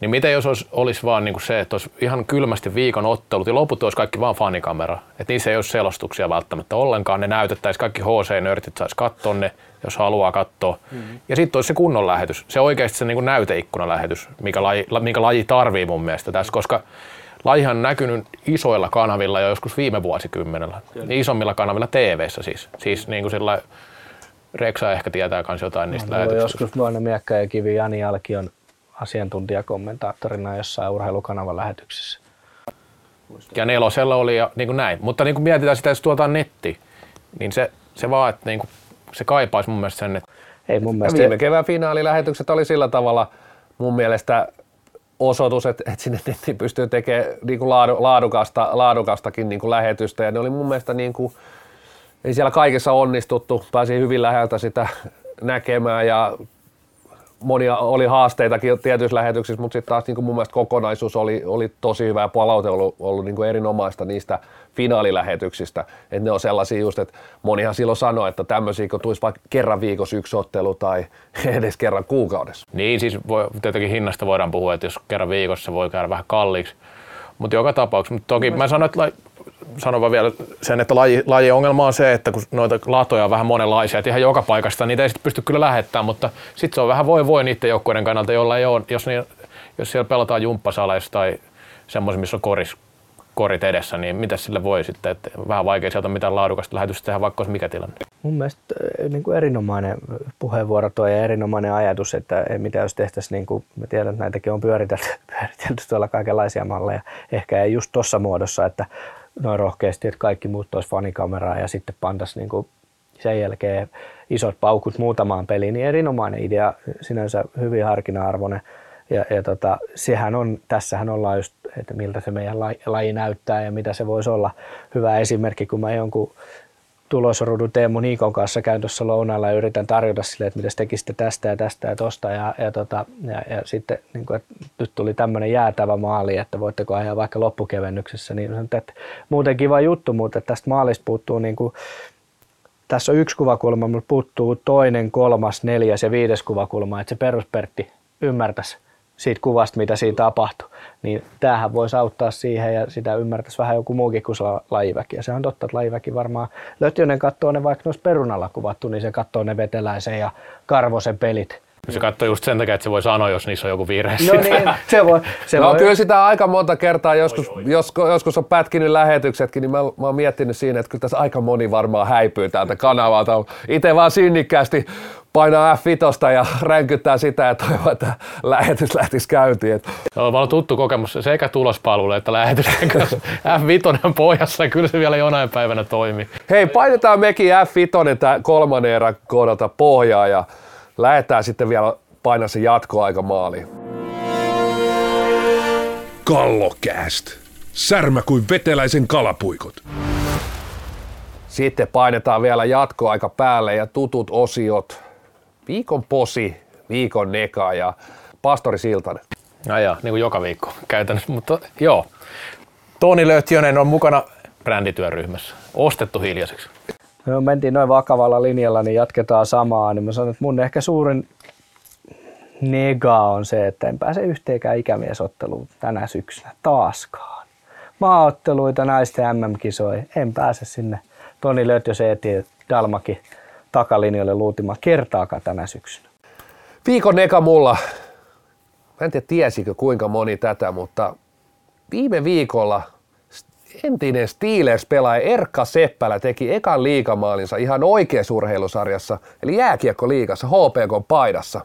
Niin miten jos olisi, olisi vaan niin kuin se, että olisi ihan kylmästi viikon ottelut ja loput olisi kaikki vaan fanikamera. Että niissä ei olisi selostuksia välttämättä ollenkaan. Ne näytettäisiin, kaikki HC-nörtit saisi katsoa ne, jos haluaa katsoa. Mm-hmm. Ja sitten olisi se kunnon lähetys. Se oikeasti se niin kuin näyteikkunalähetys, mikä laji, minkä laji tarvii mun mielestä tässä, koska Lajihan on näkynyt isoilla kanavilla jo joskus viime vuosikymmenellä. Kyllä. Isommilla kanavilla tv siis. Siis niin kuin sillä Reksa ehkä tietää myös jotain niistä no, lähetyksistä. Joskus vuonna Miekka ja Kivi Jani Alkion asiantuntijakommentaattorina jossain urheilukanavan lähetyksessä. Ja nelosella oli ja niin kuin näin. Mutta niin kuin mietitään sitä, jos tuotaan netti, niin se, se vaan, että niin kuin, se kaipaisi mun mielestä sen, että ei mun mielestä. Viime kevään finaalilähetykset oli sillä tavalla mun mielestä osoitus, että, että sinne nettiin pystyy tekemään niin kuin laadu, laadukasta, laadukastakin niin kuin lähetystä ja ne oli mun mielestä niin kuin, ei siellä kaikessa onnistuttu, pääsi hyvin läheltä sitä näkemään ja monia oli haasteitakin tietyissä lähetyksissä, mutta sitten taas niin kuin mun mielestä kokonaisuus oli, oli tosi hyvä ja palaute ollut, ollut niin kuin erinomaista niistä finaalilähetyksistä. Että ne on sellaisia just, että monihan silloin sanoi, että tämmöisiä kun tulisi vaikka kerran viikossa yksi ottelu tai edes kerran kuukaudessa. Niin, siis voi, tietenkin hinnasta voidaan puhua, että jos kerran viikossa voi käydä vähän kalliiksi. Mutta joka tapauksessa, mutta toki mä sanon, että sanon vaan vielä sen, että laji, laji ongelma on se, että kun noita latoja on vähän monenlaisia, että ihan joka paikasta niitä ei sitten pysty kyllä lähettämään, mutta sitten se on vähän voi voi niiden joukkueiden kannalta, jolla ei ole, jos, niin, jos siellä pelataan jumppasaleissa tai semmoisia, missä on koris korit edessä, niin mitä sille voi sitten, että vähän vaikea sieltä mitään laadukasta lähetystä tehdä, vaikka olisi mikä tilanne. Mun mielestä niin kuin erinomainen puheenvuoro tuo ja erinomainen ajatus, että mitä jos tehtäisiin, niin kuin, mä tiedän, että näitäkin on pyöritelty, pyöritelty tuolla kaikenlaisia malleja, ehkä ei just tuossa muodossa, että noin rohkeasti, että kaikki muut tois fanikameraa ja sitten pantas niin sen jälkeen isot paukut muutamaan peliin, niin erinomainen idea, sinänsä hyvin harkina-arvoinen. Ja, ja tota, sehän on, tässähän ollaan just, että miltä se meidän laji, laji näyttää ja mitä se voisi olla. Hyvä esimerkki, kun mä jonkun tulosruudun Teemu Niikon kanssa käyn tuossa lounaalla ja yritän tarjota sille, että mitä tekisitte tästä ja tästä ja tosta. Ja, ja, tota, ja, ja sitten niin kuin, että nyt tuli tämmöinen jäätävä maali, että voitteko ajaa vaikka loppukevennyksessä. Niin sanon, että muuten kiva juttu, mutta tästä maalista puuttuu niin kuin, tässä on yksi kuvakulma, mutta puuttuu toinen, kolmas, neljäs ja viides kuvakulma, että se peruspertti ymmärtäisi siitä kuvasta, mitä siinä tapahtui. Niin tämähän voisi auttaa siihen ja sitä ymmärtäisi vähän joku muukin kuin lajiväki. Ja se on totta, että lajiväki varmaan, Lötjönen katsoo ne vaikka noissa perunalla kuvattu, niin se katsoo ne veteläisen ja karvosen pelit. Se katsoo just sen takia, että se voi sanoa, jos niissä on joku virhe. No niin, se voi. Se no voi. kyllä sitä aika monta kertaa, joskus, jos, joskus on pätkinyt lähetyksetkin, niin mä, mä oon miettinyt siinä, että kyllä tässä aika moni varmaan häipyy täältä kanavalta. Itse vaan sinnikkäästi painaa F5 ja ränkyttää sitä ja toivoo, että lähetys lähtisi käyntiin. Et. No, mä tuttu kokemus sekä tulospalvelulle että lähetysten kanssa. F5 on pohjassa ja kyllä se vielä jonain päivänä toimii. Hei, painetaan mekin F5 tämä kolmannen erän kohdalta pohjaa ja lähdetään sitten vielä painaa se jatkoaika maaliin. Kallokääst. Särmä kuin veteläisen kalapuikot. Sitten painetaan vielä jatkoaika päälle ja tutut osiot. Viikon posi, viikon neka ja pastori Siltanen. No joo, niin kuin joka viikko käytännössä, mutta joo. Toni Löytiönen on mukana brändityöryhmässä. Ostettu hiljaiseksi. Me mentiin noin vakavalla linjalla, niin jatketaan samaa. Niin mä sanon, että mun ehkä suurin nega on se, että en pääse yhteenkään ikämiesotteluun tänä syksynä taaskaan. Maaotteluita naisten MM-kisoja, en pääse sinne. Toni Lötjö Seeti Dalmaki takalinjoille luutimaan kertaakaan tänä syksynä. Viikon neka mulla. Mä en tiedä tiesikö kuinka moni tätä, mutta viime viikolla entinen Steelers-pelaaja Erkka Seppälä teki ekan liikamaalinsa ihan oikeassa urheilusarjassa, eli jääkiekko-liigassa HPK-paidassa.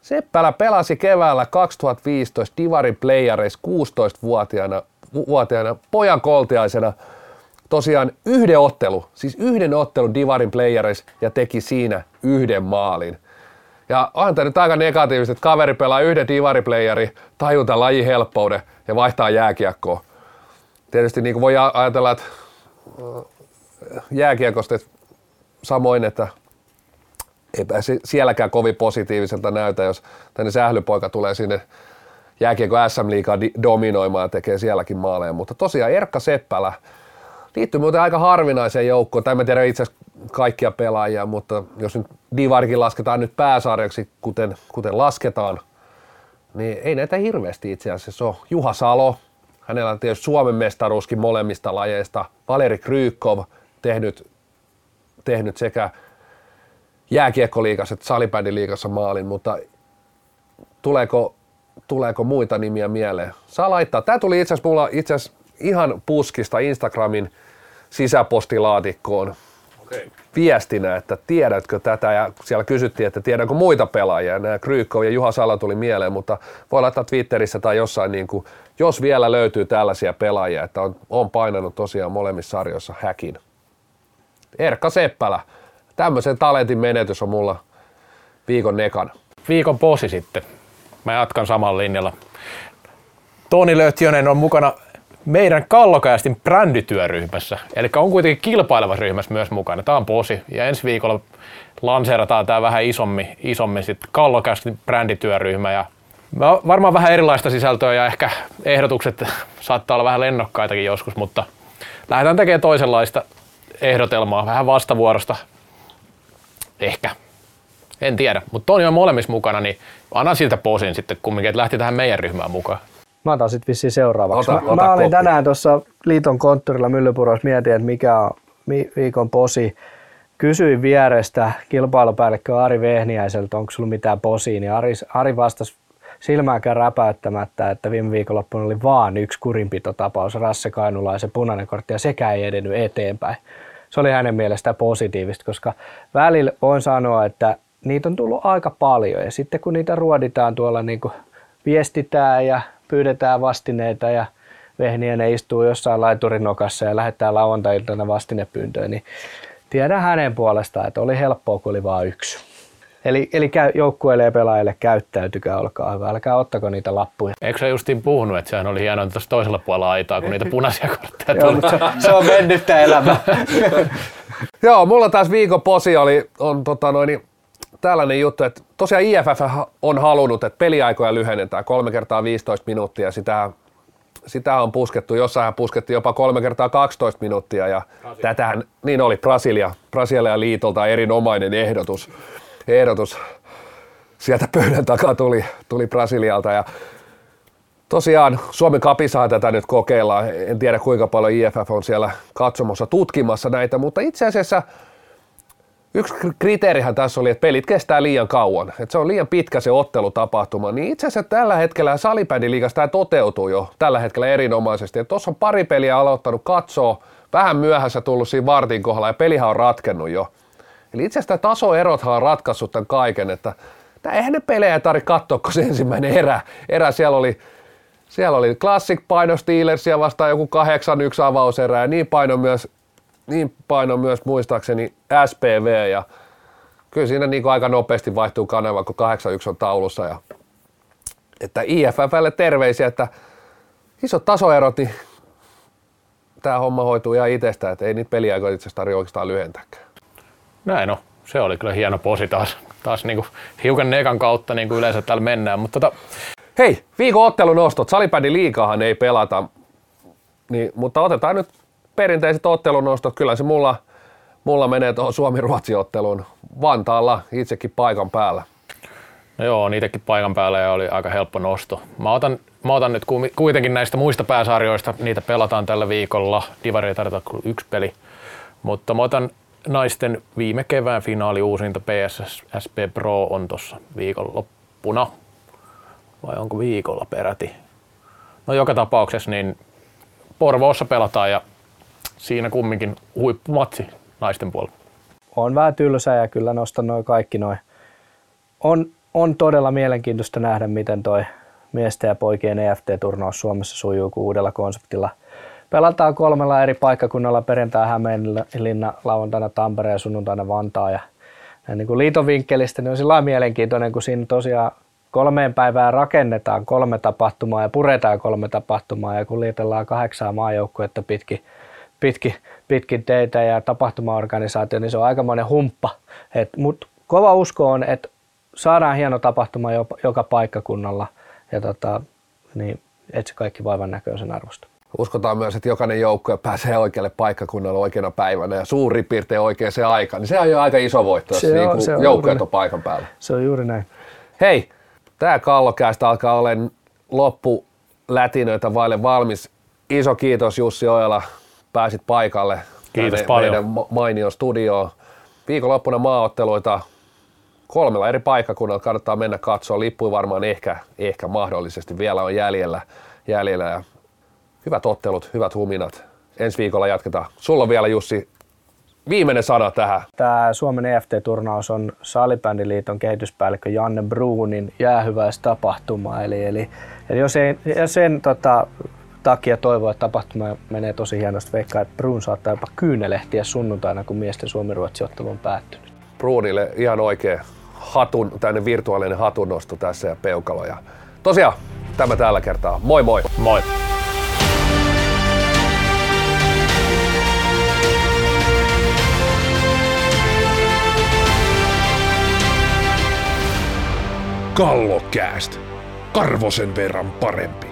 Seppälä pelasi keväällä 2015 Divarin Playareissa 16-vuotiaana vuotiaana, pojan koltiaisena tosiaan yhden ottelu, siis yhden ottelun Divarin Playareissa ja teki siinä yhden maalin. Ja on tämä nyt aika negatiivista, että kaveri pelaa yhden Divari-playeri, tajuta laji helppouden ja vaihtaa jääkiekkoa tietysti niin kuin voi ajatella, että jääkiekosta että samoin, että eipä sielläkään kovin positiiviselta näytä, jos tänne sählypoika tulee sinne jääkiekko SM Liigaa dominoimaan ja tekee sielläkin maaleja. Mutta tosiaan Erkka Seppälä liittyy muuten aika harvinaiseen joukkoon. Tai en tiedä itse asiassa kaikkia pelaajia, mutta jos nyt Divarkin lasketaan nyt pääsarjaksi, kuten, kuten lasketaan, niin ei näitä hirveästi itse asiassa ole. Juha Salo, Hänellä on tietysti Suomen mestaruuskin molemmista lajeista. Valeri Krykov tehnyt, tehnyt sekä jääkiekkoliigassa että salibändiliigassa maalin, mutta tuleeko, tuleeko muita nimiä mieleen? Saa laittaa. Tämä tuli itse asiassa mulla itse asiassa ihan puskista Instagramin sisäpostilaatikkoon. Viestinä, että tiedätkö tätä, ja siellä kysyttiin, että tiedänkö muita pelaajia, nämä Krykov ja Juha Sala tuli mieleen, mutta voi laittaa Twitterissä tai jossain, niin kuin, jos vielä löytyy tällaisia pelaajia, että on, on painanut tosiaan molemmissa sarjoissa häkin. Erkka Seppälä, tämmöisen talentin menetys on mulla viikon nekana. Viikon posi sitten. Mä jatkan samalla linjalla. Toni Löytiönen on mukana meidän Kallokästin brändityöryhmässä. Eli on kuitenkin kilpaileva ryhmässä myös mukana. Tämä on posi. Ja ensi viikolla lanseerataan tämä vähän isommin, isommin sitten Kallokästin brändityöryhmä. Ja varmaan vähän erilaista sisältöä ja ehkä ehdotukset saattaa olla vähän lennokkaitakin joskus, mutta lähdetään tekemään toisenlaista ehdotelmaa, vähän vastavuorosta. Ehkä. En tiedä, mutta Toni on molemmissa mukana, niin annan siltä posin sitten kumminkin, että lähti tähän meidän ryhmään mukaan. Mä otan sitten vissiin seuraavaksi. Ota, mä, ota mä olin koppi. tänään tuossa liiton konttorilla Myllypurossa, mietin, että mikä on viikon posi. Kysyin vierestä kilpailupäällikkö Ari Vehniäiseltä, onko sulla mitään posia, niin Ari, Ari vastasi silmääkään räpäyttämättä, että viime viikonloppuna oli vaan yksi kurinpitotapaus, Rasse Kainulaisen punainen kortti, ja sekä ei edennyt eteenpäin. Se oli hänen mielestään positiivista, koska välillä voin sanoa, että niitä on tullut aika paljon, ja sitten kun niitä ruoditaan tuolla, niin kuin viestitään ja pyydetään vastineita, ja Vehniäinen istuu jossain laiturinokassa ja lähettää lauantai-iltana vastinepyyntöön, niin tiedän hänen puolestaan, että oli helppoa, kun oli vain yksi. Eli, eli joukkueille ja pelaajille käyttäytykää, olkaa hyvä. Älkää ottako niitä lappuja. Eikö sä justiin puhunut, että sehän oli hienoa tuossa toisella puolella aitaa, kun niitä punaisia kortteja tuli? Joo, mutta se, se on mennyttä elämää. Joo, mulla taas viikon posi oli on, tota, noin, niin, tällainen juttu, että tosiaan IFF on halunnut, että peliaikoja lyhennetään kolme kertaa 15 minuuttia. Sitä, sitä on puskettu, jossain puskettiin jopa kolme kertaa 12 minuuttia ja Brasilia. tätähän, niin oli Brasilia, Brasilia liitolta erinomainen ehdotus ehdotus sieltä pöydän takaa tuli, tuli Brasilialta ja Tosiaan Suomen kapisaa tätä nyt kokeillaan. En tiedä kuinka paljon IFF on siellä katsomossa tutkimassa näitä, mutta itse asiassa yksi kriteerihän tässä oli, että pelit kestää liian kauan. Että se on liian pitkä se ottelutapahtuma. Niin itse asiassa tällä hetkellä salibändiliigassa tämä toteutuu jo tällä hetkellä erinomaisesti. Tuossa on pari peliä aloittanut katsoa, vähän myöhässä tullut siinä vartin kohdalla ja pelihän on ratkennut jo. Eli itse asiassa tasoerothan on ratkaissut tämän kaiken, että eihän ne pelejä tarvitse katsoa, kun se ensimmäinen erä, erä siellä oli siellä oli Classic paino Steelersia vastaan joku 8-1 avauserä ja niin paino myös, niin paino myös muistaakseni SPV ja kyllä siinä niin aika nopeasti vaihtuu kanava, kun 8-1 on taulussa. Ja, että IFFlle terveisiä, että isot tasoerot, niin tämä homma hoituu ihan itsestään, että ei niitä peliaikoja itse asiassa tarvitse oikeastaan lyhentääkään. Näin on. Se oli kyllä hieno posi taas. Taas niin kuin hiukan nekan kautta niin kuin yleensä täällä mennään. Mutta tota... Hei, viikon ottelunostot. Salipädi liikahan ei pelata, niin, mutta otetaan nyt perinteiset ottelunostot. Kyllä se mulla, mulla menee tuohon Suomi-Ruotsi-otteluun Vantaalla itsekin paikan päällä. No joo, niitäkin paikan päällä ja oli aika helppo nosto. Mä otan, mä otan nyt kuitenkin näistä muista pääsarjoista, niitä pelataan tällä viikolla. Divari ei tarvita kuin yksi peli. Mutta mä otan naisten viime kevään finaali uusinta PSSP Pro on tuossa viikonloppuna. Vai onko viikolla peräti? No joka tapauksessa niin Porvoossa pelataan ja siinä kumminkin huippumatsi naisten puolella. On vähän tylsä ja kyllä nostan noin kaikki noin. On, on todella mielenkiintoista nähdä, miten toi miesten ja poikien EFT-turnaus Suomessa sujuu uudella konseptilla – pelataan kolmella eri paikkakunnalla perjantai Hämeenlinna, lauantaina Tampere ja sunnuntaina Vantaa. Ja, ja niin kuin liiton vinkkelistä niin on sillä mielenkiintoinen, kun siinä tosiaan kolmeen päivään rakennetaan kolme tapahtumaa ja puretaan kolme tapahtumaa ja kuljetellaan kahdeksaa maajoukkuetta pitkin, pitkin, pitkin teitä ja tapahtumaorganisaatio, niin se on aikamoinen humppa. Mutta kova usko on, että saadaan hieno tapahtuma joka, joka paikkakunnalla ja tota, niin, et se kaikki vaivan näköisen arvosta uskotaan myös, että jokainen joukkue pääsee oikealle paikkakunnalle oikeana päivänä ja suurin piirtein oikeaan se aika, niin se on jo aika iso voitto, jos niin joukkueet on paikan päällä. Se on juuri näin. Hei, tämä kallokäästä alkaa olla loppu lätinöitä vaille valmis. Iso kiitos Jussi Ojala, pääsit paikalle. Kiitos meidän, paljon. Meidän mainio studioon. Viikonloppuna maaotteluita kolmella eri paikkakunnalla kannattaa mennä katsoa. Lippui varmaan ehkä, ehkä mahdollisesti vielä on jäljellä. jäljellä ja hyvät ottelut, hyvät huminat. Ensi viikolla jatketaan. Sulla on vielä Jussi viimeinen sana tähän. Tämä Suomen EFT-turnaus on Salibändiliiton kehityspäällikkö Janne Bruunin jäähyväistapahtuma. Eli, eli, eli jos, ei, jos sen tota, takia toivoo, että tapahtuma menee tosi hienosti, veikkaa, että Bruun saattaa jopa kyynelehtiä sunnuntaina, kun miesten Suomi-Ruotsi-ottelu on päättynyt. Bruunille ihan oikein hatun, tänne virtuaalinen hatunnosto tässä ja peukalo. Ja tosiaan, tämä tällä kertaa. Moi moi! Moi! Kallokääst. Karvosen verran parempi.